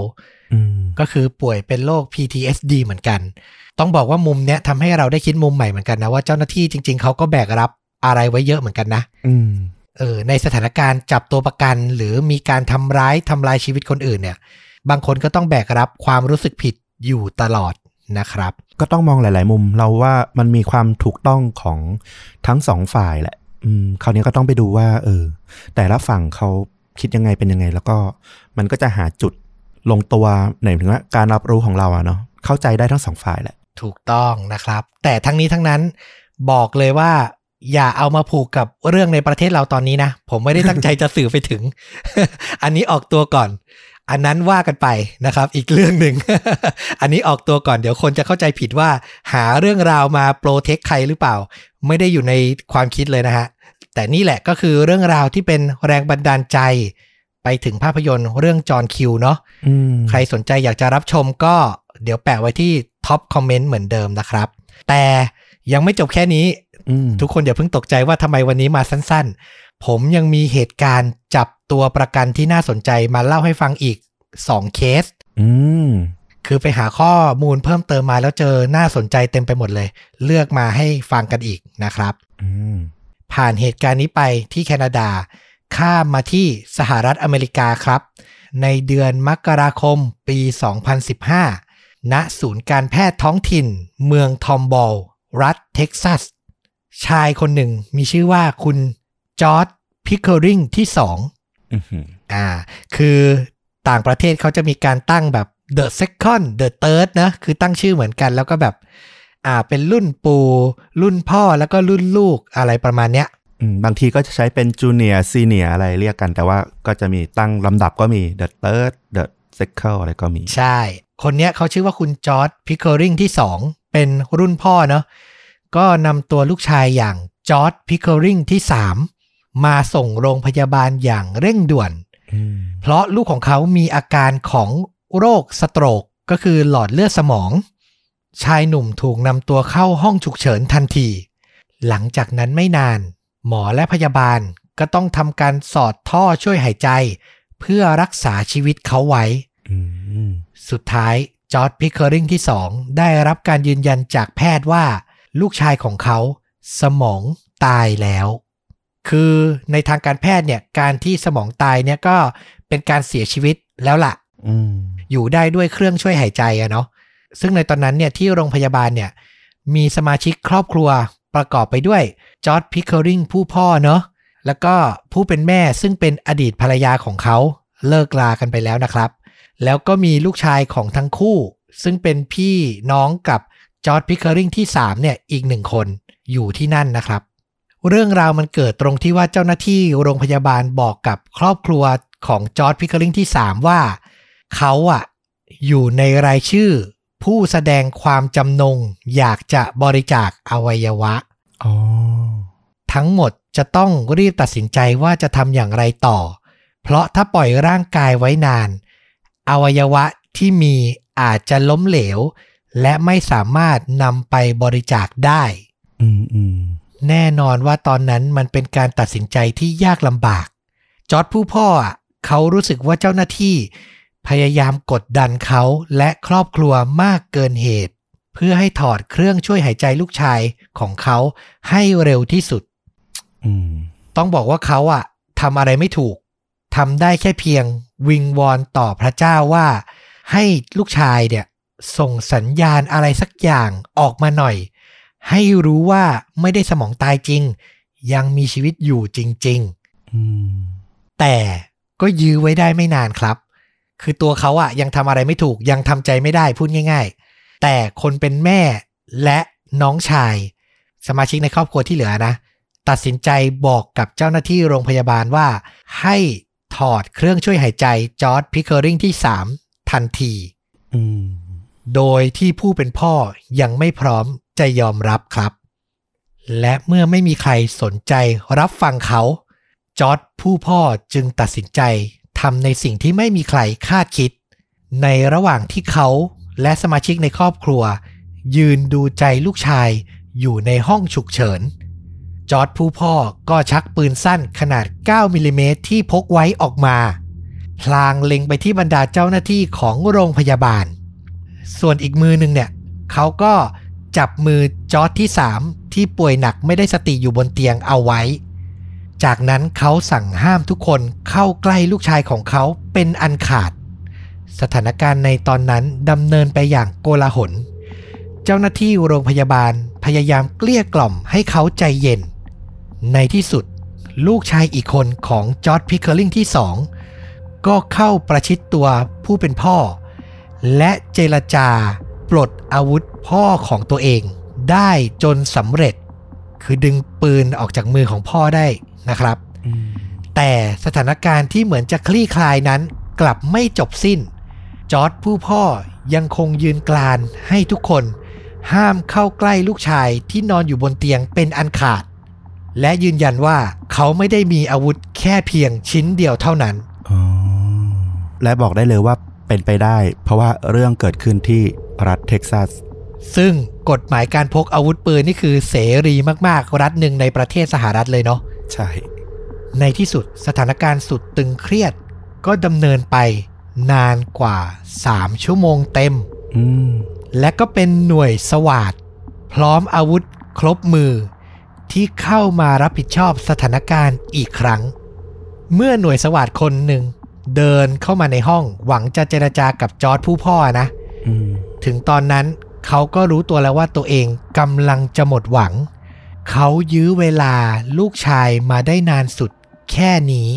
อืมก็คือป่วยเป็นโรค PTSD เหมือนกัน ต้องบอกว่ามุมเนี้ยทำให้เราได้คิดมุมใหม่เหมือนกันนะว่าเจ้าหน้าที่จริง ๆเขาก็แบกรับอะไรไว้เยอะเหมือนกันนะอืมเออในสถานการณ์จับตัวประกัน หรือมีการทำร้ายทำลายชีวิตคนอื่นเนี่ย บางคนก็ต้องแบกรับความรู้สึกผิดอยู่ตลอดนะครับ ก็ต้องมองหลาย ๆ มุมเราว่ามันมีความถูกต้องของทั้งสองฝ่ายแหละอืมคราวนี้ก็ต้องไปดูว่า เออ แต่ละฝั่งเขาคิดยังไงเป็นยังไง แล้วก็มันก็จะหาจุดลงตัวไหนถึงว่าการรับรู้ของเราอะเนาะเข้าใจได้ทั้งสองฝ่ายแหละ ถูกต้องนะครับ แต่ทั้งนี้ทั้งนั้นบอกเลยว่า อย่าเอามาผูกกับเรื่องในประเทศเราตอนนี้นะ ผมไม่ได้ตั้งใจจะสื่อไปถึง อันนี้ออกตัวก่อน อันนั้นว่ากันไปนะครับ อีกเรื่องหนึ่ง อันนี้ออกตัวก่อนเดี๋ยวคนจะเข้าใจผิดว่า หาเรื่องราวมาโปรเทคใครหรือเปล่า ไม่ได้อยู่ในความคิดเลยนะฮะ แต่นี่แหละก็คือเรื่องราวที่เป็นแรงบันดาลใจ ไปถึงภาพยนตร์เรื่องจอห์นคิวเนาะอืมใครสนใจอยากจะรับชมก็เดี๋ยวแปะไว้ที่ท็อปคอมเมนต์เหมือนเดิมนะครับ แต่ยังไม่จบแค่นี้อืมทุกคนอย่าเพิ่งตกใจว่าทำไมวันนี้มาสั้นๆ ผมยังมีเหตุการณ์จับ ตัวประกันที่น่าสนใจมาเล่าให้ฟังอีก2เคส อืมคือไปหาข้อมูลเพิ่มเติมมาแล้วเจอน่าสนใจเต็มไปหมดเลย เลือกมาให้ฟังกันอีกนะครับอืมผ่านเหตุการณ์นี้ไปที่แคนาดา ข้ามมาที่สหรัฐอเมริกาครับ ในเดือนมกราคมปี 2015 ณ ศูนย์การแพทย์ท้องถิ่น เมืองทอมบอล รัฐเท็กซัส ชายคนหนึ่งมีชื่อว่าคุณจอร์ดพิคเคอริงที่สอง อือหืออ่า คือต่างประเทศเขาจะมีการตั้งแบบ The Second The Third นะ คือตั้งชื่อเหมือนกันแล้วก็แบบ อ่า เป็นรุ่นปู่ รุ่นพ่อแล้วก็รุ่นลูกอะไรประมาณเนี้ยอืมบางทีก็จะใช้เป็น junior seniorนียอะไรเรียกกัน แต่ว่าก็จะมีตั้งลำดับก็มี the third the second อะไรก็มี ใช่ คนเนี้ยเขาชื่อว่าคุณจอร์จพิคเคอริงที่สองเป็นรุ่นพ่อเนาะก็นำตัวลูกชายอย่างจอร์จพิคเคอริงที่สาม มาส่งโรงพยาบาลอย่างเร่งด่วนอืมเพราะลูกของเขามีอาการของโรคสโตรกก็คือหลอดเลือดสมอง ชายหนุ่มถูกนำตัวเข้าห้องฉุกเฉินทันที หลังจากนั้นไม่นาน หมอและพยาบาลก็ต้องทำการสอดท่อช่วยหายใจ เพื่อรักษาชีวิตเขาไว้อืมสุดท้ายจอร์ดพิคเคอริงที่สองได้รับการยืนยันจากแพทย์ว่า ลูกชายของเขา สมองตายแล้ว คือในทางการแพทย์เนี่ยการที่สมองตายเนี่ยก็เป็นการเสียชีวิตแล้วล่ะอืมอยู่ได้ด้วยเครื่องช่วยหายใจอะเนาะซึ่งในตอนนั้นเนี่ยที่โรงพยาบาลเนี่ยมีสมาชิกครอบครัวประกอบไปด้วยจอร์จพิคเคอริงผู้พ่อเนาะแล้วก็ผู้เป็นแม่ซึ่งเป็นอดีตภรรยาของเขาเลิกลากันไปแล้วนะครับ แล้วก็มีลูกชายของทั้งคู่ ซึ่งเป็นพี่น้องกับจอร์จพิคเคอริงที่3เนี่ยอีกหนึ่งคนอยู่ที่นั่นนะครับ เรื่องราวมันเกิดตรงที่ว่าเจ้าหน้าที่โรงพยาบาลบอกกับครอบครัวของจอร์ดพิคเคอริงที่ 3 ว่า เขาอะอยู่ในรายชื่อ ผู้แสดงความจำนง อยากจะบริจาคอวัยวะอ๋อทั้งหมดจะต้องรีบตัดสินใจว่าจะทำอย่างไรต่อเเพราะถ้าปล่อยร่างกายไว้นาน อวัยวะที่มีอาจจะล้มเหลว และไม่สามารถนำไปบริจาคได้ อืมอืม แน่นอนว่าตอนนั้นมันเป็นการตัดสินใจที่ยากลำบาก จอร์ดผู้พ่ออะเขารู้สึกว่าเจ้าหน้าที่ พยายามกดดันเขาและครอบครัวมากเกินเหตุ เพื่อให้ถอดเครื่องช่วยหายใจลูกชายของเขาให้เร็วที่สุดอืมต้องบอกว่าเขาอะทำอะไรไม่ถูกทำได้แค่เพียงวิงวอนต่อพระเจ้าว่า ให้ลูกชายเนี่ย ส่งสัญญาณอะไรสักอย่างออกมาหน่อย ให้รู้ว่าไม่ได้สมองตายจริง ยังมีชีวิตอยู่จริงอืมๆแต่ก็ยื้อไว้ได้ไม่นานครับ คือตัวเขาอะยังทำอะไรไม่ถูกยังทำใจไม่ได้พูดง่าย ๆ แต่คนเป็นแม่และน้องชาย สมาชิกในครอบครัวที่เหลือนะ ตัดสินใจบอกกับเจ้าหน้าที่โรงพยาบาลว่า ให้ถอดเครื่องช่วยหายใจจอร์ดพิเคอริงที่3ทันทีอืมโดยที่ผู้เป็นพ่อยังไม่พร้อม จะยอมรับครับ และเมื่อไม่มีใครสนใจรับฟังเขา จอร์ดผู้พ่อจึงตัดสินใจทำในสิ่งที่ไม่มีใครคาดคิด ในระหว่างที่เขาและสมาชิกในครอบครัว ยืนดูใจลูกชายอยู่ในห้องฉุกเฉิน จอร์ดผู้พ่อก็ชักปืนสั้นขนาด 9มิลลิเมตรที่พกไว้ออกมาพลางเล็งไปที่บรรดาเจ้าหน้าที่ของโรงพยาบาล ส่วนอีกมือหนึ่งเนี่ย เขาก็ จับมือจอร์ดที่3ที่ป่วยหนักไม่ได้สติอยู่บนเตียงเอาไว้ จากนั้นเขาสั่งห้ามทุกคนเข้าใกล้ลูกชายของเขาเป็นอันขาด สถานการณ์ในตอนนั้นดำเนินไปอย่างโกลาหล เจ้าหน้าที่โรงพยาบาลพยายามเกลี้ยกล่อมให้เขาใจเย็น ในที่สุด ลูกชายอีกคนของจอร์ดพิคเคอร์ลิงที่สองก็เข้าประชิดตัวผู้เป็นพ่อ และเจรจา ปลดอาวุธพ่อของตัวเอง ได้จนสำเร็จ คือดึงปืนออกจากมือของพ่อได้นะครับอืมแต่สถานการณ์ที่เหมือนจะคลี่คลายนั้น กลับไม่จบสิ้น จอร์ดผู้พ่อยังคงยืนกลานให้ทุกคน ห้ามเข้าใกล้ลูกชายที่นอนอยู่บนเตียงเป็นอันขาด และยืนยันว่าเขาไม่ได้มีอาวุธแค่เพียงชิ้นเดียวเท่านั้นอ๋อและบอกได้เลยว่า เป็นไปได้ เพราะว่าเรื่องเกิดขึ้นที่รัฐเท็กซัส ซึ่งกฎหมายการพกอาวุธปืนนี่คือเสรีมากๆ รัฐหนึ่งในประเทศสหรัฐเลยเนาะใช่ ในที่สุดสถานการณ์สุดตึงเครียด ก็ดำเนินไปนานกว่า 3 ชั่วโมงเต็มอืมและก็เป็นหน่วยสวาดพร้อมอาวุธครบมือ ที่เข้ามารับผิดชอบสถานการณ์อีกครั้ง เมื่อหน่วยสวาดคนหนึ่ง เดินเข้ามาในห้อง หวังจะเจรจากับจอร์ดผู้พ่อนะอืมถึงตอนนั้นเขาก็รู้ตัวแล้วว่าตัวเองกำลังจะหมดหวัง เขายื้อเวลาลูกชายมาได้นานสุดแค่นี้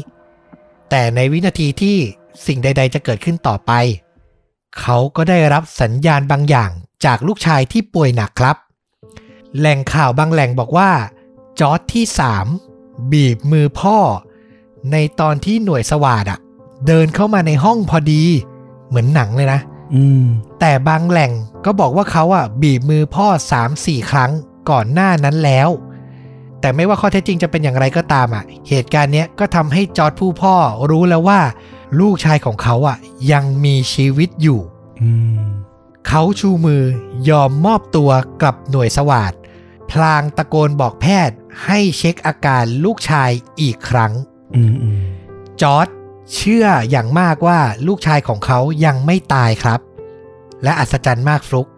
แต่ในวินาทีที่สิ่งใด ๆ จะเกิดขึ้นต่อไป เขาก็ได้รับสัญญาณบางอย่างจากลูกชายที่ป่วยหนักครับ แหล่งข่าวบางแหล่งบอกว่า จอร์ดที่ 3 บีบมือพ่อ ในตอนที่หน่วยสวาดอะ เดินเข้ามาในห้องพอดี เหมือนหนังเลยนะอืมแต่บางแหล่งก็บอกว่าเขาอะบีบมือพ่อ3-4ครั้งก่อนหน้านั้นแล้ว แต่ไม่ว่าข้อเท็จจริงจะเป็นอย่างไรก็ตามอะ เหตุการณ์เนี้ยก็ทำให้จอร์ดผู้พ่อรู้แล้วว่า ลูกชายของเขาอะ ยังมีชีวิตอยู่อืมเขาชูมือยอมมอบตัวกับหน่วยสวาดพลางตะโกนบอกแพทย์ให้เช็คอาการลูกชายอีกครั้งอืมอืมจอร์ด เชื่ออย่างมากว่าลูกชายของเขายังไม่ตายครับ และอัศจรรย์มากฟลุก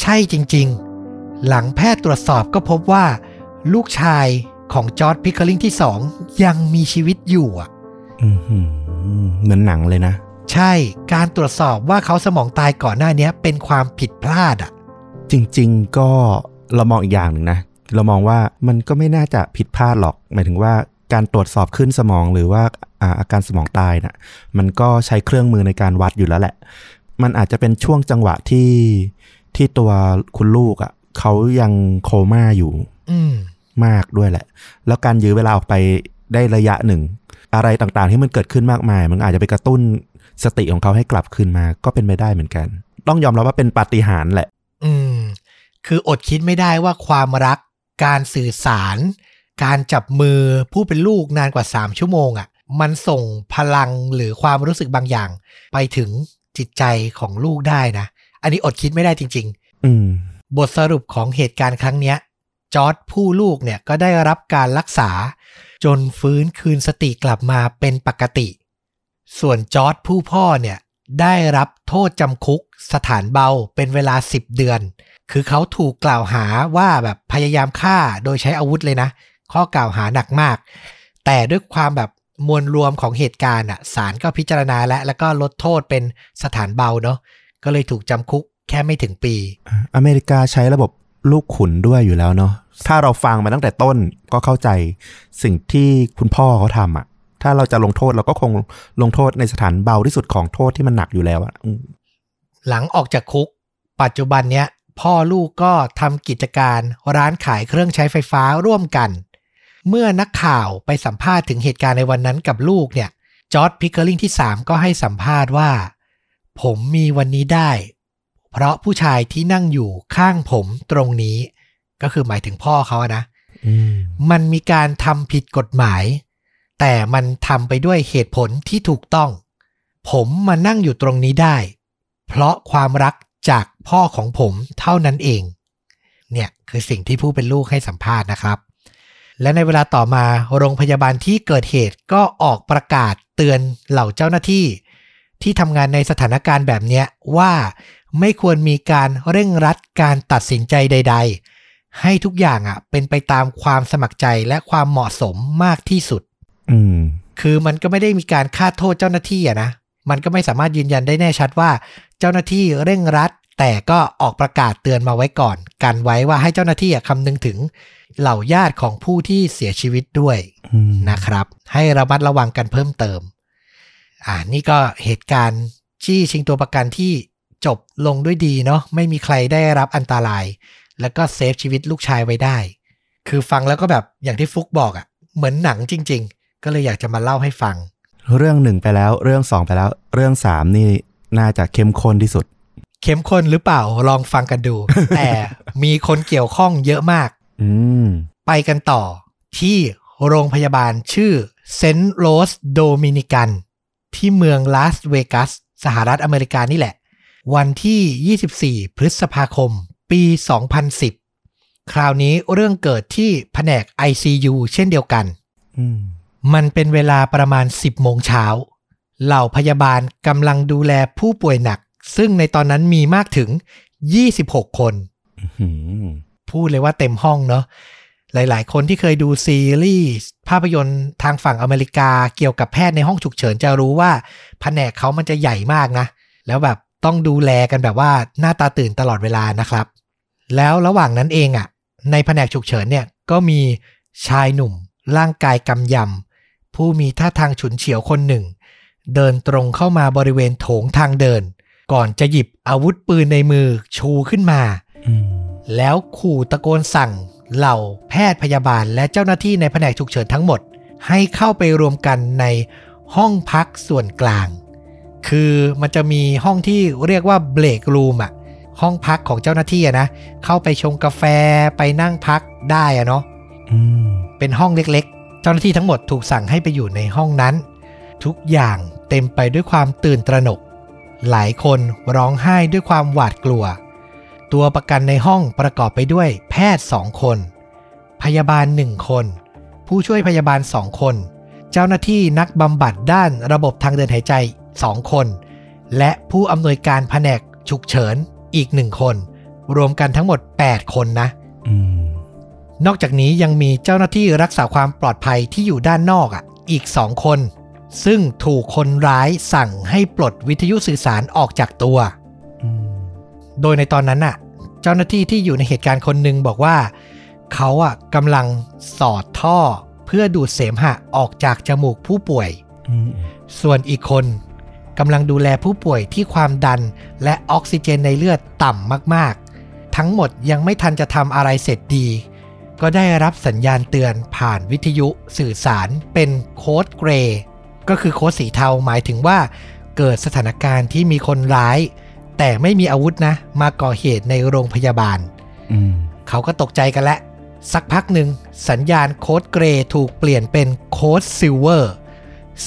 ใช่จริงๆ หลังแพทย์ตรวจสอบก็พบว่า ลูกชายของจอร์ดพิคเคอริงที่สองยังมีชีวิตอยู่อะอืมอืมเหมือนหนังเลยนะ ใช่การตรวจสอบว่าเขาสมองตายก่อนหน้านี้เป็นความผิดพลาดอะ จริงๆก็เรามองอีกอย่างหนึ่งนะ เรามองว่ามันก็ไม่น่าจะผิดพลาดหรอก หมายถึงว่า การตรวจสอบขึ้นสมองหรือว่าอาอาการสมองตายนะ่ะมันก็ใช้เครื่องมือในการวัดอยู่แล้วแหละ มันอาจจะเป็นช่วงจังหวะที่ที่ตัวคุณลูกอะ่ะเขายังโคม่าอยู่ อืมมากด้วยแหละ แล้วการยื้อเวลาออกไปได้ระยะหนึ่ง อะไรต่างๆที่มันเกิดขึ้นมากมาย มันอาจจะไปกระตุ้นสติของเขาให้กลับคืนมา ก็เป็นไปได้เหมือนกัน ต้องยอมรับว่าเป็นปาฏิหาริย์แหละ อืม คืออดคิดไม่ได้ว่าความรักการสื่อสาร การจับมือผู้เป็นลูกนานกว่า 3 ชั่วโมงอะ่ะ มันส่งพลังหรือความรู้สึกบางอย่าง ไปถึงจิตใจของลูกได้นะ อันนี้อดคิดไม่ได้จริงอืมๆบทสรุปของเหตุการณ์ครั้งเนี้ย จอร์ดผู้ลูกเนี่ยก็ได้รับการรักษา จนฟื้นคืนสติกลับมาเป็นปกติ ส่วนจอร์ดผู้พ่อเนี่ยได้รับโทษจำคุกสถานเบาเป็นเวลา 10 เดือน คือเขาถูกกล่าวหาว่าแบบพยายามฆ่าโดยใช้อาวุธเลยนะ ข้อกล่าวหาหนักมาก แต่ด้วยความแบบมวลรวมของเหตุการณ์อะศาลก็พิจารณาและแล้วก็ลดโทษเป็นสถานเบาเนาะก็เลยถูกจำคุกแค่ไม่ถึงปี อเมริกาใช้ระบบลูกขุนด้วยอยู่แล้วเนาะถ้าเราฟังมาตั้งแต่ต้นก็เข้าใจสิ่งที่คุณพ่อเขาทำอะ่ะ ถ้าเราจะลงโทษเราก็คงลงโทษในสถานเบาที่สุดของโทษที่มันหนักอยู่แล้วอะ่ะอืมหลังออกจากคุก ปัจจุบันเนี้ยพ่อลูกก็ทำกิจการร้านขายเครื่องใช้ไฟฟ้าร่วมกัน เมื่อนักข่าวไปสัมภาษณ์ถึงเหตุการณ์ในวันนั้นกับลูกเนี่ยจอร์ดพิกเกอร์ลิงที่ 3 ก็ให้สัมภาษณ์ว่า ผมมีวันนี้ได้ เพราะผู้ชายที่นั่งอยู่ข้างผมตรงนี้ ก็คือหมายถึงพ่อเขาอะนะอืมมันมีการทำผิดกฎหมาย แต่มันทำไปด้วยเหตุผลที่ถูกต้อง ผมมานั่งอยู่ตรงนี้ได้ เพราะความรักจากพ่อของผมเท่านั้นเอง เนี่ยคือสิ่งที่ผู้เป็นลูกให้สัมภาษณ์นะครับ และในเวลาต่อมาโรงพยาบาลที่เกิดเหตุก็ออกประกาศเตือนเหล่าเจ้าหน้าที่ ที่ทำงานในสถานการณ์แบบเนี้ยว่าไม่ควรมีการเร่งรัดการตัดสินใจใด ๆ ให้ทุกอย่างอะ เป็นไปตามความสมัครใจและความเหมาะสมมากที่สุด อืม คือมันก็ไม่ได้มีการคาดโทษเจ้าหน้าที่อะนะมันก็ไม่สามารถยืนยันได้แน่ชัดว่า เจ้าหน้าที่เร่งรัด แต่ก็ออกประกาศเตือนมาไว้ก่อน กันไว้ว่าให้เจ้าหน้าที่อะคำนึงถึง เหล่าญาติของผู้ที่เสียชีวิตด้วยอืมนะครับ ให้ระมัดระวังกันเพิ่มเติม อ่านี่ก็เหตุการณ์จี้ชิงตัวประกันที่จบลงด้วยดีเนาะไม่มีใครได้รับอันตราย แล้วก็ save ชีวิตลูกชายไว้ได้ คือฟังแล้วก็แบบอย่างที่ฟุกบอกอะ่ะ เหมือนหนังจริง ๆ ก็เลยอยากจะมาเล่าให้ฟัง เรื่องหนึ่งไปแล้วเรื่องสองไปแล้ว เรื่องสามนี่น่าจะเข้มข้นที่สุด เข้มข้นหรือเปล่าลองฟังกันดู แต่มีคนเกี่ยวข้องเยอะมากอืม ไปกันต่อที่โรงพยาบาลชื่อเซนต์โรสโดมินิกัน ที่เมืองลาสเวกัส สหรัฐอเมริกานี่แหละ วันที่ 24 พฤษภาคม ปี 2010 คราวนี้เรื่องเกิดที่แผนก ICU เช่นเดียวกันอืมมันเป็นเวลาประมาณ 10 โมงเช้า เหล่าพยาบาลกำลังดูแลผู้ป่วยหนัก ซึ่งในตอนนั้นมีมากถึง 26 คนอืม พูดเลยว่าเต็มห้องเนาะหลาย ๆ คนที่เคยดูซีรีส์ภาพยนตร์ทางฝั่งอเมริกาเกี่ยวกับแพทย์ในห้องฉุกเฉินจะรู้ว่าแผนกเขามันจะใหญ่มากนะ แล้วแบบต้องดูแลกันแบบว่าหน้าตาตื่นตลอดเวลานะครับ แล้วระหว่างนั้นเองอะ่ะ ในแผนกฉุกเฉินเนี่ยก็มีชายหนุ่ม ร่างกายกำยำผู้มีท่าทางฉุนเฉียวคนหนึ่ง เดินตรงเข้ามาบริเวณโถงทางเดิน ก่อนจะหยิบอาวุธปืนในมือชูขึ้นมา แล้วขู่ตะโกนสั่งเหล่าแพทย์พยาบาลและเจ้าหน้าที่ในแผนกฉุกเฉินทั้งหมด ให้เข้าไปรวมกันในห้องพักส่วนกลาง คือมันจะมีห้องที่เรียกว่าเบรกรูมอะห้องพักของเจ้าหน้าที่ะนะ เข้าไปชงกาแฟไปนั่งพักได้อะเนาะเป็นห้องเล็กๆ เจ้าหน้าที่ทั้งหมดถูกสั่งให้ไปอยู่ในห้องนั้น ทุกอย่างเต็มไปด้วยความตื่นตระหนก หลายคนร้องไห้ด้วยความหวาดกลัว ตัวประกันในห้องประกอบไปด้วยแพทย์สองคน พยาบาลหนึ่งคน ผู้ช่วยพยาบาลสองคน เจ้าหน้าที่นักบำบัดด้านระบบทางเดินหายใจสองคน และผู้อำนวยการแผนกฉุกเฉินอีกหนึ่งคน รวมกันทั้งหมด 8 คนนะอืมนอกจากนี้ยังมีเจ้าหน้าที่รักษาความปลอดภัยที่อยู่ด้านนอกอะ อีกสองคน ซึ่งถูกคนร้ายสั่งให้ปลดวิทยุสื่อสารออกจากตัวอืม โดยในตอนนั้นน่ะ เจ้าหน้าที่ที่อยู่ในเหตุการณ์คนหนึ่งบอกว่า เขาอะกำลังสอดท่อเพื่อดูดเสมหะออกจากจมูกผู้ป่วยอืมส่วนอีกคนกำลังดูแลผู้ป่วยที่ความดันและออกซิเจนในเลือดต่ำมากๆ ทั้งหมดยังไม่ทันจะทำอะไรเสร็จดี ก็ได้รับสัญญาณเตือนผ่านวิทยุสื่อสารเป็นโค้ดเกรย์ก็คือโค้ดสีเทาหมายถึงว่าเกิดสถานการณ์ที่มีคนร้าย แต่ไม่มีอาวุธนะ มาก่อเหตุในโรงพยาบาลอืมเขาก็ตกใจกันแล้วสักพักหนึ่งสัญญาณโค้ดเกรย์ถูกเปลี่ยนเป็นโค้ดซิลเวอร์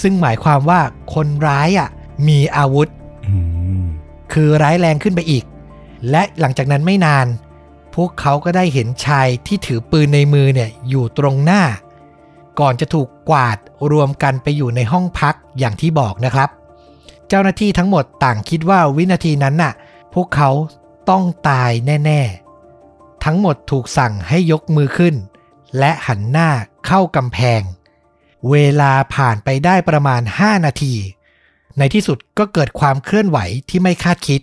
ซึ่งหมายความว่าคนร้ายอะมีอาวุธอืมคือร้ายแรงขึ้นไปอีก และหลังจากนั้นไม่นาน พวกเขาก็ได้เห็นชายที่ถือปืนในมือเนี่ยอยู่ตรงหน้า ก่อนจะถูกกวาดรวมกันไปอยู่ในห้องพักอย่างที่บอกนะครับ เจ้าหน้าที่ทั้งหมดต่างคิดว่าวินาทีนั้นน่ะ พวกเขาต้องตายแน่ๆ ทั้งหมดถูกสั่งให้ยกมือขึ้น และหันหน้าเข้ากำแพง เวลาผ่านไปได้ประมาณ 5 นาที ในที่สุดก็เกิดความเคลื่อนไหวที่ไม่คาดคิด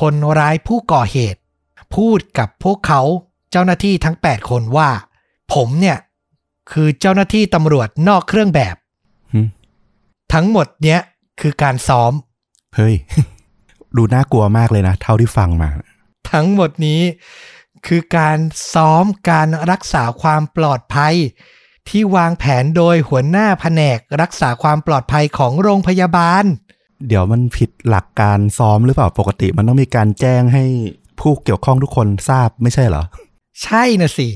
คนร้ายผู้ก่อเหตุ พูดกับพวกเขาเจ้าหน้าที่ทั้ง 8 คนว่า ผมเนี่ยคือเจ้าหน้าที่ตำรวจนอกเครื่องแบบหึทั้งหมดเนี้ย คือการซ้อม เฮ้ย ดูน่ากลัวมากเลยนะ เท่าที่ฟังมา ทั้งหมดนี้คือการซ้อมการรักษาความปลอดภัย ที่วางแผนโดยหัวหน้าแผนกรักษาความปลอดภัยของโรงพยาบาล เดี๋ยวมันผิดหลักการซ้อมหรือเปล่าปกติ มันต้องมีการแจ้งให้ผู้เกี่ยวข้องทุกคนทราบไม่ใช่เหรอ ใช่นะสิ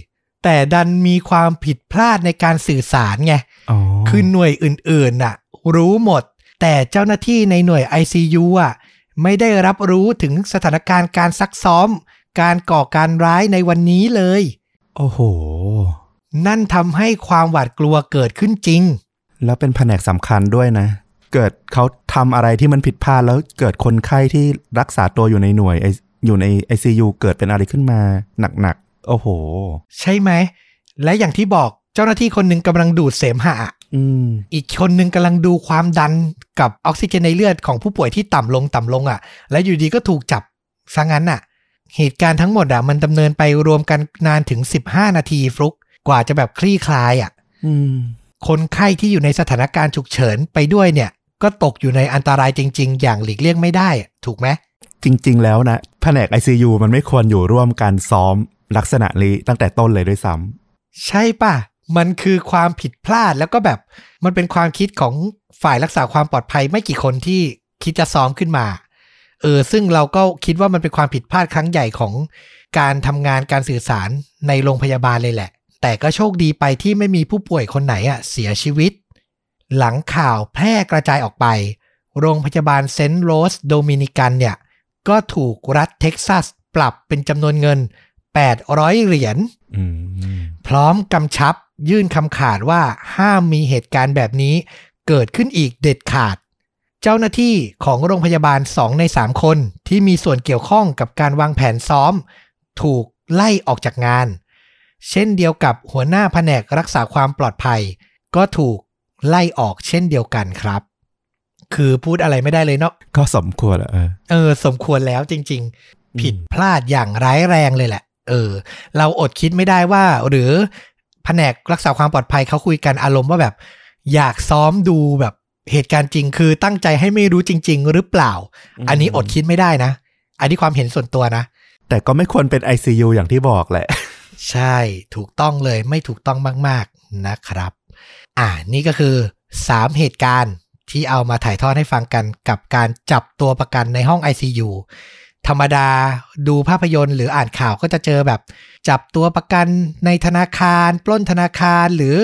แต่ดันมีความผิดพลาดในการสื่อสารไงอ๋อคือหน่วยอื่นๆน่ะ รู้หมด แต่เจ้าหน้าที่ในหน่วย ICU อะไม่ได้รับรู้ถึงสถานการณ์การซักซ้อม การก่อการร้ายในวันนี้เลย โอ้โห นั่นทำให้ความหวาดกลัวเกิดขึ้นจริง แล้วเป็นแผนกสำคัญด้วยนะ เกิดเขาทำอะไรที่มันผิดพลาดแล้วเกิดคนไข้ที่รักษาตัวอยู่ในหน่วย I- อยู่ใน ICU เกิดเป็นอะไรขึ้นมาหนักๆ โอ้โห ใช่ไหม และอย่างที่บอกเจ้าหน้าที่คนหนึ่งกำลังดูดเสมหะ อืมอีกคนหนึ่งกำลังดูความดันกับออกซิเจนในเลือดของผู้ป่วยที่ต่ำลงต่ำลงอะ และอยู่ดีก็ถูกจับซะงั้นอะ เหตุการณ์ทั้งหมดอะมันดำเนินไปรวมกันนานถึง 15 นาทีฟลุกกว่าจะแบบคลี่คลายอะอืมคนไข้ที่อยู่ในสถานการณ์ฉุกเฉินไปด้วยเนี่ย ก็ตกอยู่ในอันตรายจริง ๆ อย่างหลีกเลี่ยงไม่ได้อะถูกไหมจริง ๆ แล้วนะแผนก ICU มันไม่ควรอยู่ร่วมการซ้อมลักษณะนี้ตั้งแต่ต้นเลยด้วยซ้ใช่ป่ะ มันคือความผิดพลาดแล้วก็แบบมันเป็นความคิดของฝ่ายรักษาความปลอดภัยไม่กี่คนที่คิดจะซ้อมขึ้นมา เออ ซึ่งเราก็คิดว่ามันเป็นความผิดพลาดครั้งใหญ่ของการทำงานการสื่อสารในโรงพยาบาลเลยแหละ แต่ก็โชคดีไปที่ไม่มีผู้ป่วยคนไหนอะเสียชีวิต หลังข่าวแพร่กระจายออกไป โรงพยาบาลเซนต์โรสโดมินิกันเนี่ย ก็ถูกรัฐเท็กซัสปรับเป็นจำนวนเงิน 800 เหรียญอืมพร้อมกำชับยื่นคำขาดว่าห้ามมีเหตุการณ์แบบนี้เกิดขึ้นอีกเด็ดขาด เจ้าหน้าที่ของโรงพยาบาล 2 ใน 3 คนที่มีส่วนเกี่ยวข้องกับการวางแผนซ้อม ถูกไล่ออกจากงาน เช่นเดียวกับหัวหน้าแผนกรักษาความปลอดภัย ก็ถูกไล่ออกเช่นเดียวกันครับ คือพูดอะไรไม่ได้เลยเนาะก็สมควรอะเออเออ สมควรแล้วจริง ๆ ผิดพลาดอย่างร้ายแรงเลยแหละ เออ เราอดคิดไม่ได้ว่า หรือแผนกรักษาความปลอดภัยเขาคุยกันอารมณ์ว่าแบบ อยากซ้อมดูแบบเหตุการณ์จริงคือตั้งใจให้ไม่รู้จริง ๆ หรือเปล่าอืมอันนี้อดคิดไม่ได้นะ อันนี้ความเห็นส่วนตัวนะ แต่ก็ไม่ควรเป็น ICU อย่างที่บอกแหละ ใช่ถูกต้องเลยไม่ถูกต้องมาก ๆนะครับ อ่านี่ก็คือ 3 เหตุการณ์ที่เอามาถ่ายทอดให้ฟังกันกับการจับตัวประกันในห้อง ICU ธรรมดาดูภาพยนตร์หรืออ่านข่าวก็จะเจอแบบ จับตัวประกันในธนาคาร ปล้นธนาคารหรือ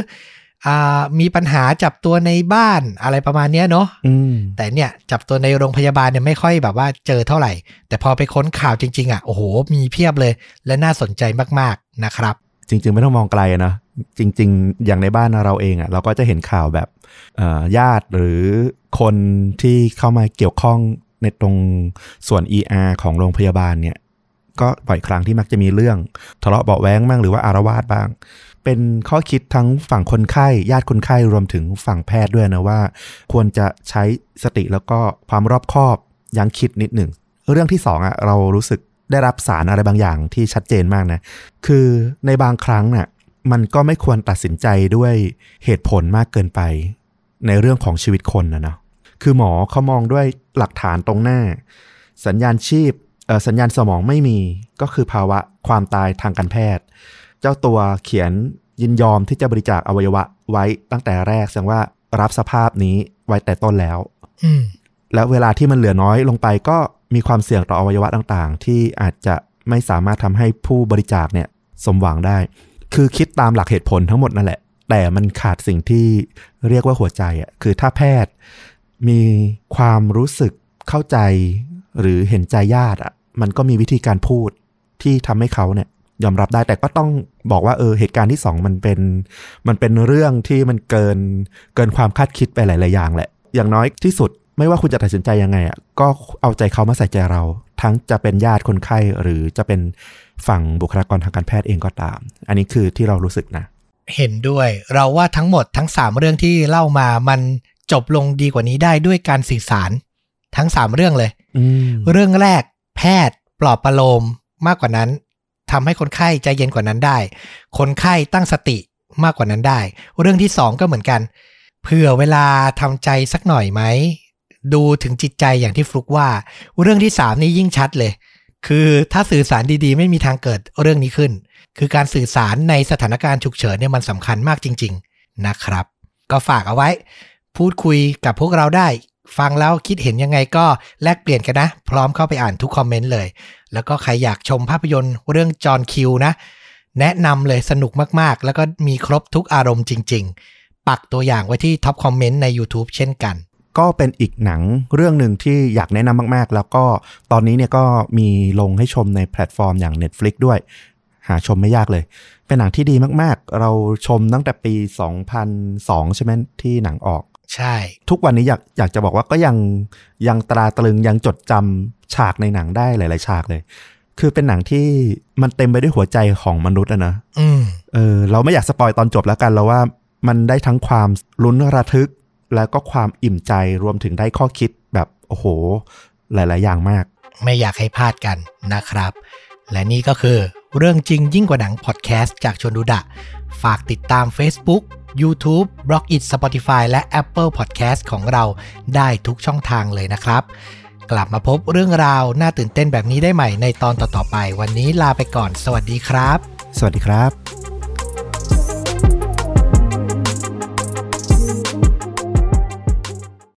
อามีปัญหาจับตัวในบ้านอะไรประมาณเนี้ยเนาะอืมแต่เนี่ยจับตัวในโรงพยาบาลเนี่ยไม่ค่อยแบบว่าเจอเท่าไหร่ แต่พอไปค้นข่าวจริง ๆอะโอ้โห มีเพียบเลย และน่าสนใจมากๆนะครับ จริง ๆ ไม่ต้องมองไกลนะจริง ๆ อย่างในบ้านเราเองอะ่ะ เราก็จะเห็นข่าวแบบเอ่อญาติหรือคนที่เข้ามาเกี่ยวข้อง ในตรงส่วน ER ของโรงพยาบาลเนี่ยก็บ่อยครั้งที่มักจะมีเรื่องทะเลาะเบาแว้งบ้างหรือว่าอารวาสบ้าง เป็นข้อคิดทั้งฝั่งคนไข้ญาติคนไข้รวมถึงฝั่งแพทย์ด้วยนะว่า ควรจะใช้สติแล้วก็ความรอบคอบยั้งคิดนิดหนึ่ง เรื่องที่สองอะเรารู้สึกได้รับสารอะไรบางอย่างที่ชัดเจนมากนะ คือในบางครั้งน่ะมันก็ไม่ควรตัดสินใจด้วยเหตุผลมากเกินไป ในเรื่องของชีวิตคนนะเนาะ คือหมอเขามองด้วยหลักฐานตรงหน้า สัญญาณชีพเอ่อสัญญาณสมองไม่มีก็คือภาวะความตายทางการแพทย์ เจ้าตัวเขียนยินยอมที่จะบริจาคอวัยวะไว้ตั้งแต่แรกแสดงว่ารับสภาพนี้ไว้แต่ต้นแล้วอืมแล้วเวลาที่มันเหลือน้อยลงไปก็มีความเสี่ยงต่ออวัยวะต่างๆ ที่อาจจะไม่สามารถทำให้ผู้บริจาคเนี่ยสมหวังได้ คือคิดตามหลักเหตุผลทั้งหมดนั่นแหละ แต่มันขาดสิ่งที่เรียกว่าหัวใจอะคือถ้าแพทย์ มีความรู้สึกเข้าใจ หรือเห็นใจญาติอะ มันก็มีวิธีการพูดที่ทำให้เขาเนี่ยยอมรับได้แต่ก็ต้องบอกว่าเออเหตุการณ์ที่สองมันเป็น มันเป็นเรื่องที่มันเกินเกินความคาดคิดไปหลาย ๆ อย่างแหละ อย่างน้อยที่สุดไม่ว่าคุณจะตัดสินใจยังไงอะก็เอาใจเขามาใส่ใจเรา ทั้งจะเป็นญาติคนไข้หรือจะเป็นฝั่งบุคลากรทางการแพทย์เองก็ตาม อันนี้คือที่เรารู้สึกนะ เห็นด้วยเราว่าทั้งหมดทั้ง 3 เรื่องที่เล่ามามัน จบลงดีกว่านี้ได้ด้วยการสื่อสาร ทั้ง3เรื่องเลยอืมเรื่องแรกแพทย์ปลอบประโลมมากกว่านั้นทำให้คนไข้ใจเย็นกว่านั้นได้ คนไข้ตั้งสติมากกว่านั้นได้ เรื่องที่สองก็เหมือนกันเผื่อเวลาทำใจสักหน่อยไหมดูถึงจิตใจอย่างที่ฟลุกว่า เรื่องที่สามนี่ยิ่งชัดเลย คือถ้าสื่อสารดีๆ ไม่มีทางเกิดเรื่องนี้ขึ้น คือการสื่อสารในสถานการณ์ฉุกเฉินเนี่ยมันสำคัญมากจริง ๆนะครับ ก็ฝากเอาไว้ พูดคุยกับพวกเราได้ ฟังแล้วคิดเห็นยังไงก็แลกเปลี่ยนกันนะ พร้อมเข้าไปอ่านทุกคอมเมนต์เลย แล้วก็ใครอยากชมภาพยนตร์เรื่องจอห์นคิวนะ แนะนำเลยสนุกมากๆ แล้วก็มีครบทุกอารมณ์จริง ๆ ปักตัวอย่างไว้ที่ท็อปคอมเมนต์ใน YouTube เช่นกัน ก็เป็นอีกหนังเรื่องหนึ่งที่อยากแนะนำมากๆ แล้วก็ตอนนี้เนี่ยก็มีลงให้ชมในแพลตฟอร์มอย่าง Netflix ด้วยหาชมไม่ยากเลย เป็นหนังที่ดีมากๆ เราชมตั้งแต่ปี 2002 ใช่ไหมที่หนังออก ใช่ ทุกวันนี้อยากอยากจะบอกว่าก็ยังยังตราตรึงยังจดจำฉากในหนังได้หลาย ๆ ฉากเลย คือเป็นหนังที่มันเต็มไปด้วยหัวใจของมนุษย์อะนะอืมเออ เราไม่อยาก spoil ตอนจบแล้วกันเราว่ามันได้ทั้งความลุ้นระทึก แล้วก็ความอิ่มใจรวมถึงได้ข้อคิดแบบโอ้โห หลาย ๆ อย่างมาก ไม่อยากให้พลาดกันนะครับ และนี่ก็คือเรื่องจริงยิ่งกว่าหนังพอดแคสต์จากชวนดูดะ ฝากติดตาม Facebook YouTube b l o g i t Spotify และ Apple Podcast ของเราได้ทุกช่องทางเลยนะครับ กลับมาพบเรื่องราวน่าตื่นเต้นแบบนี้ได้ใหม่ในตอนต่อๆไป วันนี้ลาไปก่อน สวัสดีครับ สวัสดีครับ